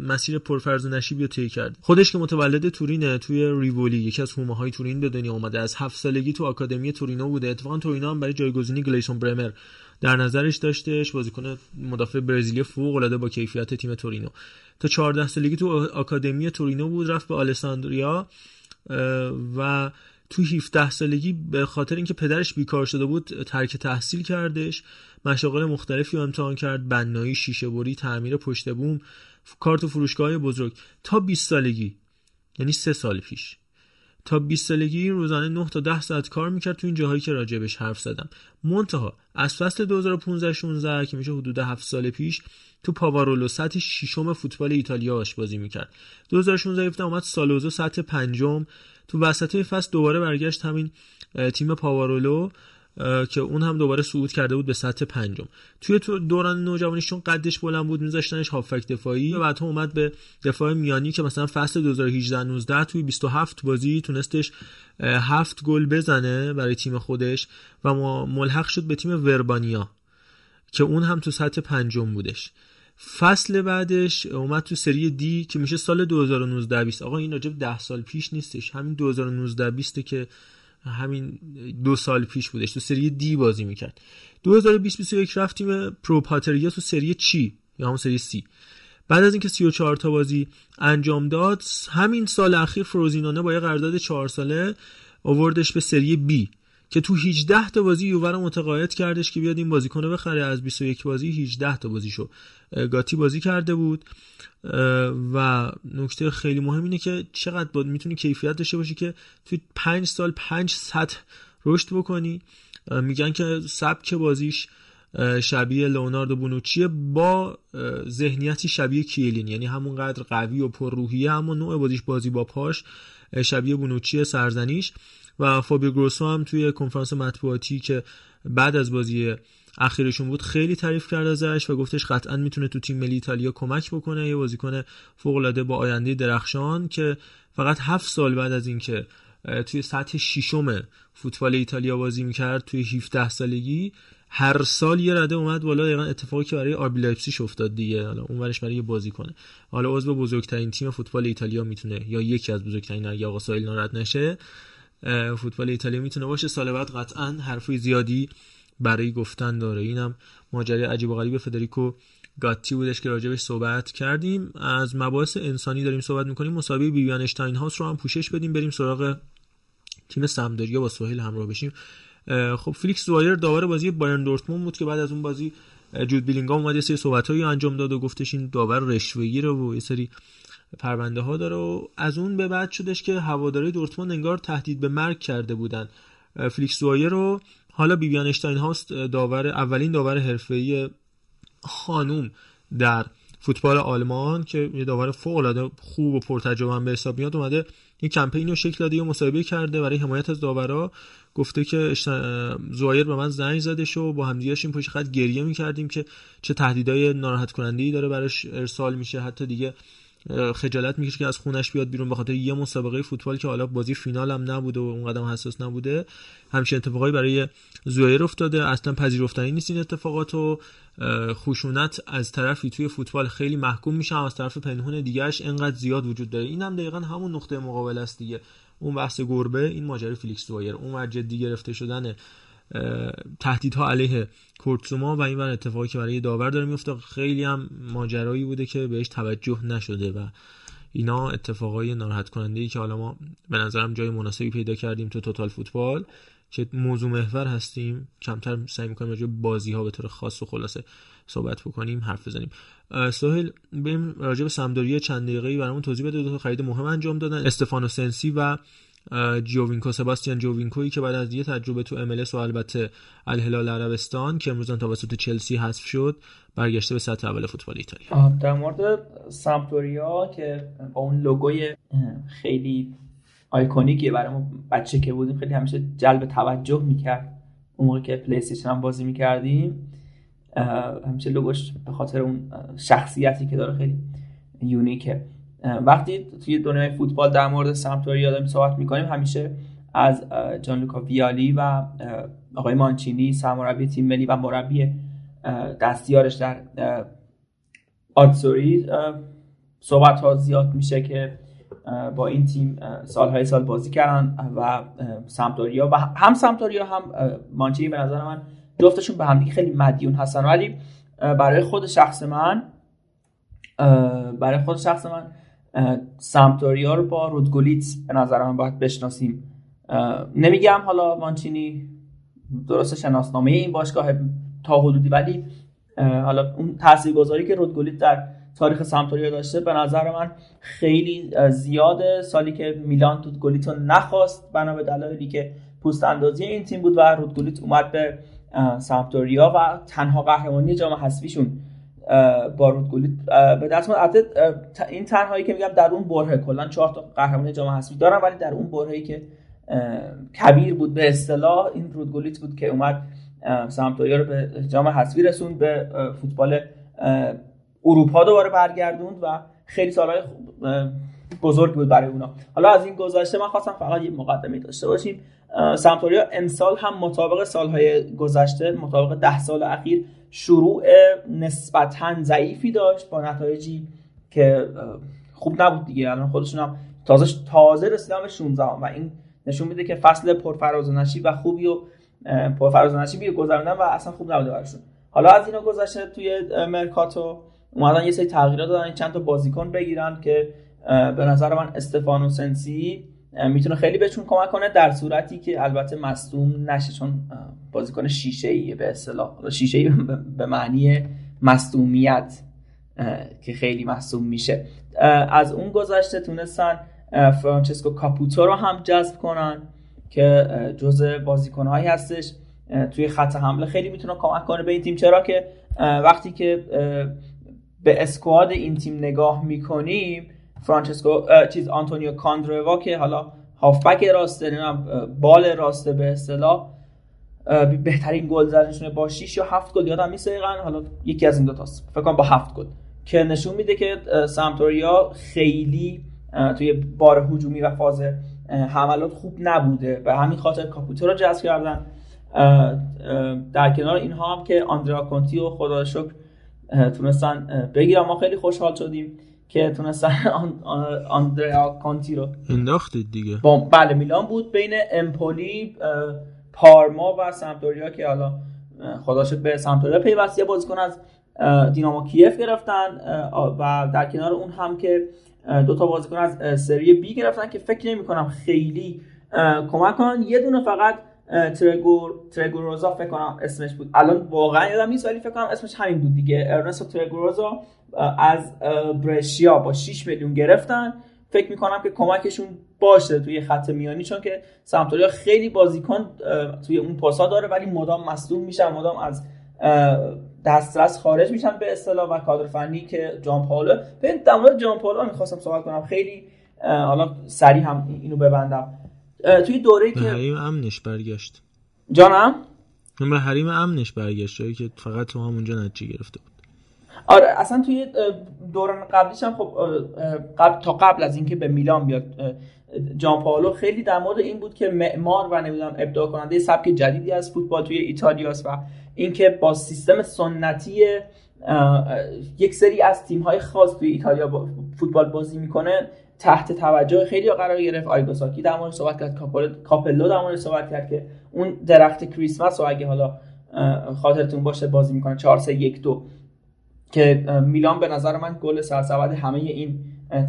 [SPEAKER 1] مسیر پرفرز و نشیبی رو طی کرد. خودش که متولد تورینه توی ریوولی یکی از هومه های تورین به دنیا اومده. از هفت سالگی تو آکادمی تورینو بوده. اتفاقا تورینو هم برای جایگزینی گلیسون برمر در نظرش داشتهش بازیکن مدافع برزیلی فوق العاده با کیفیت تیم تورینو. تا 14 سالگی تو آکادمی تورینو بود رفت به آلساندریا و تو 17 سالگی به خاطر اینکه پدرش بیکار شده بود ترک تحصیل کردش. مشاغل مختلفی رو امتحان کرد. بنایی شیشه بری تعمیر پشت بوم کار تو فروشگاه بزرگ. تا 20 سالگی یعنی سه سال پیش. تا 20 سالگی روزانه 9 تا 10 ساعت کار می‌کرد تو این جاهایی که راجبش حرف زدم. منتها از فصل 2015 16 که میشه حدود 7 سال پیش تو پاوارولو سطح ششم فوتبال ایتالیا بازی می‌کرد. 2016 گفتم اومد سالوزو سطح پنجم. تو وسط فصل دوباره برگشت همین تیم پاوارولو. که اون هم دوباره صعود کرده بود به سطح پنجم. توی تو دوران نوجوانیش چون قدش بلند بود میذاشتنش هافک دفاعی و بعد اومد به دفاع میانی که مثلا فصل 2018 19 توی 27 بازی تونستش هفت گل بزنه برای تیم خودش و ملحق شد به تیم وربانیا که اون هم تو سطح پنجم بودش. فصل بعدش اومد تو سری دی که میشه سال 2019 20 آقا این راجب 10 سال پیش نیستش. همین 2019 20 که همین دو سال پیش بودش. تو سری دی بازی می‌کرد. 2020 21 رفتیم پرو پاتریا تو سری چی یا همون سری سی. بعد از اینکه 34 تا بازی انجام داد همین سال اخیر فروزینانه با یه قرارداد 4 ساله آوردش به سری بی. که تو 18 تا بازی یووه رو متقاعد کردش که بیاد این بازیکن رو بخره. از 21 بازی 18 تا بازیشو گاتی بازی کرده بود. و نکته خیلی مهم اینه که چقدر باید می‌تونی کیفیت داشته باشی که توی 5 سال 5 سطح رشد بکنی. میگن که سبک بازیش شبیه لئوناردو بونوچی با ذهنیتی شبیه کیلین. یعنی همونقدر قوی و پرروحیه همون نوع بازیش بازی با پاش شبیه بونوچی سرزنیش. و فابیو گروسو هم توی کنفرانس مطبوعاتی که بعد از بازی اخیرشون بود خیلی تعریف کرد ازش و گفتش قطعا می‌تونه تو تیم ملی ایتالیا کمک بکنه. یه بازیکن فوق العاده با آینده درخشان که فقط هفت سال بعد از اینکه توی سطح ششم فوتبال ایتالیا بازی می‌کرد توی 17 سالگی هر سال یه رده اومد بالا. دقیقا اتفاقی که برای آربی لایپزیگ افتاد دیگه. حالا اون ورش برای یه بازی کنه حالا عضو بزرگترین تیم فوتبال ایتالیا می‌تونه یا یکی از بزرگترین اگه آقا سایل نشه فوتبال ایتالیا می‌تونه باشه. سال بعد قطعا حرفی زیادی برای گفتن داره. اینم ماجرای عجیب و غریب فدریکو گاتی بودش که راجبش صحبت کردیم. از مباحث انسانی داریم صحبت می‌کنیم. مسابقه بیبیانا اشتاین هاوس رو هم پوشش بدیم. بریم سراغ تیم سمپدوریا با سهیل همراه بشیم. خب فلیکس زوایر داور بازی بایرن دورتموند بود که بعد از اون بازی جود بیلینگام اومد یه سری صحبتایی انجام داد و گفتش این داور رشوه‌گیره و یه سری پرونده ها داره و از اون به بعد شدش که هواداری دورتموند انگار تهدید به مرگ کرده بودن. فلیکس زوایر رو حالا بیبیانا اشتاین هاوس داور اولین داور حرفه‌ای خانوم در فوتبال آلمان که یه داور فوق العاده خوب و پرتجربه به حساب میاد اومده این کمپین رو شکل داده و مصاحبه کرده برای حمایت از داورا. گفته که زوایر به من زنگ زده شو با هم این پشت خط گریه می‌کردیم که چه تهدیدای ناراحت کننده ای داره براش ارسال میشه. حتی دیگه خجالت می‌کشه که از خونش بیاد بیرون به خاطر یه مسابقه فوتبال که حالا بازی فینال هم نبوده و اونقدر حساس نبوده. همچین اتفاقایی برای زویر افتاده. اصلا پذیرفتنی نیست این اتفاقات و خشونت از طرفی توی فوتبال خیلی محکوم میشه. از طرف پنهون دیگهش انقدر زیاد وجود داره. این هم دقیقا همون نقطه مقابل است دیگه. اون بحث گربه این ماجرای فیلیکس زویر اون جدی گرفته شدن تهدیدها علیه کورت زوما و این بر اتفاقی که برای داور داره میفته. خیلی هم ماجرایی بوده که بهش توجه نشده و اینا اتفاقای ناراحت کننده ای که حالا ما به نظرم جای مناسبی پیدا کردیم تو توتال فوتبال که موضوع محور هستیم. کمتر سعی می‌کنیم راجع بازی ها به طور خاص و خلاصه صحبت بکنیم حرف بزنیم. سهیل بریم راجع به سمپدوریا چند دقیقه‌ای برامون توضیح بده. دو تا خرید مهم انجام دادن. استفانو سنسی و جووینکو سباستیان جووینکویی که بعد از یه تجربه تو MLS و البته الهلال عربستان که امروز توسط چلسی حذف شد برگشته به سطح اول فوتبال ایتالیا.
[SPEAKER 3] در مورد سمپدوریا که با اون لوگوی خیلی iconic ی برای ما بچه که بودیم خیلی همیشه جلب توجه می‌کرد اون موقع که پلی هم بازی می‌کردیم. همیشه لوگوش به خاطر اون شخصیتی که داره خیلی یونیکه. وقتی توی دنیای فوتبال در مورد سمپدوریا داریم صحبت می‌کنیم همیشه از جان لوکا ویالی و آقای مانچینی سرمربی تیم ملی و مربی دستیارش در آتسوری صحبت ها زیاد میشه که با این تیم سالهای سال بازی کردن و سمپدوریا و هم سمپدوریا هم مانچینی به نظر من جفتشون به همدیگه خیلی مدیون هستن. ولی برای خود شخص من برای خود شخص من سمتوریا رو با رودگولیت به نظر من باید بشناسیم. نمیگم حالا مانچینی درست شناسنامه این باشگاه تا حدودی ولی حالا اون تاثیرگذاری که رودگولیت در تاریخ سمتوریا داشته به نظر من خیلی زیاده سالی که میلان رودگولیت رو نخواست بنا به دلایلی که پوست اندازی این تیم بود و رودگولیت اومد به سمتوریا و تنها قهرمانی جام حذفیشون با رودگولی به دست این تنهایی که میگم در اون بره کلا چهار تا قهرمانی جام حذفی دارم ولی در اون برهه‌ای که کبیر بود به اصطلاح این رودگولیت بود که اومد سمپدوریا رو به جام حذفی رسوند به فوتبال اروپا دوباره برگردوند و خیلی سالهای بزرگ بود برای اونا. حالا از این گذشته من خواستم فقط یه مقدمه داشته باشیم. سمپدوریا امسال هم مطابق سالهای گذشته مطابق ده سال اخیر شروع نسبتا ضعیفی داشت با نتایجی که خوب نبود دیگه. الان خودشون هم تازه تازه رسیدن به 16 و این نشون میده که فصل پرفراز و نشیب و خوبی و پرفراز و نشیبی گذروندن و اصلا خوب نبوده براشون. حالا از اینا گذشته توی مرکاتو اومدن یه سری تغییرات دادن چند تا بازیکن بگیرن که به نظر من استفانو سنسی می‌تونه خیلی بهشون کمک کنه در صورتی که البته مصدوم نشه چون بازیکن شیشه ایه به اصطلاح شیشه ای به معنی مصدومیت که خیلی مصدوم میشه. از اون گذشته تونستن فرانچسکو کاپوتو رو هم جذب کنن که جزء بازیکنهایی هستش. توی خط حمله خیلی می‌تونه کمک کنه به این تیم. چرا که وقتی که به squad این تیم نگاه می‌کنیم فرانچسکو چیز آنتونیو کاندروا که حالا هافبک راسته بال راسته به اصطلاح بهترین گل زدنشونه با 6 یا 7 گل یادم نیست حالا یکی از این دو تاست فکر کنم با 7 گل. که نشون میده که سمپدوریا خیلی توی بار هجومی و فاز حملات خوب نبوده. به همین خاطر کاپوتو رو جذب کردن. در کنار اینها هم که آندرا کونتی و خدا شکر تونستن بگیرم ما خیلی خوشحال شدیم. که تونستن آندریا کانتی رو
[SPEAKER 1] انداختید دیگه.
[SPEAKER 3] با بله میلان بود بین امپولی پارما و سمپدوریا که حالا خدا شکر به سمپدوریا پیوست یه بازیکن از دینامو کیف گرفتن و در کنار اون هم که دو تا بازیکن از سری بی گرفتن که فکر نمی کنم خیلی کمک کنن. یه دونه فقط ترگور ترگوروزا فکر کنم اسمش بود. الان واقعا یادم نیست ولی فکر کنم اسمش همین بود دیگه. ارنستو ترگوروزا از برشیا با 6 میلیون گرفتن. فکر می‌کنم که کمکشون باشه توی خط میانی چون که سمتوریا خیلی بازیکن توی اون پاسا داره ولی مدام مصدوم میشن مدام از دسترس خارج میشن به اصطلاح و کادر فنی که جان پاولو. ببین در مورد جان پاولو می‌خواستم صحبت کنم. خیلی حالا سریع هم اینو ببندم. توی دوره که
[SPEAKER 1] حریم امنش برگشت.
[SPEAKER 3] جانم؟
[SPEAKER 1] به حریم امنش برگشت جایی که فقط تو همونجا نتیجه گرفته بود.
[SPEAKER 3] آره اصلا توی دوران قبلیش هم خب قبل تا قبل از اینکه به میلان بیاد جان پاولو خیلی در مورد این بود که معمار و نمی‌دونم ابداع کننده سبک جدیدی از فوتبال توی ایتالیاست و اینکه با سیستم سنتی یک سری از تیم های خاص توی ایتالیا با فوتبال بازی می‌کنه تحت توجه خیلی قرار گرفت. آیگوساکی در مورد صحبت کرد. کاپلو در مورد صحبت کرد که اون درخت کریسمس رو اگه حالا خاطرتون باشه بازی می‌کنه. 4 3 1 2 که میلان به نظر من گل سرسبد همه این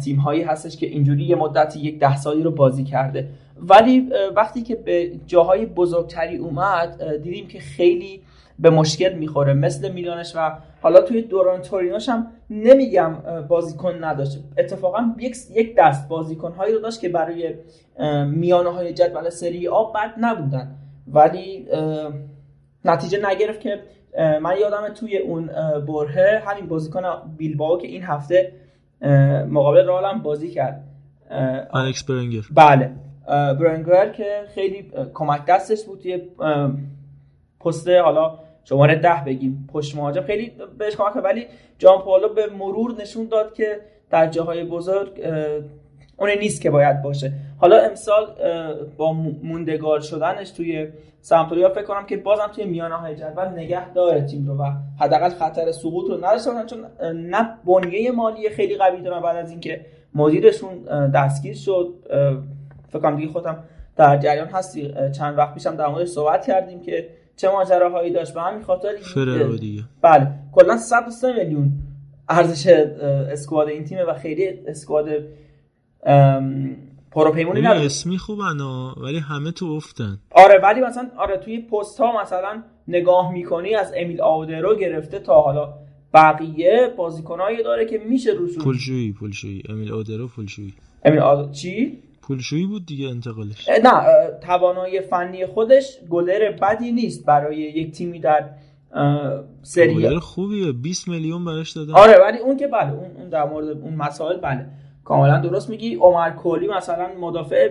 [SPEAKER 3] تیم هایی هستش که اینجوری یه مدتی یک ده سالی رو بازی کرده. ولی وقتی که به جاهای بزرگتری اومد دیدیم که خیلی به مشکل می‌خوره. مثل میلانش و حالا توی دوران تورینوش هم نمیگم بازیکن نداشت. اتفاقا یک یک دست بازیکن هایی رو داشت که برای میانه های جدول سری آ بد نبودن. ولی نتیجه نگرفت که من یادم توی اون برهه همین بازیکن بیلباو که این هفته مقابل رئال هم بازی کرد.
[SPEAKER 1] الکس برنگر.
[SPEAKER 3] بله. برنگر که خیلی کمک دستش بود. توی پست حالا شماره ده بگیم. پشت مهاجم خیلی بهش کمک ولی جان پالو به مرور نشون داد که در جاهای بزرگ اون نیست که باید باشه. حالا امسال با موندگار شدنش توی سمپدوریا فکر کنم که بازم توی میانه های جدول نگه داره تیم رو و حداقل خطر سقوط رو نداشته چون نه بنیه مالی خیلی قوی دارن بعد از اینکه مدیرشون دستگیر شد. فکر کنم دیگه خودم در جریان هستی. چند وقت پیشم در موردش صحبت کردیم که چه ماجراهایی داشت؟ به همین خاطر
[SPEAKER 1] دیگه.
[SPEAKER 3] بله. کلا 103 میلیون ارزش اسکواد این تیمه و خیلی اسکواد پروپیمونی نداره.
[SPEAKER 1] اسمی خوبن ولی همه تو افتن.
[SPEAKER 3] آره ولی مثلا آره توی پست ها مثلا نگاه می‌کنی از امیل آودرو گرفته تا حالا بقیه بازیکنایی داره که میشه روشون.
[SPEAKER 1] پولشویی پولشویی. امیل آودرو پولشویی.
[SPEAKER 3] امیل آودرو چی؟
[SPEAKER 1] پولشویی بود دیگه انتقالش.
[SPEAKER 3] نه توانایی فنی خودش گلر بدی نیست برای یک تیمی در سری
[SPEAKER 1] گلر خوبیه 20 میلیون براش دادن.
[SPEAKER 3] آره ولی اون که بله اون در مورد اون مسائل بله. کاملا درست میگی. عمر کولی مثلا مدافع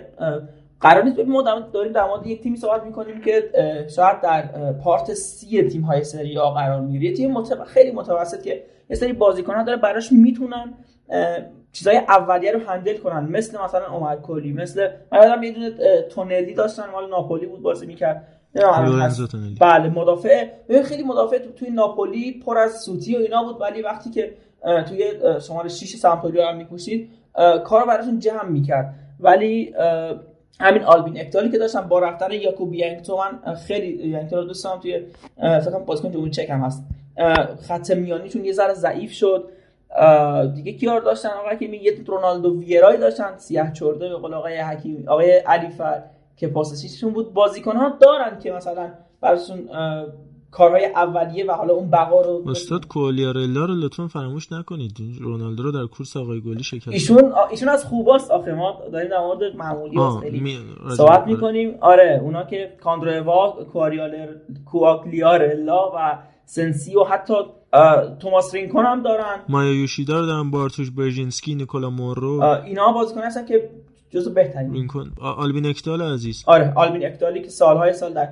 [SPEAKER 3] قرار نیست ما داریم در مورد یک تیمی صحبت می‌کنیم که شاید در پارت سی تیم های سری آ قرار می‌گیره. تیم متو... خیلی متوسط که یه سری بازیکنان داره براش می‌تونن چیزای اولیه رو هندل کنن. مثل مثلا عمر کولی مثل من یادم یه دونه تونلی داشتن. مال ناپولی بود بازی می‌کرد. بله مدافع. خیلی مدافع توی ناپولی پر از سوتی و اینا بود. ولی وقتی که توی شماره 6 سمپدوریا هم میپوشید کار براشون جمع می‌کرد. ولی همین آلبین اکتالی که داشتم با رفتن یاکوب ینگتو من خیلی ینگتو رو دوست دارم توی فکر بازیکن جمهوری چک هم هست. خط میانیشون یه ذره ضعیف شد. دیگه کیار داشتن آقا که یه رونالدو ویرای داشتن سیاه چرده به قول آقای حکیمی آقای علیفر که پاسشون بود. بازیکن ها دارن که مثلا براشون کارهای اولیه و حالا اون بقا رو
[SPEAKER 1] استاد کولیارلا رو لطفا فراموش نکنید. رونالدو رو در کورس آقای گلی شکست
[SPEAKER 3] ایشون ایشون از خوباست آخه. ما داریم در مورد معمولی خیلی می... صحبت. می‌کنیم. آره اونا که کاندرووا کواریالر کواکلیارلا و سنسی و حتی توماس رینکون هم دارن.
[SPEAKER 1] مایا یوشیدا رو دارن بارتوش برژینسکی نیکولا مورو
[SPEAKER 3] اینا بازیکن هستن که جزو بهترین.
[SPEAKER 1] رینکون. آلبین اکتال عزیز.
[SPEAKER 3] آره آلبین اکتالی که سالهای سال در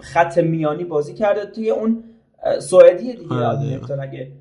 [SPEAKER 3] خط میانی بازی کرده توی اون سوئدی دیگه آلبین اگه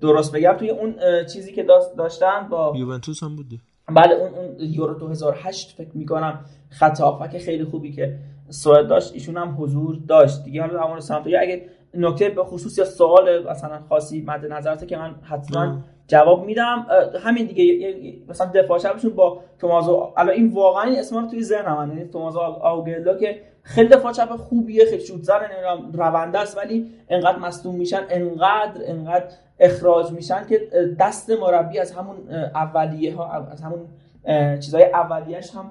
[SPEAKER 3] درست بگم توی اون چیزی که داشتن با
[SPEAKER 1] یوونتوس هم بوده
[SPEAKER 3] بله اون اون یورو 2008 فکر می‌کنم خط هافک خیلی خوبی که سوئد داشت ایشون هم حضور داشت. دیگه حالا در مورد سمتوری اگه نکته به خصوص یا سوال مثلا خاصی مد نظرته که من حتما جواب میدم همین دیگه مثلا دفاع شبشون با تومازو الان این واقعا این اسما رو توی ذهنم من یعنی تومازو آوگلو که خیلی دفاع چپ خوبیه خیلی شوت زن نمی‌دونم رونده است ولی انقدر مصدوم میشن انقدر انقدر اخراج میشن که دست مربی از همون اولیه ها از همون چیزای اولیه‌اش هم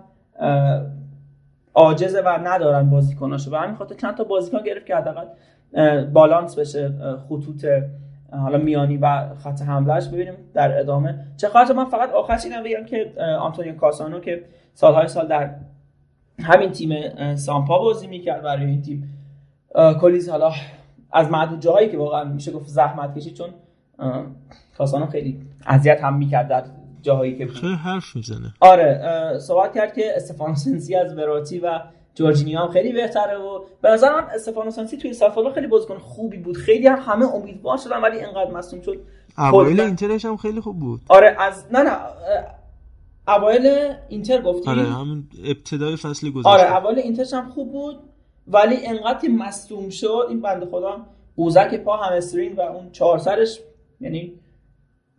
[SPEAKER 3] عاجزه و ندارن بازیکناشو و همین خاطر چند تا بازیکن گرفت که حداقل بالانس بشه خطوط حالا میانی و خط حملهش ببینیم در ادامه. چه خاطر من فقط آخرش اینم بگم که آنتونیو کاسانو که سالهای سال در همین تیم سامپا بازی می‌کرد برای این تیم. اه، کلی حالا از معدود جاهایی که واقعا میشه گفت زحمت کشید چون کاسانو خیلی اذیت هم می‌کرد در جاهایی که بود.
[SPEAKER 1] خیلی حرف می‌زنه.
[SPEAKER 3] آره صحبت کرد که استفانو سنسی از وراتی و جورجینیو هم خیلی بهتره و به نظر من استفانو سنسی توی سالفالو خیلی بازیکن خوبی بود. خیلی هم همه امیدوار شدن ولی اینقدر مصدوم شد.
[SPEAKER 1] اوایل اینترش هم خیلی خوب بود.
[SPEAKER 3] آره از نه نه اوایل اینتر گفتی
[SPEAKER 1] آره همون ابتدای فصل گذشته.
[SPEAKER 3] آره اوایل اینترش هم خوب بود ولی انقدر که مصدوم شد این بنده خدا قوزک پا هم استرینگ و اون چهار سرش یعنی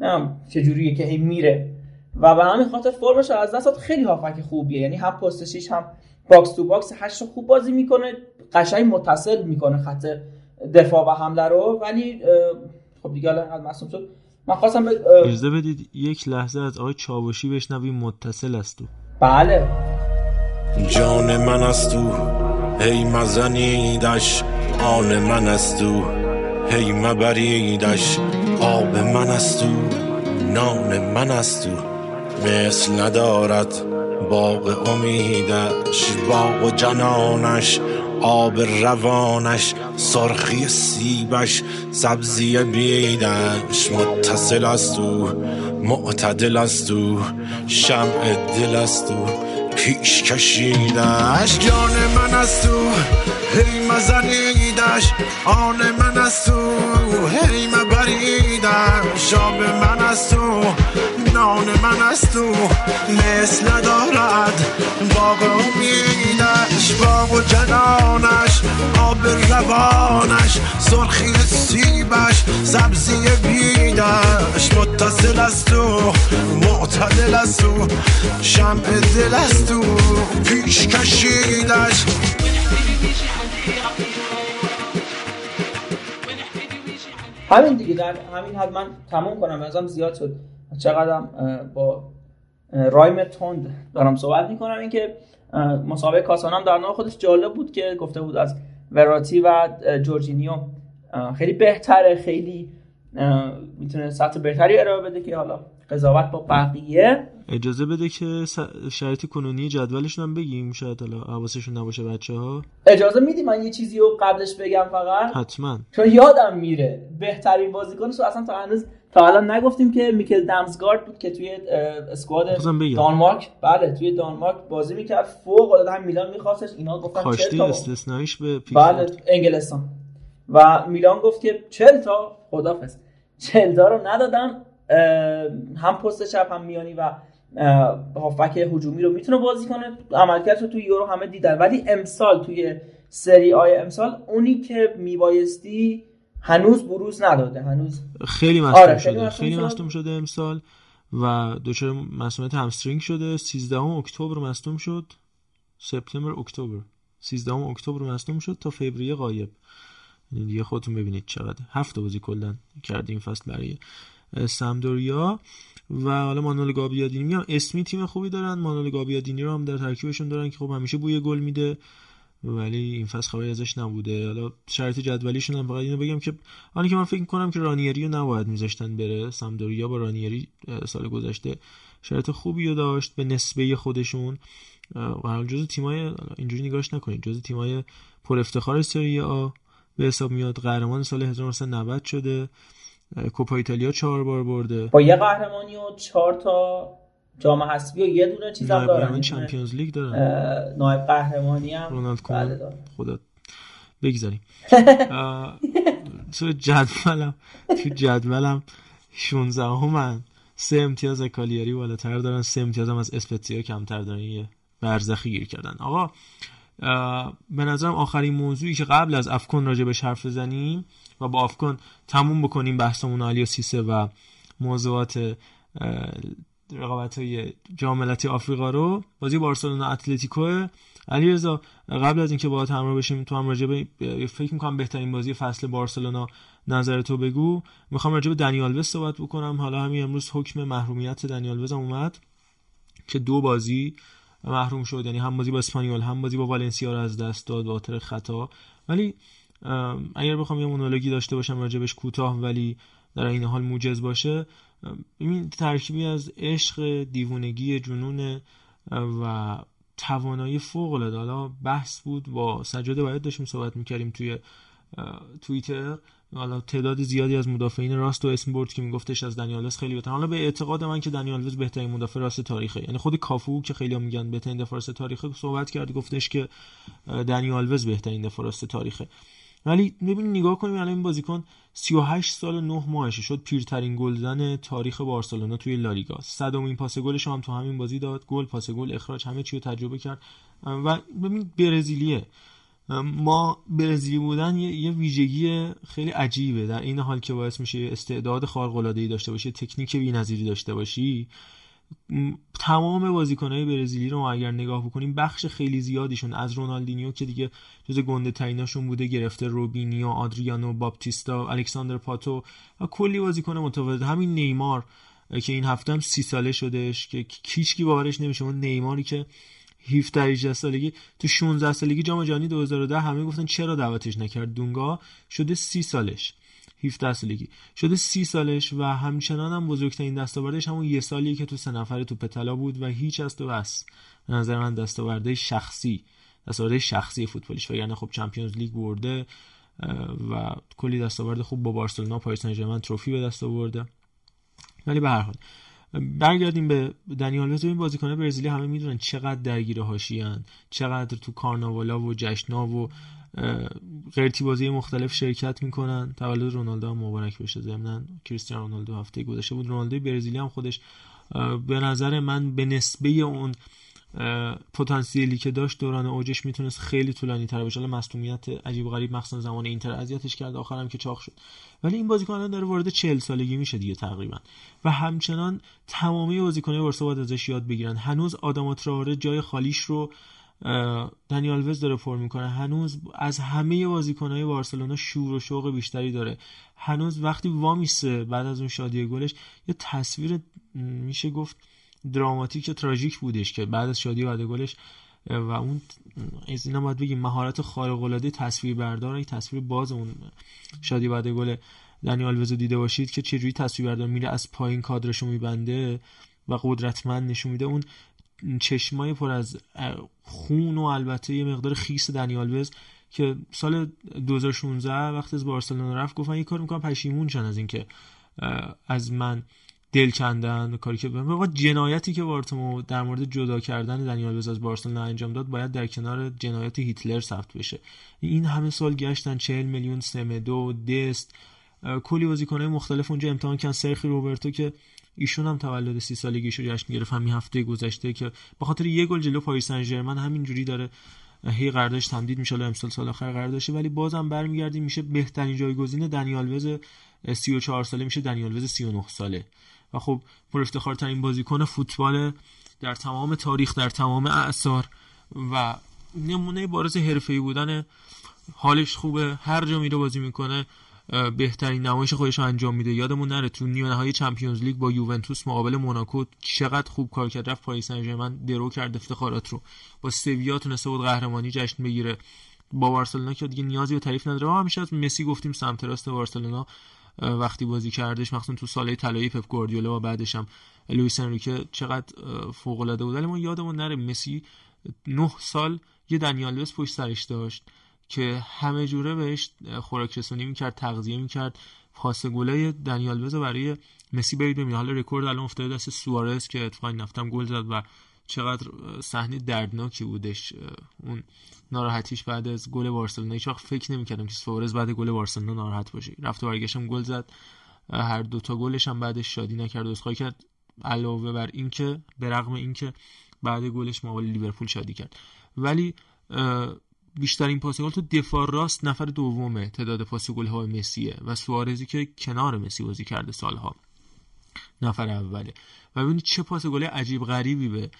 [SPEAKER 3] نمی‌دونم چجوریه که هی میره. و به همین خاطر فرمش از دست خیلی هافبک خوبیه یعنی هم پست هم box to box هشت رو خوب بازی می‌کنه قشنگ متصل می‌کنه خط دفاع و حمله رو. ولی خب دیگه الان از مصدوم شد. من خواستم به
[SPEAKER 1] اجازه بدید یک لحظه از آقای چاوشی بشنویم متصل است تو
[SPEAKER 3] بله.
[SPEAKER 5] جان من است او. هی مزنیدش آن من است او. هی مبریدش آب من است او. نان من است او. مثل ندارد باغ امیدش باغ و جنانش آب روانش سرخی سیبش سبزی بیدش. متصل است او معتدل است او شمع دل است او پیش کشیدش. جان من است او هی مزنیدش. آن من است او هی مبریدش. آب من است او نان من است او مثل ندارد. باغ امیدش باغ و جنانش آب روانش سرخی سیبش سبزی بیدش. متصل است او معتدل است او شمع دل است او پیش کشیدش.
[SPEAKER 3] همین دیگه در همین حد من تموم کنم. ازم زیاد شد. چقدرم با رایم تند دارم صحبت می‌کنم. اینکه مسابقه کاسانام در نوع خودش جالب بود که گفته بود از وراتی و جورجینیو خیلی بهتره خیلی می‌تونه سطح بهتری ارائه بده که حالا قضاوت با بقیه.
[SPEAKER 1] اجازه بده که شرایط کنونی جدولشون هم بگیم. شاید حالا حواسشون نباشه بچه ها
[SPEAKER 3] اجازه میدی من یه چیزی رو قبلش بگم فقط.
[SPEAKER 1] حتما.
[SPEAKER 3] چون یادم میره بهترین بازیکنش رو اصلا تا هنوز تا الان نگفتیم که میکل دمزگارد بود که توی اسکواد. دانمارک. بله توی دانمارک بازی می‌کرد. فوق العاده هم میلان میخواستش. اینا گفتن تا
[SPEAKER 1] استثناییش به
[SPEAKER 3] بله انگلستان. و میلان گفت که چل تا خدافظ. چل تا رو ندادن. اه، هم پست چپ هم میانی و هافک هجومی رو می‌تونه بازی کنه. عملکردش رو توی یورو همه دیدن. ولی امسال توی سری آی امسال اونی که میبایستی هنوز بروز نداده هنوز.
[SPEAKER 1] خیلی مصدوم
[SPEAKER 3] آره،
[SPEAKER 1] شده. خیلی. مصدوم شده امسال و دچار مسئولیت همسترینگ شده. 13 اکتبر مصدوم شد. سپتامبر اکتبر. 13 اکتبر مصدوم شد تا فوریه غایب. یعنی دیگه خودتون ببینید چقدر. هفت بازی کلا کرد این فصل برای سمدوریا. و حالا مانول گابیادینی میگم اسمی تیم خوبی دارن. مانول گابیادینی رو هم در ترکیبشون دارن که خب همیشه بوی گل میده. ولی این فصل خبری ازش نبوده. حالا شرط جدولیشون هم فقط اینو بگم که آنی که من فکر کنم که رانیری رو نباید میذاشتن بره سمدوریا با رانیری سال گذشته شرط خوبی رو داشت به نسبه خودشون. و حال جزو تیمای اینجوری نگاش نکنید. جزو تیمای پر افتخار سری آ به حساب میاد قهرمان سال 1990 شده. کوپا ایتالیا چهار بار برده.
[SPEAKER 3] با یه قهرمانی و چهار تا جام حذفی و یه دونه چیزم دارن
[SPEAKER 1] چمپیونز لیگ دارن
[SPEAKER 3] نایب قهرمانی هم.
[SPEAKER 1] رونالد
[SPEAKER 3] بله
[SPEAKER 1] کومن. خدا بگذاریم. [laughs] تو جدولم تو جدولم 16 همن سه امتیاز کالیاری بالاتر دارن سه امتیاز هم از اسپتزیا کمتر دارن. یه برزخی گیر کردن. آقا به نظرم آخرین موضوعی که قبل از افکن راجع به حرف بزنیم و با افکن تموم بکنیم بحثمون علی و سیسه و موضوعات رقابت های جاملتی آفریقا رو. بازی بارسلونا اتلتیکو. علی رضا قبل از اینکه باهات همراه بشیم تو هم راجع به فکر می‌کنم بهترین بازی فصل بارسلونا نظر تو بگو. می‌خوام راجع به دنیال وز صحبت بکنم. حالا همین امروز حکم محرومیت دنیال وز اومد که دو بازی محروم شد. یعنی هم بازی با اسپانیول هم بازی با والنسیا رو از دست داد با خطا. ولی اگر بخوام یه مونولوگی داشته باشم راجبش کوتاه ولی در این حال موجز باشه این ترکیبی از عشق دیوونگی جنون و توانایی فوق العاده. حالا بحث بود با سجاده باید داشتیم صحبت می‌کردیم توی توییتر. حالا تعداد زیادی از مدافعین راست و اسم برد که میگفتش از دنیالوز خیلی بهتر. حالا به اعتقاد من که دنیالوز بهترین مدافع راست تاریخه. یعنی خود کافو که خیلی میگن بهترین دفاع راست تاریخه صحبت کرد گفتش که دنیالوز بهترین دفاع راست تاریخه. ولی ببین نگاه کنیم الان این بازیکن 38 سال و 9 ماهشه. شد پیرترین گلزن تاریخ بارسلونا توی لالیگا صدومین پاس گلش هم تو همین بازی داد. گل پاس گل اخراج همه چی رو تجربه کرد. و ببین برزیلیه. ما برزیلی بودن یه, یه ویژگی خیلی عجیبه. در این حال که باعث میشه استعداد خارق العاده ای داشته باشی تکنیک بی‌نظیری داشته باشی تمام بازیکنهای برزیلی رو ما اگر نگاه بکنیم بخش خیلی زیادیشون از رونالدینیو که دیگه جز گنده تریناشون بوده گرفته روبینیو آدریانو باپتیستا الکساندر پاتو و کلی بازیکن متفاوت. همین نیمار که این هفته هم سی ساله شدهش که کیچکی باورش نمیشه. اون نیماری که 17 18 سالگی تو 16 سالگی جام جهانی 2010 همه گفتن چرا دعوتش نکرد دونگا؟ شده 30 سالش. 17 سالگی. شده 30 سالش و همچنان هم بزرگترین دستاوردش همون یه سالیه که تو سه نفر تو پتلا بود و هیچ از تو بس. به نظر من دستاورده شخصی دستاورده شخصی فوتبالیش. وگرنه خب چمپیونز لیگ برده و کلی دستاورد خوب با بارسلونا پاریس سن تروفی به دست آورده. ولی به هر حال برگردیم به دنیال وز این بازیکن برزیلی همه می‌دونن چقدر درگیر هاشیان چقدر تو کارناوالا و جشنا و قرتی بازی مختلف شرکت می‌کنن. تولد رونالدو هم مبارک بشه. ضمن کریستیانو رونالدو هفته گذشته بود. رونالدو برزیلی هم خودش به نظر من به نسبه اون پتانسیلی که داشت دوران اوجش می‌تونست خیلی طولانی تر باشه. مصونیت عجیب غریب مخصوصا زمان اینتر اذیتش کرد. آخرم که چاق شد. ولی این بازیکن الان داره وارد 40 سالگی میشه دیگه تقریبا. و همچنان تمامی بازیکن‌های بارسا باید ازش یاد بگیرن. هنوز آدم تراوره جای خالیش رو دنیال وز داره پر می‌کنه. هنوز از همه بازیکنهای بارسلونا شور و شوق بیشتری داره. هنوز وقتی وامیسه بعد از اون شادی گلش یه تصویر میشه گفت دراماتیک تراژیک بودش که بعد از شادی بعد گلش و اون از اینا باید بگیم مهارت خارق العاده تصویر بردار تصویر باز اون شادی بعد گل دنیال وزو دیده باشید که چجوری تصویر بردار میره از پایین کادرشو میبنده و قدرتمند نشون میده. اون چشمای پر از خون و البته یه مقدار خیس دنیال وز که سال 2016 وقتی از بارسلونا رفت گفتن یه کار می‌کنم پشیمون شن از اینکه از من دل کندن کاری که واقعا جنایتی که بارتومو در مورد جدا کردن دنیال وز از بارسلونا انجام داد باید در کنار جنایت هیتلر ثبت بشه. این همه سال گشتن 40 میلیون سمدو دست کلی بازیکنای مختلف اونجا امتحان کردن سرخی روبرتو که ایشون هم تولد سی سالگیشو جشن گرفت همین هفته گذشته که به خاطر یه گل جلو پاریس سن ژرمن همینجوری داره هی قراردادش تمدید میشه امسال سال آخر قرار داشته ولی بازم برمیگردیم میشه بهترین جایگزین دنیال وز 34 ساله میشه دنیال وز 39 ساله. و خب پر افتخارترین بازیکن فوتبال در تمام تاریخ در تمام اعثار و نمونه بارز حرفه‌ای بودن حالش خوبه هر جا میره بازی می‌کنه. بهترین نمایش خودش رو انجام میده. یادمون نره تو نیمه نهایی چمپیونز لیگ با یوونتوس مقابل موناکو چقدر خوب کار کرد. رفت پاریس سن درو کرد افتخارات رو. با سویا تونسته بود قهرمانی جشن بگیره. با بارسلونا که دیگه نیازی به تعریف نداره. ما همیشه از مسی گفتیم سمت راست بارسلونا. وقتی بازی کردش مخصوصا تو ساله طلایی پپ گواردیولا و بعدش هم لوئیس انریکه چقدر فوق العاده بود. ولی ما یادمون نره مسی 9 سال یه دنی آلوز پشت سرش داشت. که همه جوره بهش خوراک رسونی می‌کرد تغذیه می‌کرد. پاس گله دنی آلوز برای مسی برید ببینید. حالا رکورد الان افتاده دست سوارز که اتفاقا رفتم گل زد و چقدر صحنه دردناکی بودش. اون ناراحتیش بعد از گل بارسلونا. هیچ وقت فکر نمی‌کردم که سوارز بعد گل بارسلونا ناراحت باشه. رفت و برگشتم گل زد. هر دوتا گلش هم بعدش شادی نکرد و کرد. علاوه بر اینکه به رغم اینکه بعد گلش مقابل لیورپول شادی کرد. ولی بیشترین پاس گل تو دفاع راست نفر دومه تعداد پاس گل های مسیه و سوارزی که کنار مسی بازی کرده سالها. نفر اوله. و ببینید چه پاس گل عجیب غریبی به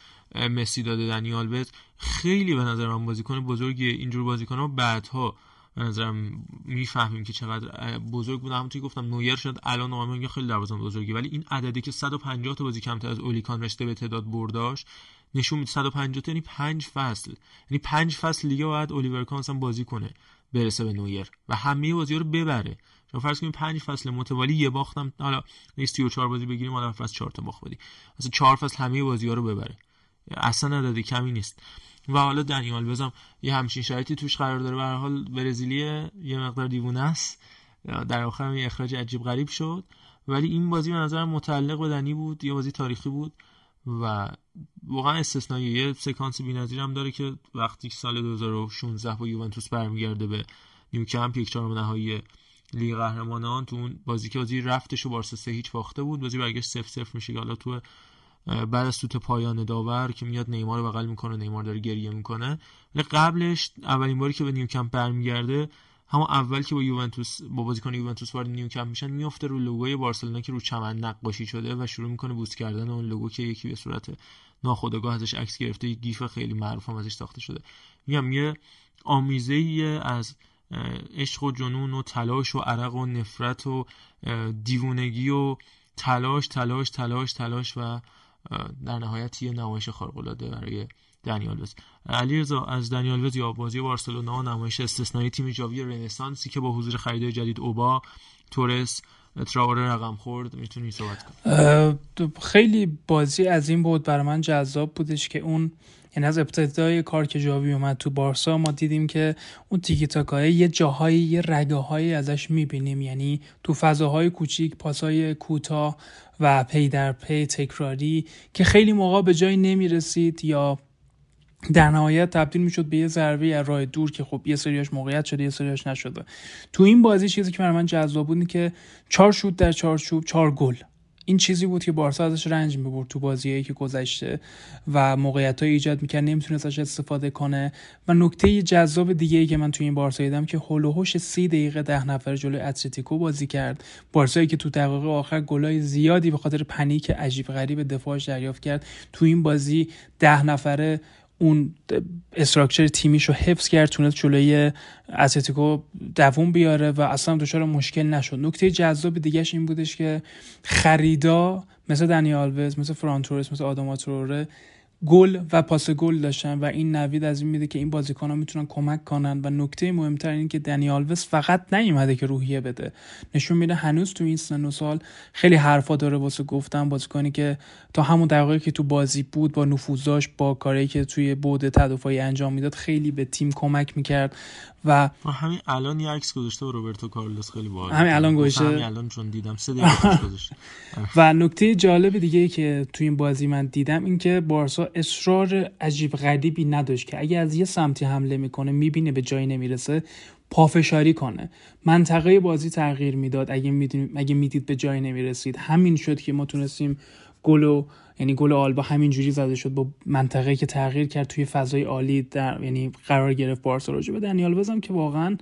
[SPEAKER 1] مسی داده دنیال بز خیلی به نظر من بازیکن بزرگی. اینجور بازیکن ها بعدها به نظرم می‌فهمیم که چقدر بزرگ بود همونطوری گفتم نویر شد الان نوامنگ خیلی دروازه‌بان بزرگی. ولی این عددی که 150 تا بازی کمتر از اولیکان رشته به تعداد برداش نشون میده 150 تا یعنی 5 فصل. یعنی 5 فصل لیگ باید الیور کان بازی کنه برسه به نویر. و همه بازی رو ببره. شما فرض کنید 5 فصل متوالی یه باختم حالا نیست 34 بازی بگیریم حالا فصل 4 تا باخت بدی. مثلا 4 فصل همه بازی رو ببره. اصلا عدد کمی نیست. و حالا دنیال بزم یه همچین شرایطی توش قرار داره. به هر حال برزیلی یه مقدار دیوونه است. در آخر یه اخراج عجیب غریب شد. ولی این بازی به نظر متعلق به دنی بود. یه بازی تاریخی بود. و واقعا استثنایی یه سکانس بی‌نظیر هم داره که وقتی سال 2016 با یوونتوس برمیگرده به نیوکمپ یک چهارم نهایی لیگ قهرمانان تو اون بازی که بازی رفتش و بارسا سه هیچ باخته بود بازی برگشت 0 0 میشه حالا تو بعد از سوت پایان داور که میاد نیمار رو بغل می‌کنه نیمار داره گریه می‌کنه. ولی قبلش اولین باری که به نیوکمپ برمیگرده همون اول که با یوونتوس با بازیکن یوونتوس وارد نیوکمپ میشن میفته رو لوگوی بارسلونا که رو چمن نقاشی شده و شروع می‌کنه بوس کردن اون لوگو که یکی به صورت ناخودآگاه ازش عکس گرفته یک GIF خیلی معروف هم ازش ساخته شده. میگم یه آمیزه از عشق و جنون و تلاش و عرق و نفرت و دیوونگی و تلاش تلاش تلاش تلاش و در نهایت یه نمایش خارق العاده برای دنیال وز علیرضا از دنیال وز یا بازی بارسلونا نمایش استثنایی تیم جاوی رنسانسی که با حضور خریدای جدید اوبا تورس تراوره رقم خورد می‌تونی صحبت
[SPEAKER 2] کنی. خیلی بازی از این بود برای من جذاب بودش که اون یعنی از ابتدای کار که جاوی اومد تو بارسا. ما دیدیم که اون تیکی تاکای یه جاهایی یه رگه هایی ازش می‌بینیم. یعنی تو فضاهای کوچیک پاسای کوتاه و پی در پی تکراری که خیلی موقع به جایی نمی‌رسید یا در نهایت تبدیل می‌شد به یه ضربه از راه دور که خب یه سریاش موقعیت شده یه سریاش نشده. تو این بازی چیزی که برای من جذاب بود که چهار شوت در چارچوب چهار گل. این چیزی بود که بارسا ازش رنج می‌برد تو بازیایی که گذشته و موقعیت های ایجاد می‌کرد نمی‌تونست ازش استفاده کنه. و نکته جذاب دیگه ای که من تو این بارسا دیدم که هولوهوش سی دقیقه ده نفر جلوی اتلتیکو بازی کرد. بارسایی که تو دقیقه آخر گلای زیادی به خاطر panic عجیب غریب دفاعش دریافت کرد. تو این بازی ده نفره اون structure تیمیش رو حفظ کرد تونست جلوی اتلتیکو دووم بیاره و اصلا دچار مشکل نشد. نکته جذاب دیگهش این بودش که خریدا مثل دنی آلوز مثل فرانتورس مثل آداما تروره گل و پاس گل داشتن و این نوید از این میده که این بازیکن ها می‌تونن کمک کنن و نکته مهمتر این که دنیال وس فقط نیومده که روحیه بده. نشون میده هنوز تو این سن و سال خیلی حرفا داره واسه گفتن بازیکنی که تا همون دقایقی که تو بازی بود با نفوذاش با کاری که توی بود تدافعی انجام می‌داد خیلی به تیم کمک می‌کرد. و
[SPEAKER 1] همین الان یه عکس گذاشته روبرتو کارلوس خیلی باحال
[SPEAKER 2] همین الان گذاشته
[SPEAKER 1] همین الان چون دیدم. سه دقیقه گذاشته [laughs]
[SPEAKER 2] و نکته جالب دیگه که تو این بازی من دیدم این که بارسا اصرار عجیب غریبی نداشت که اگه از یه سمتی حمله می‌کنه می‌بینه به جایی نمی‌رسه پافشاری کنه. منطقه بازی تغییر می‌داد. اگه اگه می‌دید به جایی نمی‌رسید. همین شد که ما تونستیم گلو یعنی گل آلبا همینجوری زده شد با منطقه که تغییر کرد توی فضای عالی در یعنی قرار گرفت بارسا راجع به دنیال بزم که واقعا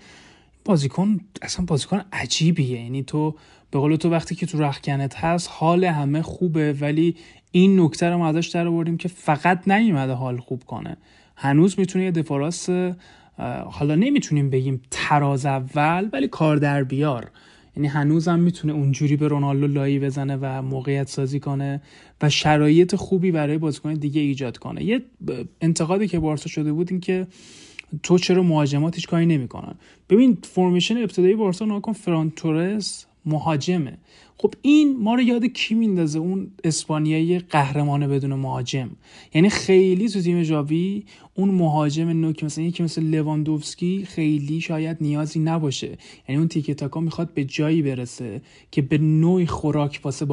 [SPEAKER 2] بازیکن اصلا بازیکن عجیبیه. یعنی تو به قول تو وقتی که تو رخکنت هست حال همه خوبه ولی این نکته رو ما ازش در آوردیم که فقط نیومده حال خوب کنه. هنوز می‌تونه یه دفاراس حالا نمی‌تونیم بگیم تراز اول ولی کار در بیار. یعنی هنوزم می‌تونه اونجوری به رونالدو لایی بزنه و موقعیت سازی کنه و شرایط خوبی برای بازیکن دیگه ایجاد کنه. یه انتقادی که بارسا شده بود این که تو چرا مهاجمات کاری نمی‌کنن. ببین فرمیشن ابتدایی بارسا ناکن فرانتورس مهاجمه. خب این ما رو یاد کی میندازه؟ اون اسپانیایی قهرمان بدون مهاجم. یعنی خیلی تو تیم جاوی اون مهاجم نوک مثلا یکی مثل لواندوفسکی خیلی شاید نیازی نباشه. یعنی اون تیک تاکا می‌خواد به جایی برسه که به نوعی خوراک واسه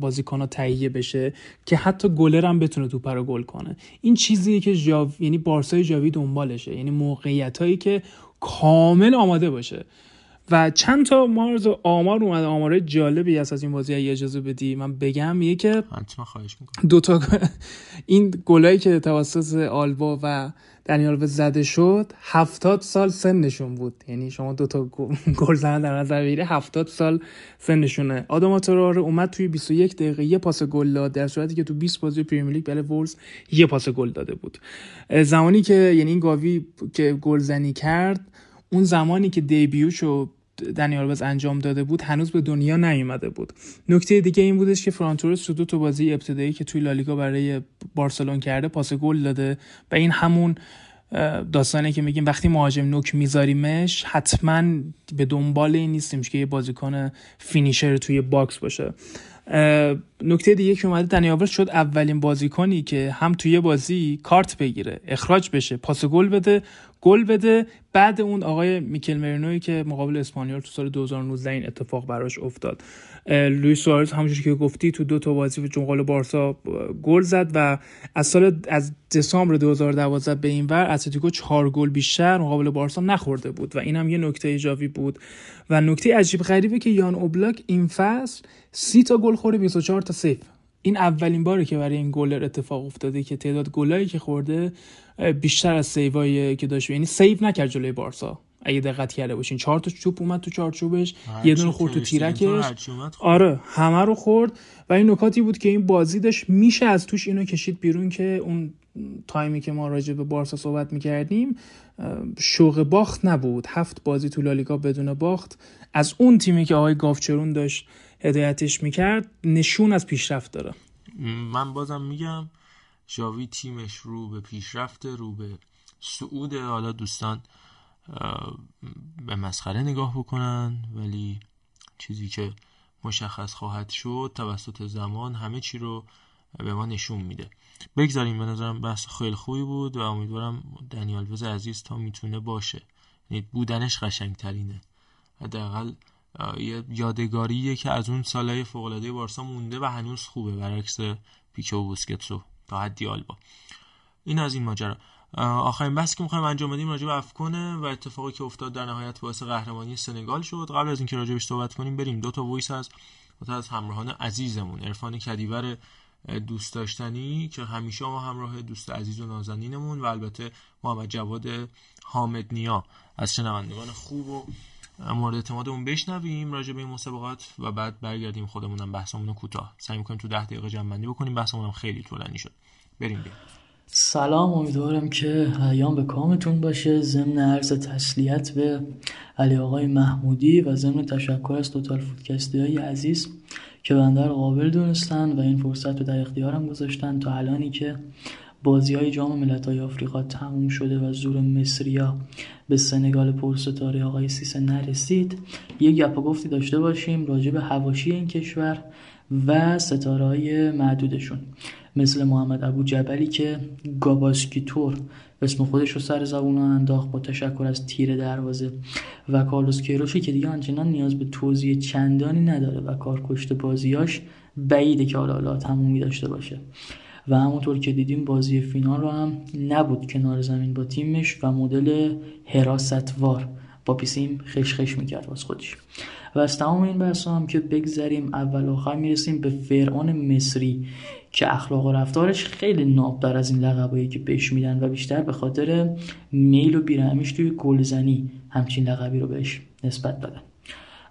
[SPEAKER 2] بازیکن‌ها تهیه بشه که حتی گلر هم بتونه توپ رو گل کنه. این چیزیه که جاو یعنی بارسای جاوی دنبالشه. یعنی موقعیت هایی که کامل آماده باشه. و چند تا مارز آمار اومد. آمار جالبی هست از این بازی اجازه بدی من بگم. یه که
[SPEAKER 1] خواهش می‌کنم.
[SPEAKER 2] دو تا این گلایی که توسط آلبا و دنیال زده شد هفتاد سال سنشون بود. یعنی شما دو تا گل زدن در نظر بگیری هفتاد سال سنشونه. آدم تراره اومد توی 21 دقیقه یه پاس گل داد در صورتی که تو 20 بازی پریمیر لیگ برای وولز یه پاس گل داده بود. زمانی که یعنی این گاوی که گلزنی کرد اون زمانی که debut شو دنی آلوز انجام داده بود هنوز به دنیا نیومده بود. نکته دیگه این بودش که فران تورس تو دو تا بازی ابتدایی که توی لالیگا برای بارسلون کرده پاس گل داده و این همون داستانی که میگیم وقتی مهاجم نوک میذاریمش حتما به دنبال این نیستیم که یه بازیکن finisher توی box باشه. نکته دیگه که اومده دنی آلوز شد اولین بازیکنی که هم توی بازی کارت بگیره اخراج بشه پاس گل بده گل بده. بعد اون آقای میکل مرینوی که مقابل اسپانیول تو سال 2019 این اتفاق براش افتاد. لوئیس سوارز همونجوری که گفتی تو دو تا بازی به جنقال بارسا گل زد و از سال از دسامبر 2012 به این ور اتلتیکو چهار گل بیشتر مقابل بارسا نخورده بود و این هم یه نکته جالبی بود. و نکته عجیب غریبه که یان اوبلاک این فصل سی تا گل خوره 24 تا save این اولین باره که برای این گلر اتفاق افتاده که تعداد گلایی که خورده بیشتر از save ایی که داشت. یعنی save نکرد جلوی بارسا. اگه دقت کرده باشین چهار تا چوب اومد تو چارچوبش یه دونه خورد تو تیرکش. آره همه رو خورد. و این نکاتی بود که این بازی داشت میشه از توش اینو کشید بیرون که اون تایمی که ما راجع به بارسا صحبت می‌کردیم شوق باخت نبود. هفت بازی تو لالیگا بدون باخت. از اون تیمی که آقای گافچرون داشت هدایتش می‌کرد نشون از پیشرفت داره.
[SPEAKER 1] من بازم میگم جاوی تیمش رو به پیشرفت رو به سعود حالا دوستان به مسخره نگاه بکنن ولی چیزی که مشخص خواهد شد توسط زمان همه چی رو به ما نشون میده. بگذاریم به نظرم بحث خیلی خوبی بود و امیدوارم دنیال وز عزیز تا می‌تونه باشه. یعنی بودنش قشنگترینه. حداقل یه یادگاریه که از اون سالهای فوق‌العاده بارسا مونده و هنوز خوبه برعکس پیکه و بوسکتسو تا حدی آلبا. این از این ماجرا. آخرین بحثی که می‌خوایم انجام بدیم راجع به افکونه و اتفاقی که افتاد در نهایت باعث قهرمانی سنگال شد. قبل از اینکه راجبش صحبت کنیم بریم. دو تا وایس از دو از همراهان عزیزمون. عرفان کدیور دوست داشتنی که همیشه ما همراه دوست عزیز و نازنینمون و البته محمد جواد حامد نیا از شنوندگان خوب و مورد اعتمادمون بشنویم راجع به این مسابقات و بعد برگردیم خودمونم بحثمون رو کوتاه. سعی می‌کنیم تو 10 دقیقه جمع بندی بکنیم. بحثمون خیلی طولانی شد. بریم بریم
[SPEAKER 10] سلام امیدوارم که ایام به کامتون باشه. ضمن عرض تسلیت به علی آقای محمودی و ضمن تشکر از توتال فودکستی های عزیز که بنده رو قابل دونستن و این فرصت رو در اختیارم گذاشتن تا الانی که بازی های جام ملت های آفریقا تموم شده و زور مصریا به سنگال پرستاره آقای سیسه نرسید. یک گپ گفتی داشته باشیم راجع به هواشی این کشور و ستاره های معدودشون. مثل محمد ابو جبلی که گاباسکیتور اسم خودش رو سر زبون انداخت با تشکر از تیر دروازه و کارلوس کیروشی که دیگه آنچنان نیاز به توضیح چندانی نداره و کارکشت بازیاش بعیده که حالا حالا تمومی داشته باشه. و همونطور که دیدیم بازی فینال رو هم نبود کنار زمین با تیمش و مدل حراستوار. با پیسیم خش خش می‌کرد باز خودش. و از تمام این بحث هم که بگذریم اول آخر می‌رسیم به فرعون مصری که اخلاق و رفتارش خیلی نابتر از این لقبایی که بهش میدن و بیشتر به خاطر میل و بیرحمیش توی گلزنی همچین لقبی رو بهش نسبت دادن.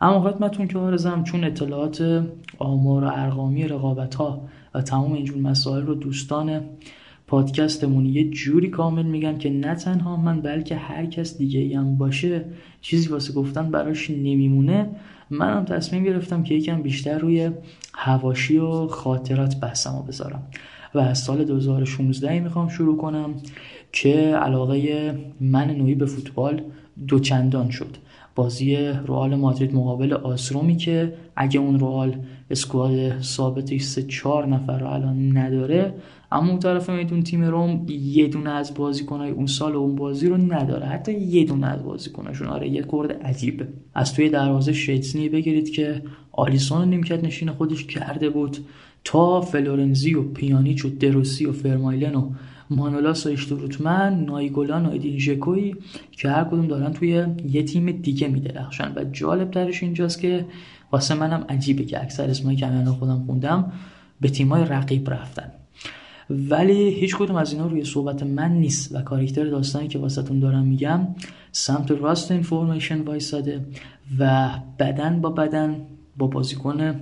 [SPEAKER 10] اما خدمتون که آرزم چون اطلاعات آمار و ارقامی رقابت ها و تمام اینجور مسائل رو دوستان پادکستمون یه جوری کامل میگن که نه تنها من بلکه هر کس دیگه هم باشه. چیزی واسه گفتن براش نمیمونه. منم تصمیم گرفتم که یکم بیشتر روی هواشی و خاطرات بحثمو بذارم. و از سال 2016 می‌خوام شروع کنم که علاقه من نوعی به فوتبال دوچندان شد. بازی رئال مادرید مقابل آسرومی که اگه اون رئال اسکواد ثابتش سه چهار نفر رو الان نداره. اما اون طرف میدون تیم روم یه دونه از بازیکنهای اون سال و اون بازی رو نداره. حتی یه دونه از بازیکناشون آره یه کورد عجیبه. از توی دروازه شیتسنی بگیرید که آلیسون نیمکت نشین خودش کرده بود تا فلورنزی و پیانیچ و دروسی و فرمایلن و مانولاس و اشتروتمن نایگولان و ژکوی که هر کدوم دارن توی یه تیم دیگه میدرخشن. و جالب ترش اینجاست که واسه منم عجیبه که اکثر اسمایی که من خودم خوندم به تیمای رقیب رفتن. ولی هیچ کدوم از اینا روی صحبت من نیست و کاراکتر داستانی که واسهتون دارم میگم سمت راست اینفورمیشن وایساده و بدن با بدن با بازیکن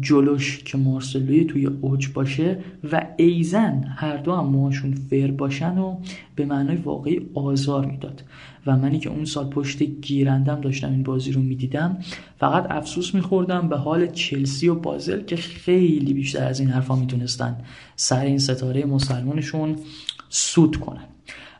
[SPEAKER 10] جلوش که مارسلوی توی اوج باشه و ایزن هر دو هم موهاشون فر باشن و به معنای واقعی آزار می‌داد. و منی که اون سال پشت گیرندم داشتم این بازی رو می‌دیدم فقط افسوس میخوردم به حال چلسی و بازل که خیلی بیشتر از این حرفا می‌تونستن سر این ستاره مسلمانشون سود کنن.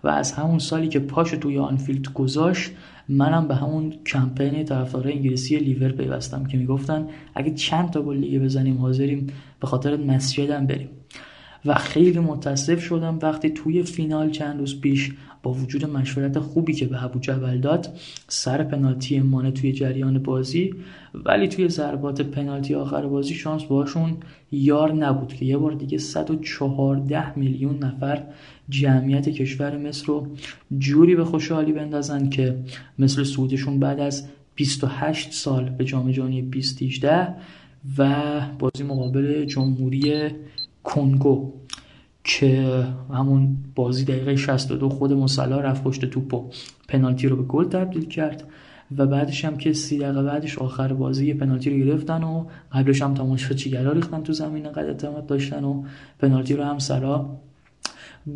[SPEAKER 10] و از همون سالی که پاشو توی آنفیلد گذاشت منم به همون کمپین طرفدارای انگلیسی لیور پیوستم که می‌گفتن اگه چند تا گل دیگه بزنیم حاضریم به خاطر مسجدم بریم. و خیلی متاسف شدم وقتی توی فینال چند روز پیش با وجود مشورت خوبی که به ابو جبل داد سر پنالتی مانه توی جریان بازی ولی توی ضربات پنالتی آخر بازی شانس باشون یار نبود که یه بار دیگه 114 میلیون نفر جمعیت کشور مصر رو جوری به خوشحالی بندازن که مثل سودشون بعد از 28 سال به جام جهانی 2018 و بازی مقابل جمهوری کنگو که همون بازی دقیقه 62 خود مسلا رفت پشت توپ و پنالتی رو به گل تبدیل کرد و بعدش هم که سی دقیقه بعدش آخر بازی پنالتی رو گرفتن و قبلش هم تماشاچیگرا ریختن تو زمین قد اعتماد داشتن و پنالتی رو هم سلا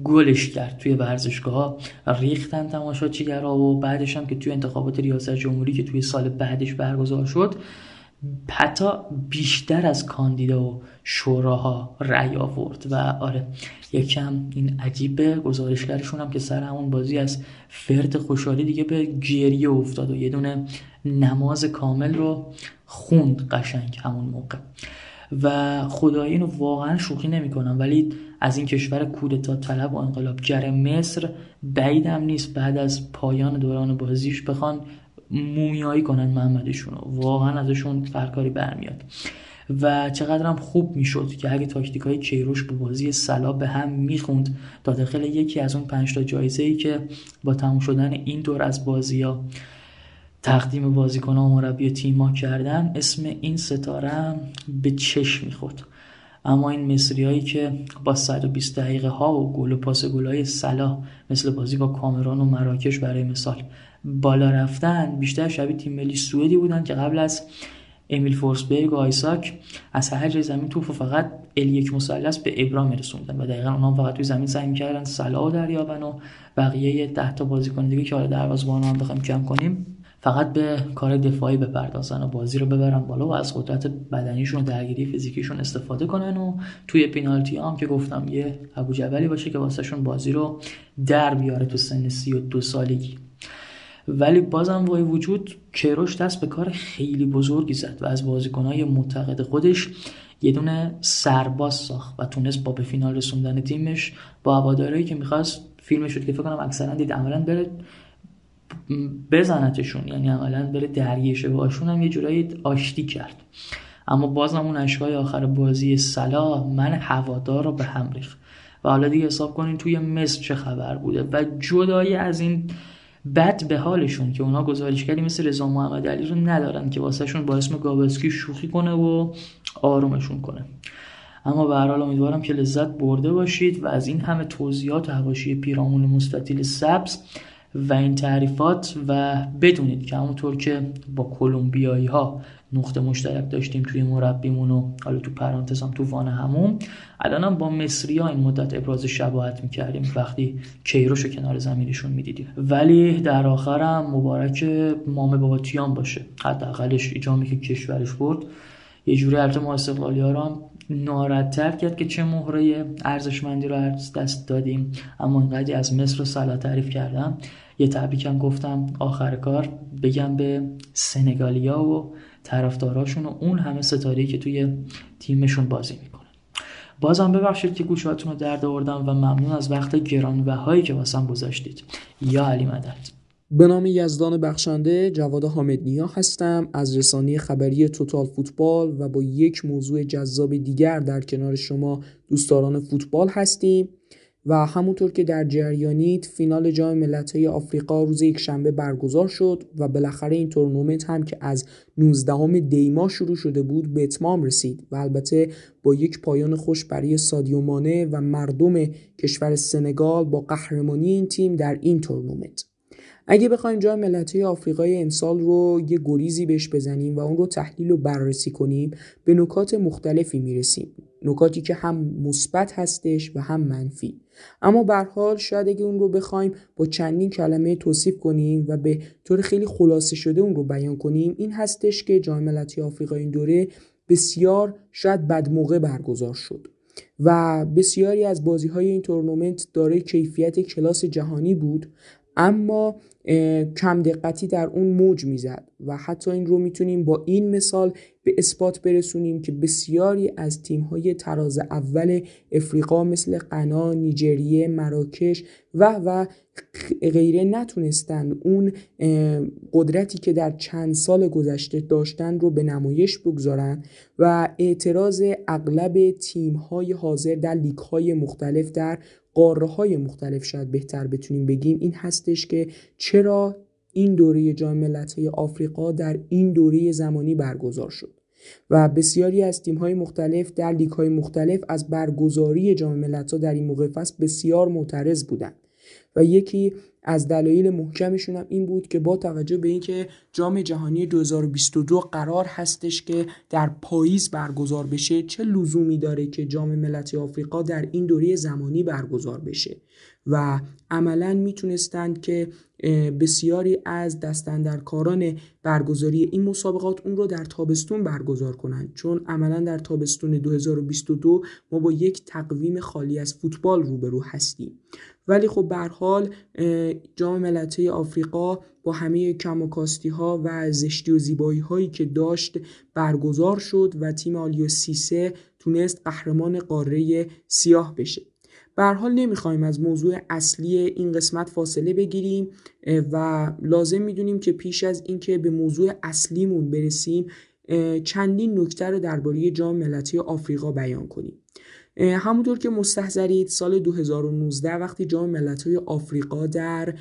[SPEAKER 10] گلش کرد توی ورزشگاه ریختن تماشاچیگرا و بعدش هم که توی انتخابات ریاست جمهوری که توی سال بعدش برگزار شد حتی بیشتر از کاندیدا و شوراها رأی آورد و آره یکم این عجیبه گزارشگرشون هم که سر همون بازی از فرد خوشحالی دیگه به گریه افتاد و یه دونه نماز کامل رو خوند قشنگ همون موقع. و خدایی اینو واقعا شوخی نمی‌کنم ولی از این کشور کودتا طلب و انقلابگر مصر بعیدم نیست. بعد از پایان دوران بازیش بخوان مومیایی کنن محمدشون واقعا ازشون فرکاری برمیاد. و چقدرم خوب می‌شد که اگه تاکتیک های کیروش با بازی سلا به هم می‌خوند تا داخل یکی از اون پنج تا جایزه ای که با تموم شدن این دور از بازی ها تقدیم بازیکن و مربی تیما کردن اسم این ستاره به چشم می‌خورد. اما این مصری هایی که با 120 دقیقه ها و گل و پاس گل های سلا مثل بازی با کامران و مراکش برای مثال بالا رفتن بیشتر شبیه تیم ملی سوئدی بودن که قبل از امیل فورسبرگ و آیساک از هر جای زمین توپ فقط ال یک مثلث به ابرام میرسوندن و دقیقا اونها فقط توی زمین سعی می‌کردن سلا دریابن و بقیه ده تا بازیکن دیگه که حالا دروازه‌بان هم بخوایم کم کنیم فقط به کار دفاعی بپردازن و بازی رو ببرن بالا و از قدرت بدنیشون و درگیری فیزیکیشون استفاده کنن و توی پینالتی هم که گفتم یه ابو جبلی باشه که واسهشون بازی رو در بیاره تو سن سی و دو سالگی. ولی بازم وای وجود کروش دست به کار خیلی بزرگی زد و از بازیکنهای معتقد خودش یه دونه سرباز ساخت و تونست با به فینال رسوندن تیمش با هوادارایی که می‌خواست فیلمش شد که فکر کنم اکثرا دید عملا بره بزنتشون یعنی عملا بره درگیشه باشون هم یه جورایی آشتی کرد. اما بازم اون اشکای آخر بازی سلا من هوادار رو به هم ریخت. و حالا دیگه حساب کنین توی مصر چه خبر بوده و جدایی از این بد به حالشون که اونا گزارشگری مثل رضا محمد علی رو ندارن که واسهشون با اسم گابسکی شوخی کنه و آرومشون کنه. اما به هر حال امیدوارم که لذت برده باشید و از این همه توضیحات حواشی پیرامون مستطیل سبز و این تعریفات و بدونید که همونطور که با کلمبیایی ها نقطه مشترک داشتیم توی مربیمون و حالا تو پرانتز هم تو وان همون. الان با مصری ها این مدت ابراز شباهت می‌کردیم. وقتی کیروش کنار زمینشون می‌دیدیم. ولی در آخرم مبارک مام بابا تیان باشه. حداقلش ایجامی که کشورش برد یه جوری البته ما استقلالی ها هم ناردتر کرد که چه مهره ارزشمندی رو دست دادیم. اما اینقدری از مصر و سلا تعریف کردم. یه تبریکم گفتم آخر کار بگم به سنگالیا و طرفداراشون و اون همه ستاره که توی تیمشون بازی می‌کنن. بازم ببخشید که گوشاتون رو درد آوردم و ممنون از وقت گرانبهایی که واسم گذاشتید. یا علی مدد.
[SPEAKER 2] به نام یزدان بخشنده جواد حامدنیا هستم. از رسانه خبری توتال فوتبال و با یک موضوع جذاب دیگر در کنار شما دوستداران فوتبال هستیم.
[SPEAKER 11] و همونطور که در جریانیت فینال جام ملت‌های آفریقا روز یک شنبه برگزار شد و بالاخره این تورنمنت هم که از 19 دیما شروع شده بود به اتمام رسید و البته با یک پایان خوش برای سادیو مانه و مردم کشور سنگال با قهرمانی این تیم در این تورنمنت. اگه بخوایم جام ملت‌های آفریقای امسال رو یه گریزی بهش بزنیم و اون رو تحلیل و بررسی کنیم به نکات مختلفی می‌رسیم. نکاتی که هم مثبت هستش و هم منفی. اما به حال شاید اگه اون رو بخوایم با چندین کلمه توصیف کنیم و به طور خیلی خلاصه شده اون رو بیان کنیم این هستش که جام ملت‌های آفریقا این دوره بسیار شاید بد موقع برگزار شد و بسیاری از بازی های این تورنمنت دارای کیفیت کلاس جهانی بود اما کم دقتی در اون موج می‌زد و حتی این رو می‌تونیم با این مثال به اثبات برسونیم که بسیاری از تیم‌های تراز اول افریقا مثل قنا، نیجریه، مراکش و و غیره نتونستند اون قدرتی که در چند سال گذشته داشتن رو به نمایش بگذارن و اعتراض اغلب تیم‌های حاضر در لیگ‌های مختلف در قاره های مختلف شاید بهتر بتونیم بگیم این هستش که چرا این دوره جام ملت‌های آفریقا در این دوره زمانی برگزار شد. و بسیاری از تیم‌های مختلف در لیگ‌های مختلف از برگزاری جام ملت‌ها در این موقع فصل بسیار معترض بودند. و یکی از دلایل محکمشون هم این بود که با توجه به اینکه جام جهانی 2022 قرار هستش که در پاییز برگزار بشه چه لزومی داره که جام ملت آفریقا در این دوره زمانی برگزار بشه؟ و عملا می‌تونستند که بسیاری از دستندرکاران برگزاری این مسابقات اون رو در تابستون برگزار کنند. چون عملا در تابستون 2022 ما با یک تقویم خالی از فوتبال روبرو هستیم. ولی خب به حال جام ملت‌های آفریقا با همه کم و کاستی ها و زشتی و زیبایی هایی که داشت برگزار شد و تیم آلیو سیسه تونست قهرمان قاره سیاه بشه. به حال نمی‌خوایم از موضوع اصلی این قسمت فاصله بگیریم و لازم می‌دونیم که پیش از اینکه به موضوع اصلیمون برسیم چندین نکته رو درباره جام ملت‌های آفریقا بیان کنیم. همونطور که مستحضرید سال 2019 وقتی جام ملت‌های آفریقا در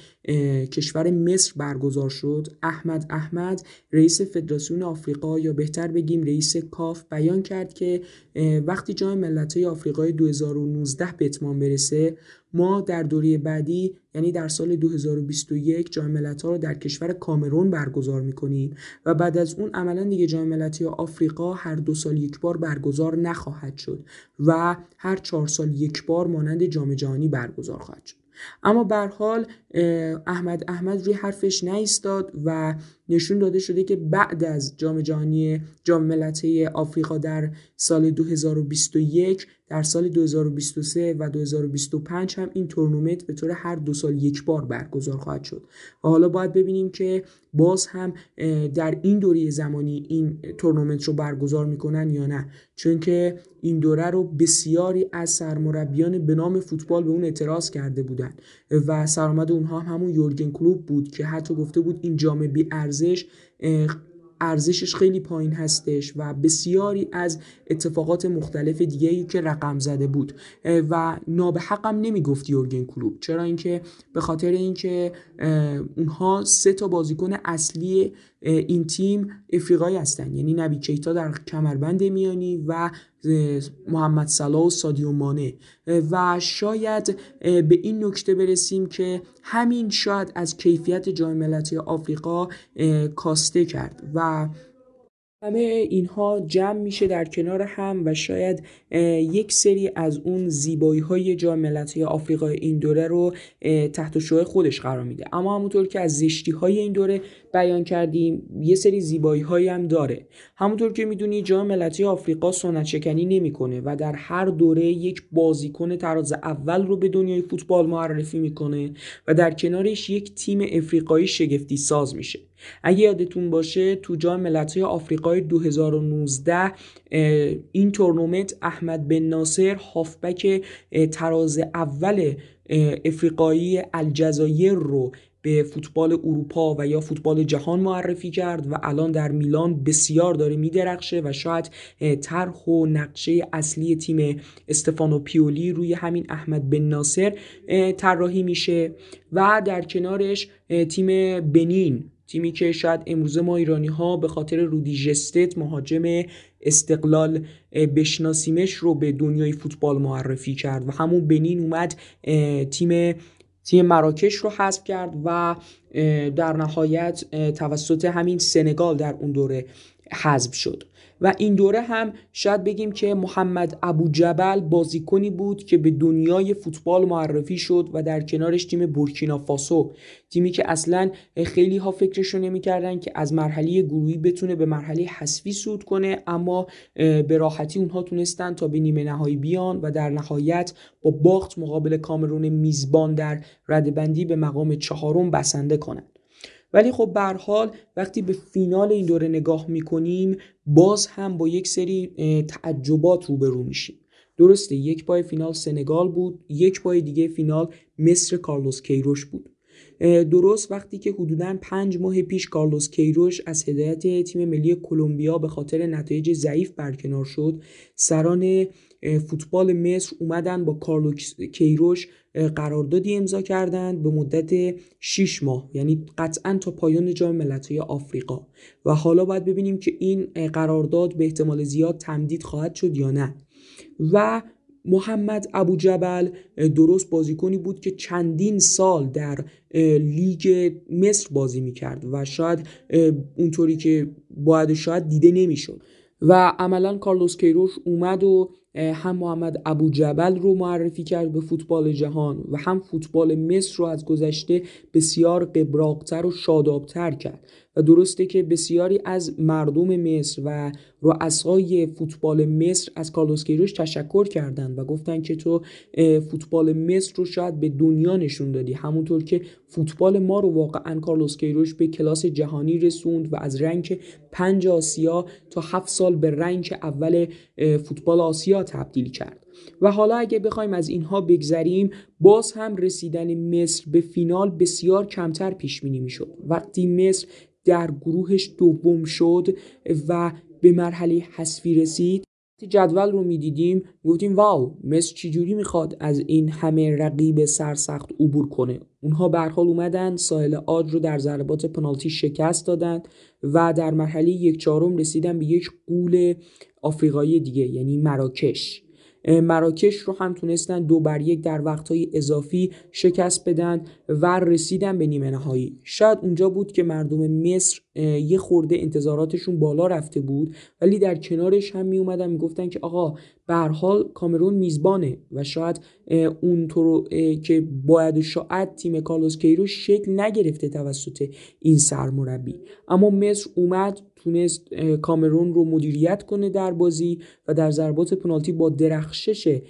[SPEAKER 11] کشور مصر برگزار شد احمد احمد رئیس فدراسیون آفریقا یا بهتر بگیم رئیس کاف بیان کرد که وقتی جام ملت‌های آفریقای 2019 به اتمام برسه ما در دوره بعدی یعنی در سال 2021 جام ملت‌ها رو در کشور کامرون برگزار می‌کنیم و بعد از اون عملا دیگه جام ملت‌های آفریقا هر دو سال یک بار برگزار نخواهد شد و هر چهار سال یک بار مانند جام جهانی برگزار خواهد شد. اما بر حال احمد احمد روی حرفش نیستاد و نشون داده شده که بعد از جام جهانی جام ملت‌های آفریقا در سال 2021 در سال 2023 و 2025 هم این تورنمنت به طور هر دو سال یک بار برگزار خواهد شد. و حالا باید ببینیم که باز هم در این دوره زمانی این تورنمنت رو برگزار می‌کنن یا نه؟ چون که این دوره رو بسیاری از سرمربیان به نام فوتبال به اون اعتراض کرده بودن و سرآمد اونها هم همون یورگن کلوب بود که حتی گفته بود این جام بی ارزش ارزشش خیلی پایین هستش و بسیاری از اتفاقات مختلف دیگه ای که رقم زده بود. و نابحق هم نمی‌گفت یورگن کلوب. چرا اینکه؟ به خاطر اینکه اونها سه تا بازیکن اصلی این تیم افریقایی هستن. یعنی نبی کیتا در کمربند میانی و محمد صلاح و سادیو مانه. و شاید به این نکته برسیم که همین شاید از کیفیت جام ملت‌های آفریقا کاسته کرد. و همه اینها جمع میشه در کنار هم و شاید یک سری از اون زیبایی های جام ملت‌های آفریقا این دوره رو تحت شوه خودش قرار میده. اما همونطور که از زشتی های این دوره بیان کردیم یه سری زیبایی هایی هم داره. همونطور که می‌دونی جام ملت‌های آفریقا سنت شکنی نمی‌کنه و در هر دوره یک بازیکن تراز اول رو به دنیای فوتبال معرفی می‌کنه و در کنارش یک تیم افریقایی شگفتی ساز میشه. اگه یادتون باشه تو جام ملت‌های آفریقای 2019 این تورنمنت احمد بن ناصر هافبک تراز اول افریقایی الجزایر رو به فوتبال اروپا و یا فوتبال جهان معرفی کرد و الان در میلان بسیار داره میدرخشه و شاید طرح و نقشه اصلی تیم استفانو پیولی روی همین احمد بن ناصر طراحی میشه. و در کنارش تیم بنین. تیمی که شاید امروزه ما ایرانی ها به خاطر رودی جستت مهاجم استقلال بشناسیمش رو به دنیای فوتبال معرفی کرد و همون بنین اومد تیم تیم مراکش رو حذف کرد و در نهایت توسط همین سنگال در اون دوره حذف شد. و این دوره هم شاید بگیم که محمد ابو جبل بازیکنی بود که به دنیای فوتبال معرفی شد و در کنارش تیم بورکینافاسو تیمی که اصلا خیلی ها فکرشو نمی‌کردن که از مرحله گروهی بتونه به مرحله حذفی صعود کنه اما به راحتی اونها تونستن تا به نیمه نهایی بیان و در نهایت با باخت مقابل کامرون میزبان در ردبندی به مقام چهارم بسنده کنند ولی خب به حال وقتی به فینال این دوره نگاه می‌کنیم باز هم با یک سری تعجبات روبرو میشیم. درسته یک پای فینال سنگال بود یک پای دیگه فینال مصر کارلوس کیروش بود. درست وقتی که حدودا پنج ماه پیش کارلوس کیروش از هدایت تیم ملی کلمبیا به خاطر نتایج ضعیف برکنار شد سران فوتبال مصر اومدن با کارلوس کیروش قراردادی امضا کردند به مدت 6 ماه. یعنی قطعا تا پایان جام ملت‌های آفریقا. و حالا باید ببینیم که این قرارداد به احتمال زیاد تمدید خواهد شد یا نه. و محمد ابو جبل درست بازیکنی بود که چندین سال در لیگ مصر بازی می‌کرد و شاید اونطوری که باید شاید دیده نمی‌شد. و عملا کارلوس کیروش اومد و هم محمد ابو جبل رو معرفی کرد به فوتبال جهان و هم فوتبال مصر رو از گذشته بسیار قبراقتر و شادابتر کرد. و درسته که بسیاری از مردم مصر و رؤسای فوتبال مصر از کارلوس کیروش تشکر کردند و گفتن که تو فوتبال مصر رو شاید به دنیا نشون دادی. همونطور که فوتبال ما رو واقعا کارلوس کیروش به کلاس جهانی رسوند و از رنگ پنج آسیا تا هفت سال به رنگ اول فوتبال آسیا تبدیل کرد. و حالا اگه بخوایم از اینها بگذریم باز هم رسیدن مصر به فینال بسیار کمتر پیش بینی می‌شد. وقتی مصر در گروهش دوم شد و به مرحله حذفی رسید. جدول رو می‌دیدیم گفتیم واو مصر چجوری می‌خواد از این همه رقیب سرسخت عبور کنه؟ اونها به حال اومدن ساحل آج رو در ضربات پنالتی شکست دادن و در مرحله یک چهارم رسیدن به یک قول آفریقایی دیگه یعنی مراکش. مراکش رو هم تونستن دو بر یک در وقتهای اضافی شکست بدن و رسیدن به نیمه نهایی. شاید اونجا بود که مردم مصر یه خورده انتظاراتشون بالا رفته بود ولی در کنارش هم می اومدن می‌گفتن که آقا به حال کامرون میزبانه و شاید اونطور که باید شاید تیم کارلوس کیروش شکل نگرفته توسط این سرمربی. اما مصر اومد تونست کامرون رو مدیریت کنه در بازی و در ضربات پنالتی با درخشش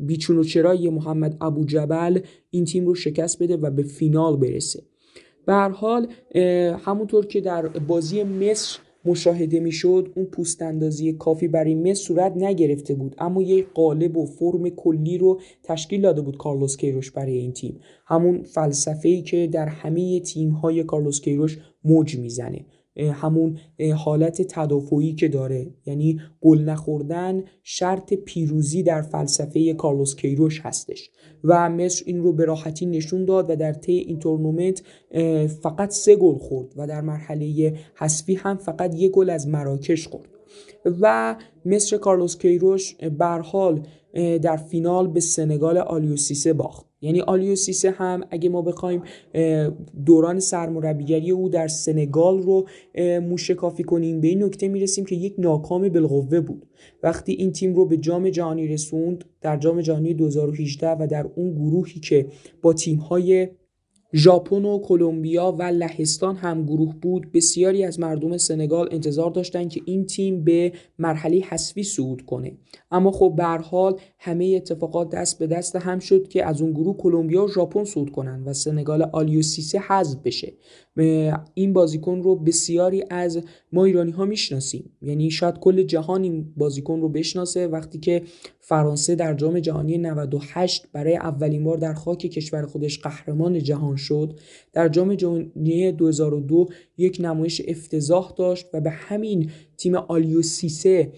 [SPEAKER 11] بیچون و چرای محمد ابو جبل این تیم رو شکست بده و به فینال برسه. به حال همونطور که در بازی مصر مشاهده می‌شد اون پوست اندازی کافی برای مصر صورت نگرفته بود اما یک قالب و فرم کلی رو تشکیل داده بود کارلوس کیروش برای این تیم. همون فلسفه ای که در همه تیم های کارلوس کیروش موج می‌زنه. همون حالت تدافعی که داره. یعنی گل نخوردن شرط پیروزی در فلسفه کارلوس کیروش هستش. و مصر این رو به راحتی نشون داد و در طی این تورنمنت فقط سه گل خورد و در مرحله حذفی هم فقط یک گل از مراکش خورد. و مصر کارلوس کیروش برحال در فینال به سنگال آلیوسیسه باخت. یعنی آلیو سیسه هم اگه ما بخوایم دوران سرمربیگری او در سنگال رو موشکافی کنیم به این نکته می‌رسیم که یک ناکام بالقوه بود. وقتی این تیم رو به جام جهانی رسوند در جام جهانی 2018 و در اون گروهی که با تیم‌های ژاپن و کلمبیا و لهستان هم گروه بود. بسیاری از مردم سنگال انتظار داشتند که این تیم به مرحله حذفی صعود کنه. اما خب به حال همه اتفاقات دست به دست هم شد که از اون گروه کلمبیا و ژاپن صعود کنن و سنگال آلیو سیسه حذف بشه. این بازیکن رو بسیاری از ما ایرانی ها می‌شناسیم. یعنی شاید کل جهان این بازیکن رو بشناسه وقتی که فرانسه در جام جهانی 98 برای اولین بار در خاک کشور خودش قهرمان جهان شد. در جام جهانی 2002 یک نمایش افتضاح داشت و به همین تیم آلیو سیسه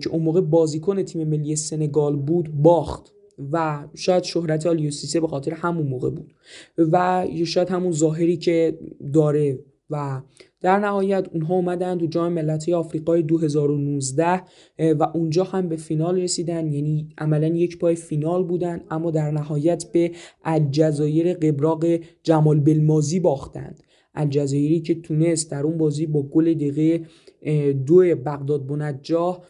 [SPEAKER 11] که اون موقع بازیکن تیم ملی سنگال بود باخت. و شاید شهرت آلیو سیسه به خاطر همون موقع بود. و شاید همون ظاهری که داره. و در نهایت اونها اومدن تو جام ملت‌های آفریقای 2019 و اونجا هم به فینال رسیدن. یعنی عملا یک پای فینال بودن اما در نهایت به الجزایر قبراق جمال بلمازی باختند. الجزایری که تونست در اون بازی با گل دقیقه دو بغداد بنجاه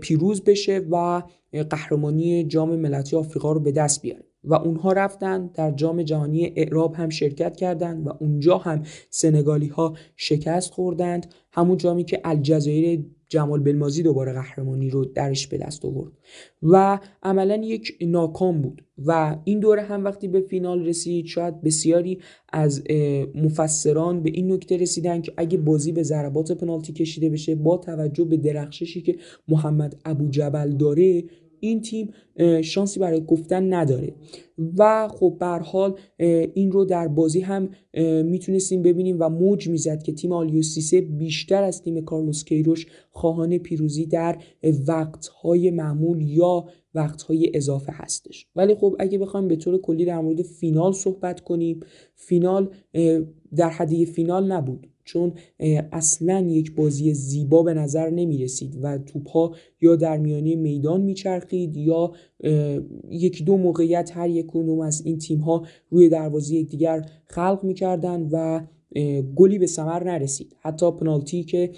[SPEAKER 11] پیروز بشه و قهرمانی جام ملت‌های آفریقا رو به دست بیاره و اونها رفتن در جام جهانی اعراب هم شرکت کردند و اونجا هم سنگالی ها شکست خوردند. همون جامی که الجزایر جمال بلمازی دوباره قهرمانی رو درش به دست آورد و عملا یک ناکام بود و این دوره هم وقتی به فینال رسید شاید بسیاری از مفسران به این نکته رسیدن که اگه بازی به ضربات پنالتی کشیده بشه با توجه به درخششی که محمد ابو جبل داره این تیم شانسی برای گفتن نداره. و خب بر حال این رو در بازی هم می‌تونستیم ببینیم و موج می‌زد که تیم آلیوسیسه بیشتر از تیم کارلوس کیروش خواهان پیروزی در وقتهای معمول یا وقتهای اضافه هستش. ولی خب اگه بخوایم به طور کلی در مورد فینال صحبت کنیم فینال در حدیه فینال نبود. چون اصلا یک بازی زیبا به نظر نمی رسید و توپ ها یا در میانه میدان میچرخید یا یک دو موقعیت هر یک کدوم از این تیم ها روی دروازه یکدیگر خلق می‌کردن و گلی به ثمر نرسید. حتی پنالتی که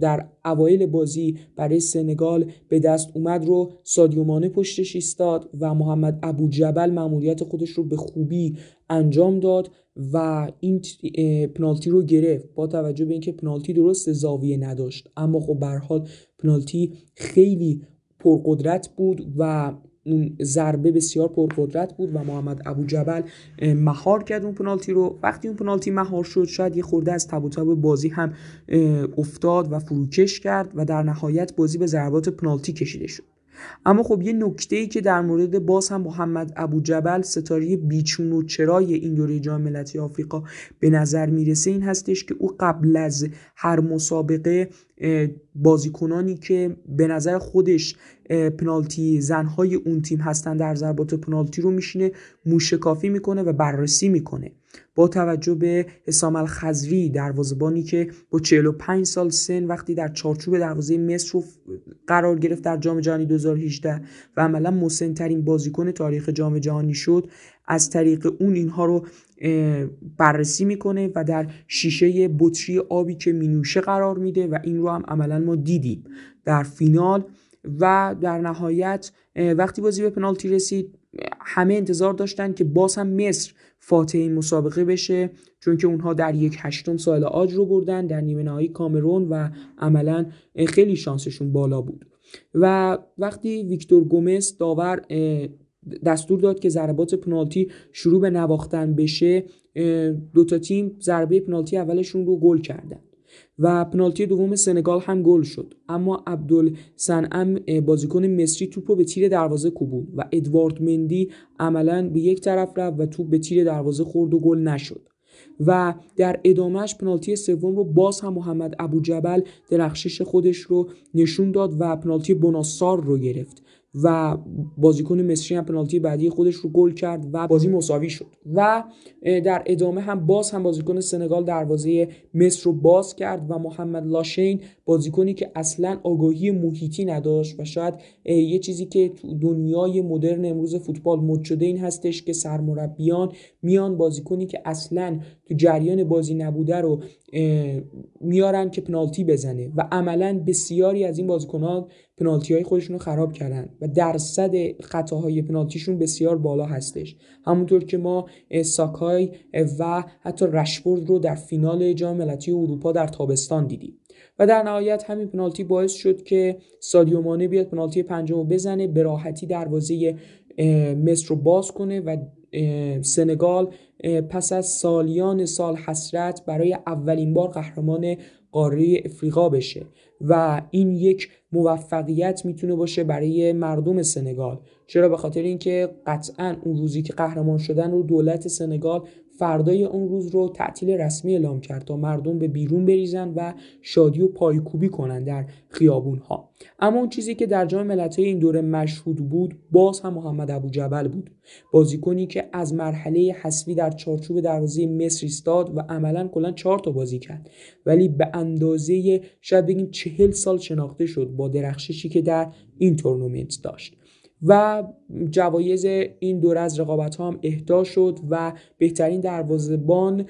[SPEAKER 11] در اوایل بازی برای سنگال به دست اومد رو سادیو مانه پشتش ایستاد و محمد ابو جبل مأموریت خودش رو به خوبی انجام داد. و این پنالتی رو گرفت با توجه به اینکه پنالتی درست زاویه نداشت. اما خب به پنالتی خیلی پرقدرت بود و اون ضربه بسیار پرقدرت بود و محمد ابو جبل مهار کرد اون پنالتی رو. وقتی اون پنالتی مهار شد شاید یه خورده از تب و بازی هم افتاد و فروکش کرد و در نهایت بازی به ضربات پنالتی کشیده شد. اما خب یه نکته ای که در مورد باز هم محمد ابو جبل ستاره بیچون و چرای این دوره جام ملتی آفریقا به نظر می‌رسه این هستش که او قبل از هر مسابقه بازیکنانی که به نظر خودش پنالتی زنهای اون تیم هستن در ضربات پنالتی رو میشینه موشکافی می‌کنه و بررسی می‌کنه. با توجه به حسام الخزری دروازه‌بانی که با 45 سال سن وقتی در چارچوب دروازه مصر قرار گرفت در جام جهانی 2018 و عملا مسنترین بازیکن تاریخ جام جهانی شد از طریق اون اینها رو بررسی می‌کنه و در شیشه بطری آبی که مینوشه قرار میده و این رو هم عملا ما دیدیم در فینال و در نهایت وقتی بازی به پنالتی رسید همه انتظار داشتن که باز هم مصر فاتح این مسابقه بشه چون که اونها در یک هشتم سال آج رو بردن در نیمه نهایی کامرون و عملا خیلی شانسشون بالا بود. و وقتی ویکتور گومز داور دستور داد که ضربات پنالتی شروع به نواختن بشه دوتا تیم ضربه پنالتی اولشون رو گل کردن. و پنالتی دوم سنگال هم گل شد. اما عبدال سنعم بازیکن مصری توپ رو به تیر دروازه کوبوند و ادوارد مندی عملا به یک طرف رفت و توپ به تیر دروازه خورد و گل نشد. و در ادامهش پنالتی سوم رو باز هم محمد ابو جبل درخشش خودش رو نشون داد و پنالتی بناسار رو گرفت. و بازیکن مصری هم پنالتی بعدی خودش رو گل کرد و بازی مساوی شد و در ادامه هم باز هم بازیکن سنگال دروازه مصر رو باز کرد و محمد لاشین بازیکنی که اصلا آگاهی محیطی نداشت و شاید یه چیزی که تو دنیای مدرن امروز فوتبال مد شده این هستش که سرمربیان میان بازیکنی که اصلا تو جریان بازی نبوده رو میارن که پنالتی بزنه و عملا بسیاری از این بازیکنان پنالتی های خودشون رو خراب کردن و درصد خطاهای پنالتیشون بسیار بالا هستش. همونطور که ما ساکای و حتی رشفورد رو در فینال جام ملتی اروپا در تابستان دیدیم. و در نهایت همین پنالتی باعث شد که سادیو مانه بیاد پنالتی پنجم رو بزنه به راحتی دروازه مصر رو باز کنه و سنگال پس از سالیان سال حسرت برای اولین بار قهرمان قاره افریقا بشه. و این یک موفقیت می‌تونه باشه برای مردم سنگال. چرا؟ به خاطر اینکه قطعا اون روزی که قهرمان شدن رو دولت سنگال فردای اون روز رو تعطیل رسمی اعلام کرد تا مردم به بیرون بریزن و شادی و پایکوبی کنن در خیابون ها اما اون چیزی که در جام ملت‌های این دوره مشهود بود باز هم محمد ابو جبل بود. بازیکنی که از مرحله حذفی در چارچوب دروازه مصر ایستاد و عملا کلا چهار تا بازی کرد. ولی به اندازه شاید بگیم چهل سال شناخته شد با درخششی که در این تورنمنت داشت. و جوایز این دوره از رقابت ها هم اهدا شد و بهترین دروازبان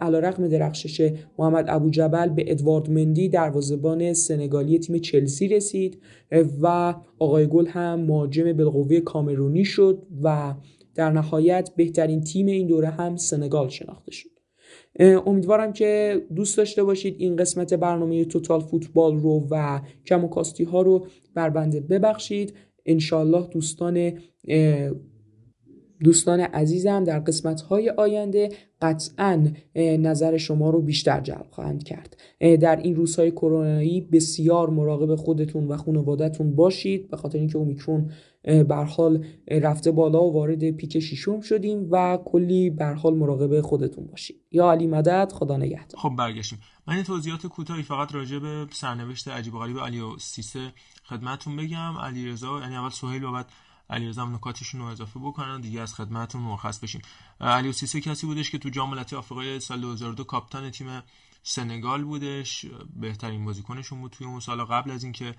[SPEAKER 11] علیرغم درخشش محمد ابو جبل به ادوارد مندی دروازبان سنگالی تیم چلسی رسید و آقای گل هم مهاجم بالقوه کامرونی شد و در نهایت بهترین تیم این دوره هم سنگال شناخته شد. امیدوارم که دوست داشته باشید این قسمت برنامه توتال فوتبال رو و کم و کاستی ها رو بر بنده ببخشید. انشالله دوستان دوستان عزیزم در قسمت های آینده قطعا نظر شما رو بیشتر جلب خواهند کرد. در این روزهای کرونایی بسیار مراقب خودتون و خانوادهتون باشید. به خاطر اینکه اومیکرون بر حال رفته بالا و وارد پیک ششم شدیم و کلی بر حال مراقب خودتون باشید. یا علی مدد خدا نگهدار.
[SPEAKER 1] خب برگشتیم. من توضیحات کوتاهی فقط راجع به سرنوشت عجیب غریب علی و سیسه خدمتتون بگم. علی رضا یعنی اول سهیل و بعد علیرضا نکاتشون رو اضافه بکنن. دیگه از خدمتتون مرخص بشیم. علی سیسه کسی بودش که تو جام ملت‌های آفریقای سال 2002 کاپیتان تیم سنگال بودش. بهترین بازیکنشون بود توی اون سال. قبل از اینکه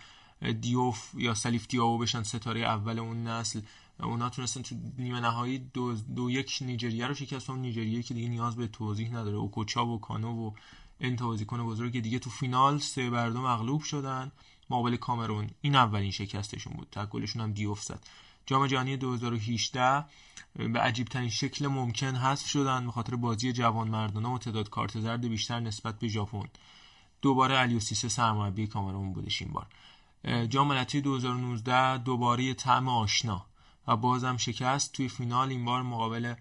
[SPEAKER 1] دیوف یا سلیف دیاو بشن ستاره اول اون نسل اونا تونستن تو نیمه نهایی دو, دو یک نیجریه رو شکستن نیجریه که دیگه نیاز به توضیح نداره. اوکوچا و کانو و این بازیکن بزرگ دیگه تو فینال سه بر دو مغلوب شدن. مقابل کامرون. این اولین شکستشون بود. تکلشون هم دیوف زد. جام جهانی 2018 به عجیب ترین شکل ممکن حذف شدن به خاطر بازی جوان مردانه و تعداد کارت زرد بیشتر نسبت به ژاپن. دوباره علی سیسه سرمربی کامرون بودش این بار. جام ملتی 2019 دوباره طعم آشنا و بازم شکست توی فینال این بار مقابل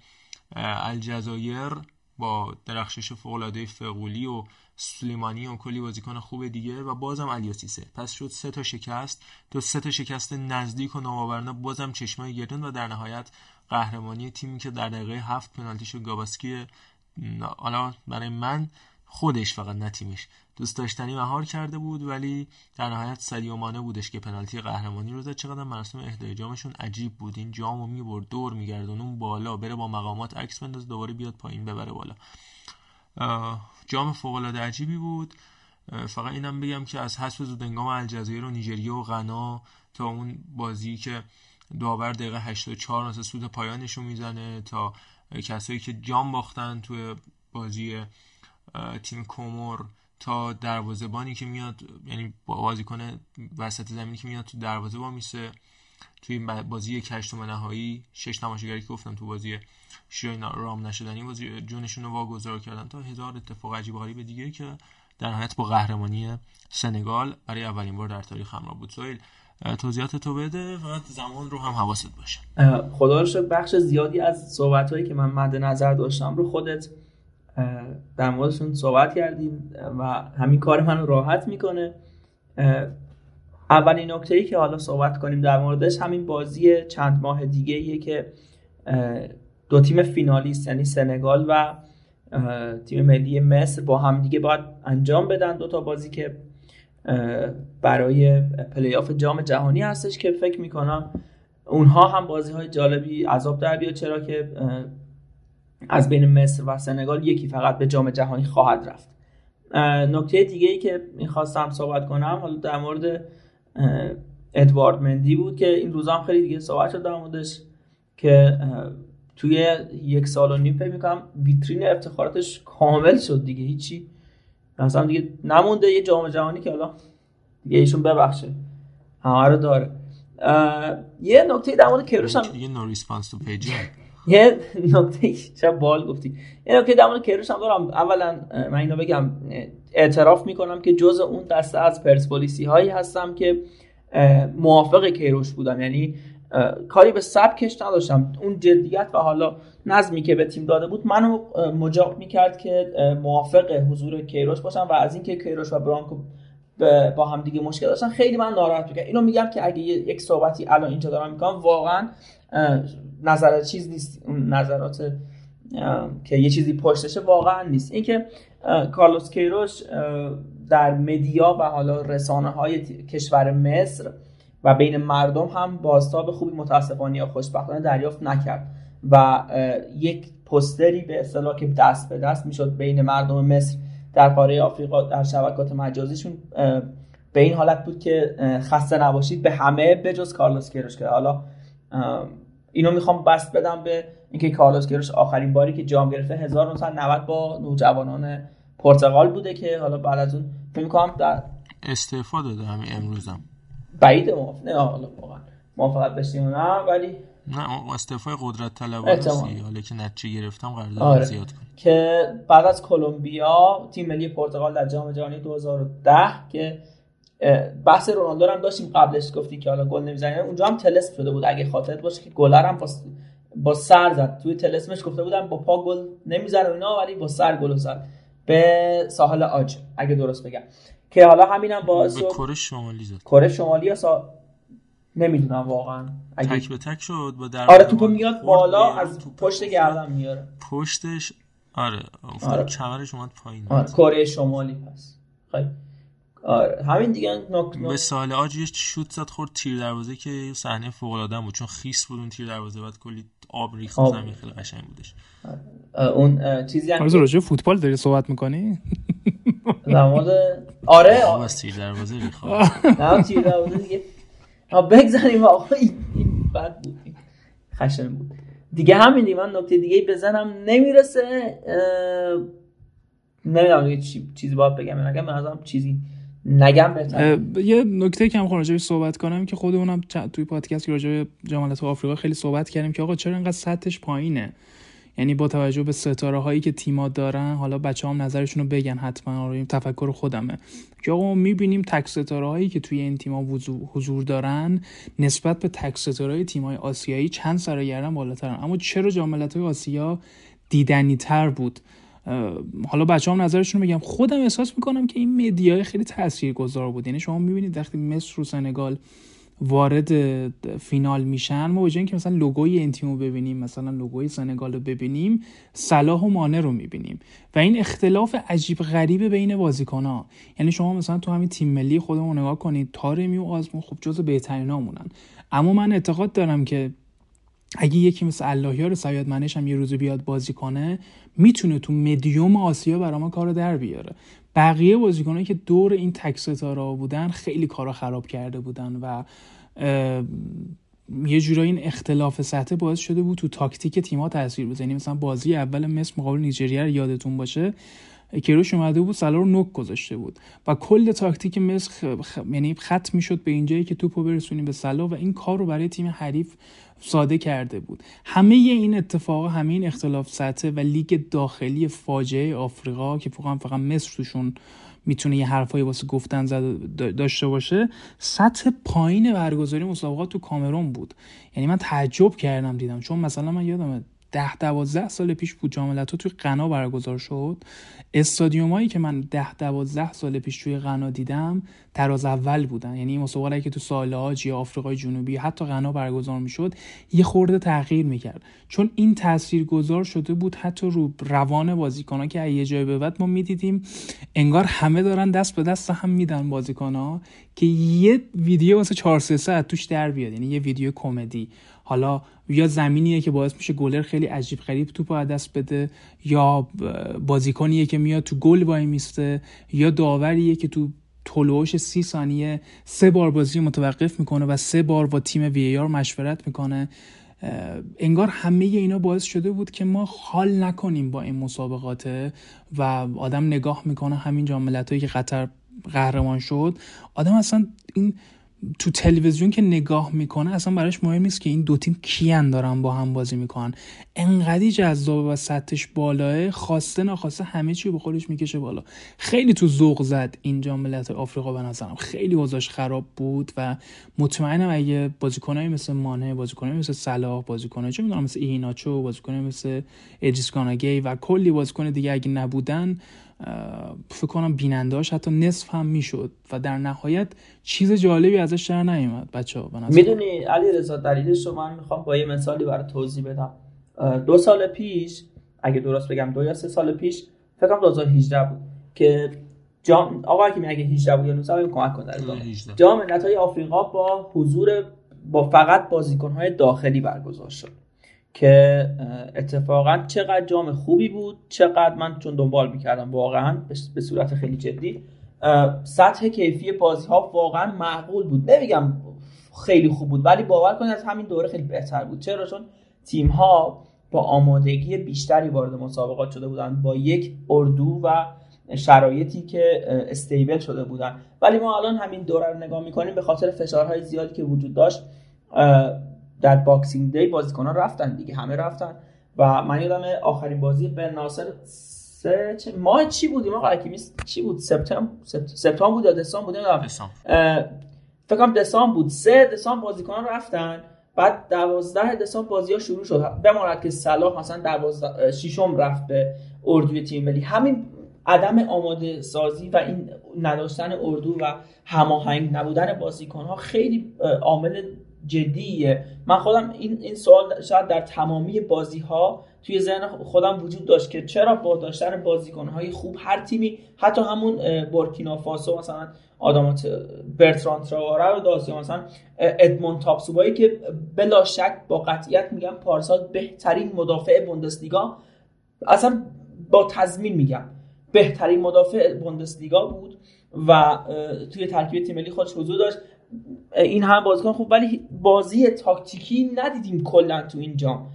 [SPEAKER 1] الجزایر. با درخشش فوق‌العاده فقولی و سلیمانی و کلی بازیکن خوب دیگه و بازم الیاسیسه پس شد سه تا شکست. تو سه تا شکست نزدیک و نامآورانه بازم چشمای گردون و در نهایت قهرمانی تیمی که در دقیقه هفت پنالتیشو گاباسکی حالا برای من خودش فقط نه تیمش. دوست داشتنی مهار کرده بود ولی در نهایت مانه بودش که پنالتی قهرمانی رو زد. چقدر مراسم اهدای جامشون عجیب بود. این جامو می‌برد دور میگردون اون بالا بره با مقامات عکس بنداز دوباره بیاد پایین ببره بالا. جام فوق العاده عجیبی بود. فقط اینم بگم که از حذف زودنگام الجزایر و نیجریه و غنا تا اون بازی که داور دقیقه 84 ناسه سود پایانشو می‌زنه تا کسایی که جام باختن توی بازی تیم کومور تا دروازه‌بانی که میاد یعنی بازیکن وسط زمینی که میاد تو دروازه با میسه. توی بازی یک هشتم نهایی شش تماشاگری که گفتم تو بازی شیرین رام نشدنی بازی جونشون رو واگذار کردن تا هزار اتفاق عجیب غریب دیگه که در نهایت با قهرمانی سنگال برای اولین بار در تاریخ همراه بود. سویل توضیحات تو بده فقط زمان رو هم حواست باشه.
[SPEAKER 3] خدا رو بخش زیادی از صحبت هایی که من مد نظر داشتم رو خودت در موردشون صحبت کردیم و همین کار منو راحت می‌کنه. اولین نکته ای که حالا صحبت کنیم در موردش همین بازی چند ماه دیگه ایه که دو تیم فینالیست یعنی سنگال و تیم ملی مصر با هم دیگه باید انجام بدن دو تا بازی که برای پلی آف جام جهانی هستش که فکر می‌کنم اونها هم بازی های جالبی از آب در بیاد. چرا که از بین مصر و سنگال یکی فقط به جام جهانی خواهد رفت. نکته دیگه ای که می‌خواستم صحبت کنم حالا در مورد ادوارد مندی بود که این روزا هم خیلی دیگه صحبت شد در موردش که توی یک سال و نیم فکر می‌کنم ویترین افتخاراتش کامل شد دیگه هیچی مثلا دیگه نمونده یه جام جهانی که حالا دیگه ایشون ببخشه همه رو داره. یه نکته در مورد کیروش هم
[SPEAKER 1] دیگه no response to page. [laughs]
[SPEAKER 3] یه نکته چه باحال گفتی. یه نکته در مورد کیروش هم دارم. اولا من اینو بگم اعتراف می‌کنم که جز اون دسته از پرسپولیسی هایی هستم که موافق کیروش بودم یعنی کاری به سبکش نداشتم. اون جدیت و حالا نظمی که به تیم داده بود منو مجاب می‌کرد که موافق حضور کیروش باشم و از اینکه کیروش و برانکو با هم دیگه مشکل داشتن خیلی من ناراحت می‌کنم اینو میگم که اگه یک صحبتی الان اینجا دارم می‌کنم واقعا نظر چیز نیست. نظرات که یه چیزی پشتشه واقعا نیست. اینکه کارلوس کیروش در مدیا و حالا رسانه های کشور مصر و بین مردم هم بازتاب خوبی متاسفانه یا خوشبختانه دریافت نکرد و یک پستری به اصطلاح که دست به دست می‌شد بین مردم مصر در قاره آفریقا در شبکات مجازیشون به این حالت بود که خسته نباشید. به همه بجز کارلوس کیروش که حالا اینو می‌خوام بست بدم به اینکه کارلوس کیروش آخرین باری که جام گرفته 1990 با نوجوانان پرتغال بوده که حالا بعد از اون فکر می‌کنم در
[SPEAKER 1] استعفا داده همین امروزم.
[SPEAKER 3] بعید موافق نه حالا واقعا. موافقت بشیم نه ولی
[SPEAKER 1] نه استعفای قدرت طلباتی حالا که نتیجه گرفتم قرارداد
[SPEAKER 3] آره.
[SPEAKER 1] زیاد کنه
[SPEAKER 3] که بعد از کلمبیا تیم ملی پرتغال در جام جهانی 2010 که بحث رونالدو هم داشتیم قبلش گفتی که حالا گل نمی‌زنه. اونجا هم تلسم شده بود. اگه خاطرت باشه که گلر هم با, سر زد. توی تلسمش گفته بودم با پا گل نمی‌زنه اینا ولی با سر گل زد. به ساحل آج اگه درست بگم. که حالا همینم باعث
[SPEAKER 1] کره شمالی زد.
[SPEAKER 3] کره شمالی یا سا... نمی‌دونم واقعا.
[SPEAKER 1] اگه... تک به تک شد با در
[SPEAKER 3] آره توپو میاد بالا از پشت گردن میاره.
[SPEAKER 1] پشتش آره آره. کمرش اومد پایین.
[SPEAKER 3] آره. کره شمالی پس. خیلی. آره. همین دیگه نک
[SPEAKER 1] به سال آج یه شوت زد خورد تیر دروازه که صحنه فوق العاده بود. چون خیس بود اون تیر دروازه بعد کلی آب ریخت. زمین خیلی قشنگ بودش.
[SPEAKER 3] اون چیزی هم
[SPEAKER 2] راجع فوتبال داری صحبت می‌کنی؟
[SPEAKER 3] در مورد آره.
[SPEAKER 1] آب از تیر دروازه ریخت.
[SPEAKER 3] نه تیر دروازه دیگه بگذاریم آقا. این بد بود. خشن بود. دیگه همین دیگه من نکته دیگه بزنم. نمی‌رسه نمی‌دونم دیگه چیزی باید بگم نگم. به نظرم چیزی نگم بهتر.
[SPEAKER 2] یه نکته که هم راجع صحبت کنم که خودمونم توی پادکست که راجع به جامعه آفریقا خیلی صحبت کردیم که آقا چرا اینقدر سطحش پایینه؟ یعنی با توجه به ستاره هایی که تیما دارن حالا بچه هم نظرشون رو بگن حتما آره تفکر خودمه. که آقا می‌بینیم تک ستاره هایی که توی این تیما حضور دارن نسبت به تک ستاره های تیم های آسیایی چند سر گردن بالاترن. اما چرا جاملت های آسیا دیدنی تر بود؟ حالا بچه هم نظرشون رو بگم خودم احساس می‌کنم که این مدیای خیلی تاثیرگذار بود. یعنی شما می‌بینید وقتی مصر و سنگال وارد فینال میشن ما به که مثلا لوگوی این تیم رو ببینیم مثلا لوگوی سنگال رو ببینیم صلاح و مانه رو می‌بینیم. و این اختلاف عجیب غریبه بین بازیکن ها یعنی شما مثلا تو همین تیم ملی خودمون نگاه کنید تارمی و آزمون خب جز بهترین مونن اما من اعتقاد دارم که اگه یکی مثل اللهیار سیاد منش هم یه روزو بیاد بازی کنه می‌تونه تو مدیوم آسیا برای ما کارو در بیاره. بقیه بازیکنایی که دور این تک ستاره بودن خیلی کارا خراب کرده بودن و یه جورایی این اختلاف سطح باعث شده بود تو تاکتیک تیم‌ها تاثیر بزنه یعنی مثلا بازی اول مصر مقابل نیجریه یادتون باشه کیروش اومده بود سلا رو نوک گذاشته بود. و کل تاکتیک مصر خ... یعنی ختم می‌شد به اینجایی که توپو برسونیم به سلا و این کار رو برای تیم حریف ساده کرده بود. همه این اتفاق همه این اختلاف سطح و لیگ داخلی فاجعه آفریقا که فقط فقط مصر توشون می‌تونه یه حرفایی واسه گفتن داشته باشه سطح پایین برگزاری مسابقات تو کامرون بود. یعنی من تعجب کردم دیدم. چون مثلا من یادمه ده دوازده سال پیش بود جام توی غنا برگزار شد. استادیومایی که من ده دوازده سال پیش توی غنا دیدم تراز اول بودن. یعنی مسابقه که تو سالهاج یا آفریقای جنوبی حتی غنا برگزار می‌شد یه خورده تغییر می‌کرد. چون این تاثیر گذار شده بود حتی رو روان بازیکنها که یه جای به بعد ما می‌دیدیم انگار همه دارن دست به دست هم میدن بازیکنها که یه ویدیو واسه 4 ساعت توش در بیاد. یعنی یه ویدیو کمدی. حالا یا زمینیه که باعث میشه گلر خیلی عجیب غریب توپ از دست بده یا بازیکنیه که میاد تو گل وای میسته یا داوریه که تو طلوعش سی ثانیه سه بار بازی متوقف می‌کنه و سه بار با تیم وی آر مشورت می‌کنه. انگار همه اینا باعث شده بود که ما حال نکنیم با این مسابقات و آدم نگاه می‌کنه همین جام که قطر قهرمان شد. آدم اصلا این تو تلویزیون که نگاه می‌کنه اصلا براش مهم نیست که این دو تیم کیان دارن با هم بازی می‌کنن. انقدی جذاب و سطحش بالاه خواسته ناخواسته همه چی به خودش می‌کشه بالا. خیلی تو ذوق زد اینجا ملت آفریقا به نظرم. خیلی وضعش خراب بود و مطمئنم اگه بازیکنایی مثل مانه بازیکنایی مثل صلاح بازیکنایی چه می‌دونم مثل ایناچو بازیکنایی مثل ادریس کاناگی و کلی بازیکن دیگه اگه نبودن فکر کنم بیننداش حتی نصف هم می‌شد و در نهایت چیز جالبی ازش در نیومد بچه ها
[SPEAKER 3] می‌دونی علی رضا دلیلش رو من می‌خوام با یه مثالی برای توضیح بدم. دو سال پیش اگه درست بگم دو یا سه سال پیش فکر کنم 2018 بود که جام آقا که میگه 18 بود یا 19 کمک کنه جام ملت‌های آفریقا با حضور با فقط بازیکن‌های داخلی برگزار شد. که اتفاقا چقدر جام خوبی بود چقدر من چون دنبال می‌کردم واقعا به صورت خیلی جدی. سطح کیفی بازی ها واقعا معقول بود. نمیگم خیلی خوب بود ولی باور کنید از همین دوره خیلی بهتر بود. چرا؟ چون تیم ها با آمادگی بیشتری وارد مسابقات شده بودن با یک اردو و شرایطی که استیبل شده بودن ولی ما الان همین دوره رو نگاه می‌کنیم به خاطر فشارهای زیادی که وجود داشت در Boxing Day بازیکن ها رفتن دیگه همه رفتن. و من یادم آخرین بازی به ناصر سه چه ماه چی بودیم آقا؟ چی بود؟ سپتامبر؟ سپتامبر بود یا دسامبر بود؟ نمی‌دونم. فکر کنم دسامبر بود. سه دسامبر بازیکن ها رفتن. بعد دوازده دسامبر بازی ها شروع شد. بماند که صلاح مثلا دوازده ششم رفت به اردوی تیم ملی. همین عدم آماده سازی و این نداشتن اردو و هماهنگ نبودن بازیکن ها خیلی عامل جدیه. من خودم این این سوال شاید در تمامی بازی ها توی ذهن خودم وجود داشت که چرا با داشتن بازیکن های خوب هر تیمی حتی همون بورکینافاسو مثلا آدامات برتران تراواره رو داشت مثلا ادمون تاپسوبایی که بلا شک با قطعیت میگم پارسال بهترین مدافع بوندسلیگا اصلا با تضمین میگم بهترین مدافع بوندسلیگا بود و توی ترکیب تیم ملی خودش حضور داشت. این هم بازیکن خوب ولی بازی تاکتیکی ندیدیم کلا تو این جام.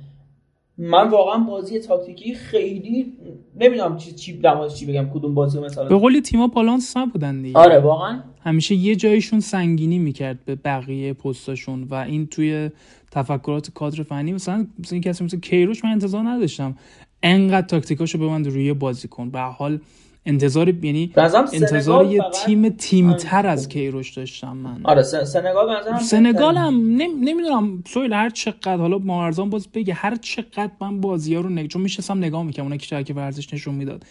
[SPEAKER 3] من واقعا بازی تاکتیکی خیلی نمی‌دونم چی چی چی بگم کدوم بازی مثلا.
[SPEAKER 2] به قول تیما بالانس نبودن دیگه.
[SPEAKER 3] آره واقعا.
[SPEAKER 2] همیشه یه جایشون سنگینی می‌کرد به بقیه پستاشون و این توی تفکرات کادر فنی. مثلا مثلا کسی مثل کیروش من انتظار نداشتم. انقدر تاکتیکاشو ببند روی بازیکن. به حال انتظار یعنی انتظار یه تیم تیمتر آره. از کیروش داشتم من.
[SPEAKER 3] آره سنگال به
[SPEAKER 2] سنگال هم نمی‌دونم سویل هر چقدر حالا مارزان باز بگه هر چقدر من بازی ها رو نگ... چون میشستم نگاه می‌کنم اونا که ورزش نشون می‌داد.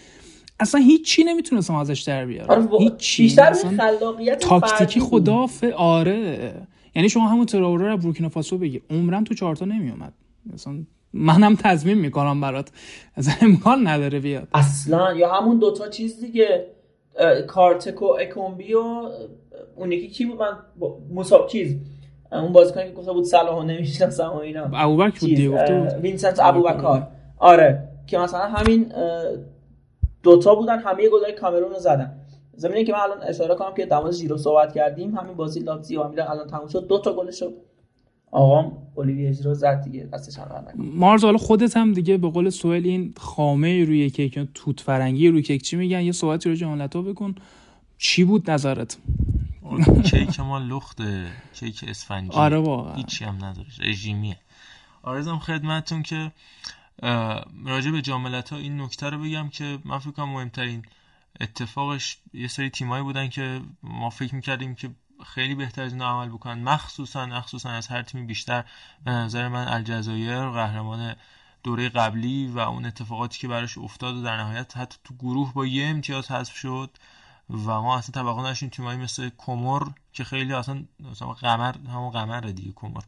[SPEAKER 2] اصلا هیچی نمی‌تونستم ازش در بیارم. آره هیچی.
[SPEAKER 3] بیشتر خلاقیت
[SPEAKER 2] تاکتیکی خدافه آره. یعنی شما همون تراوره رو بورکینافاسو بگیر عمرم تو چهارتا نمیومد مثلا منم تضمین می‌کنم برات. از امکان نداره بیاد.
[SPEAKER 3] اصلا یا همون دوتا چیز دیگه. کارتکو اکومبی و اون یکی کی بود؟ من مصاب چیز؟ اون بازیکنی که گفته بود صلاح نمی‌شناسم و اینا.
[SPEAKER 2] ابوبکر بود دیگه گفته
[SPEAKER 3] وینسنت ابوبکر. آره که مثلا همین دوتا بودن همه گلای کامرون رو زدن. زمینه که من الان اشاره کنم که در جیرو صحبت کردیم همین بازی لاتزیو هم الان تموم شد. دو تا گلش آقام اولیوی اجرا زد دیگه دستش هم
[SPEAKER 2] مارز حالا خودت هم دیگه به قول سوئل این خامه روی کیک توت فرنگی روی کیک چی میگن؟ یه صحبتی رو جملتو بکن. چی بود نظرت؟
[SPEAKER 1] کیک ما لخته کیک اسفنجی.
[SPEAKER 2] آره واقعا.
[SPEAKER 1] هیچی هم نداره رژیمیه. آرزم خدمتتون که راجع به جاملت ها این نکته رو بگم که من فکر کنم مهمترین اتفاقش یه سری تیمایی بودن که ما فکر می‌کردیم که خیلی بهتر از اینا عمل بکنن. مخصوصا مخصوصا از هر تیمی بیشتر به نظر من الجزایر قهرمان دوره قبلی و اون اتفاقاتی که براش افتاد و در نهایت حتی تو گروه با یه امتیاز حذف شد و ما اصلا توقع داشتیم تیمایی مثل کومور که خیلی اصلا مثلا قمر همون قمر دیگه کومور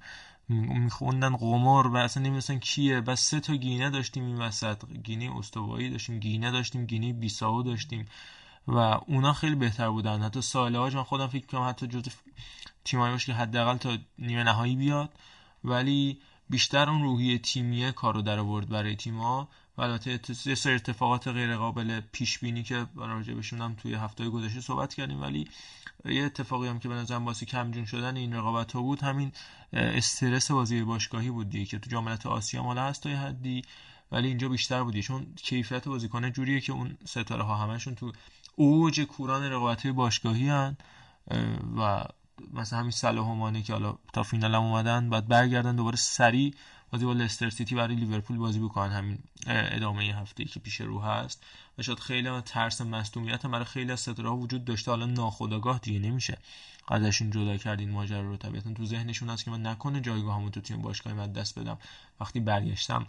[SPEAKER 1] میخوندن قمر و اصلا نمی‌دونستن کیه. بس سه تا گینه داشتیم این وسط. گینه استوایی داشتیم گینه داشتیم گینه بیساو داشتیم. و اونا خیلی بهتر بودن. حتی ساله من خودم فکر کنم حتی جز تیمایی باشه که حداقل تا نیمه نهایی بیاد. ولی بیشتر اون روحیه تیمیه کارو در آورد برای تیم‌ها. و البته یه سری اتفاقات غیر قابل پیش بینی که راجع بهشون هم توی هفته گذشته صحبت کردیم. ولی یه اتفاقی هم که به نظرم واسه کمجون شدن این رقابت ها بود همین استرس بازی باشگاهی بود دیگه که تو جامعه آسیا مال هست تا حدی. ولی اینجا بیشتر بودی چون کیفیت بازیکن جوریه که اون ستاره ها همشون تو اوج کوران رقابت باشگاهی هن و مثلا همین صلاح و که حالا تا فینال هم اومدن بعد برگردن دوباره سریع بازی با لستر سیتی برای لیورپول بازی بکنن. همین ادامه هفته که پیش رو هست. و شاید خیلی ترس مصدومیت برای خیلی از ستاره وجود داشته. حالا ناخداگاه دیگه نمیشه ازشون جدا کردین ماجرا رو. طبیعتا تو ذهنشون هست که من نکنه جایگاهمو تو تیم باشگاه من دست بدم. وقتی برگشتم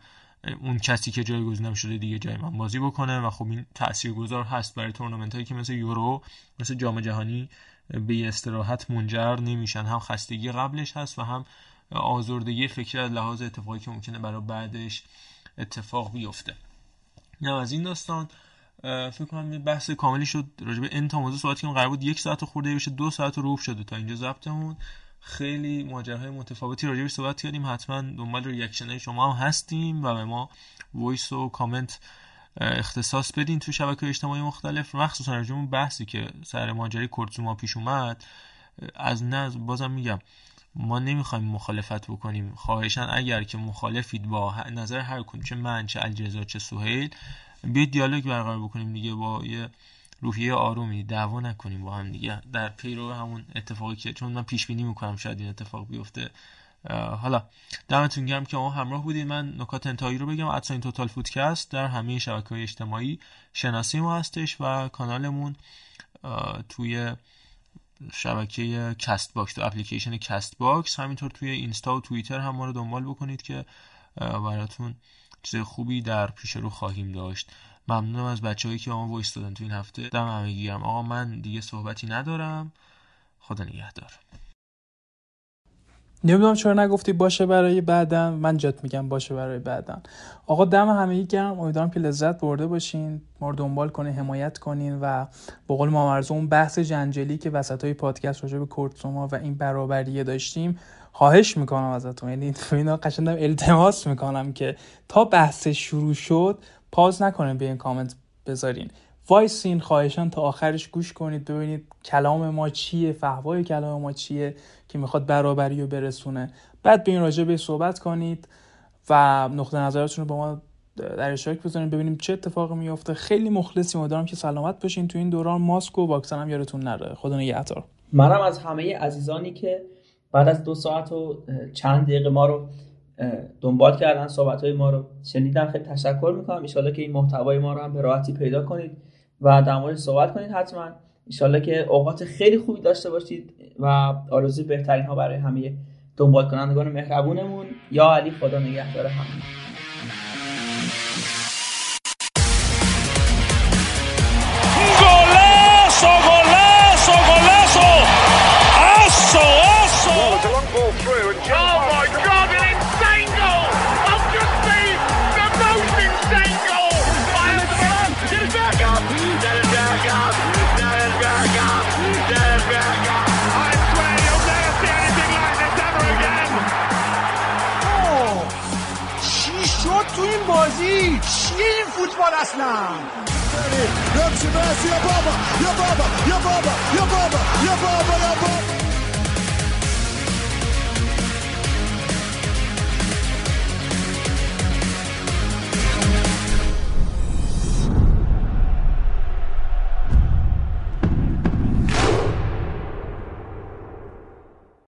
[SPEAKER 1] اون کسی که جایگزینم شده دیگه جای من بازی بکنه و خب این تاثیرگذار هست برای تورنمنت هایی که مثل یورو مثل جام جهانی به استراحت منجر نمیشن. هم خستگی قبلش هست و هم آزردگی فکری از لحاظ اتفاقی که ممکنه برای بعدش اتفاق بیفته. نه از این داستان فکر کنم بحث کاملی شد راجع به این تا موضوع صحبت که قرار بود یک ساعت خورده بشه دو ساعت رو شده تا اینجا ضبطمون. خیلی ماجراهای متفاوتی راجع به صحبت کردیم. حتما دنبال reaction شما هم هستیم و به ما voice و کامنت اختصاص بدین تو شبکه اجتماعی مختلف. مخصوصا راجع بحثی که سر ماجرای کورت زوما پیش اومد از نظر بازم میگم ما نمی‌خوایم مخالفت بکنیم. خواهشان اگر که مخالفید با نظر هر کدوم چه من چه الجزا چه سهیل بیاید دیالوگ برقرار بکنیم دیگه با یه روحیه آرومی دعوا نکنیم با هم دیگه. در پیرو همون اتفاقی که چون من پیش بینی می‌کنم شاید این اتفاق بیفته. حالا دمتون گرم که ما همراه بودید من نکات انتهایی رو بگم. ادسا این توتال فودکست در همه شبکه های اجتماعی شناسی ما هستش و کانالمون توی شبکه کست باکس تو اپلیکیشن کست باکس همینطور توی اینستا و توییتر هم ما رو دنبال بکنید که براتون چیز خوبی در پیش رو خواهیم داشت. ممنونم از بچههایی که ما voice دادن تو این هفته. دم همه گرم. آقا من دیگه صحبتی ندارم. خدا نگهدار.
[SPEAKER 2] نمی‌دونم چرا نگفتی باشه برای بعدن من جات میگم باشه برای بعدن آقا دم همه گرم امیدوارم که لذت برده باشین ما رو دنبال کنین حمایت کنین و به قول مامرزو اون بحث جنجالی که وسط های پادکست راجع به کورت زوما و این برابریه داشتیم خواهش می‌کنم ازتون. یعنی اینا قشنگ التماس می‌کنم که تا بحث شروع شد pause نکنین به این کامنت بذارین. وایسین خواهشان تا آخرش گوش کنید ببینید کلام ما چیه فحوای کلام ما چیه که می‌خواد برابری رو برسونه. بعد به این راجع به صحبت کنید و نقطه نظراتتون رو با ما در اشتراک بذارین ببینیم چه اتفاقی میفته خیلی مخلصیم امیدوارم که سلامت باشین تو این دوران. ماسک و واکسن هم یادتون نره. خدا نگهدار.
[SPEAKER 3] منم از همه عزیزانی که بعد از دو ساعت و چند دقیقه ما رو دنبال کردن صحبت های ما رو. شنیدن خیلی تشکر می‌کنم. ان که این محتوای ما رو هم به راحتی پیدا کنید و در مورد صحبت کنید حتما. ان که اوقات خیلی خوبی داشته باشید و آرزوی بهترین ها برای همه دنبال کنندگان مهربونمون. یا علی خدا نگهدار همه.
[SPEAKER 4] این فوتبال اصلا يا بابا يا بابا يا بابا يا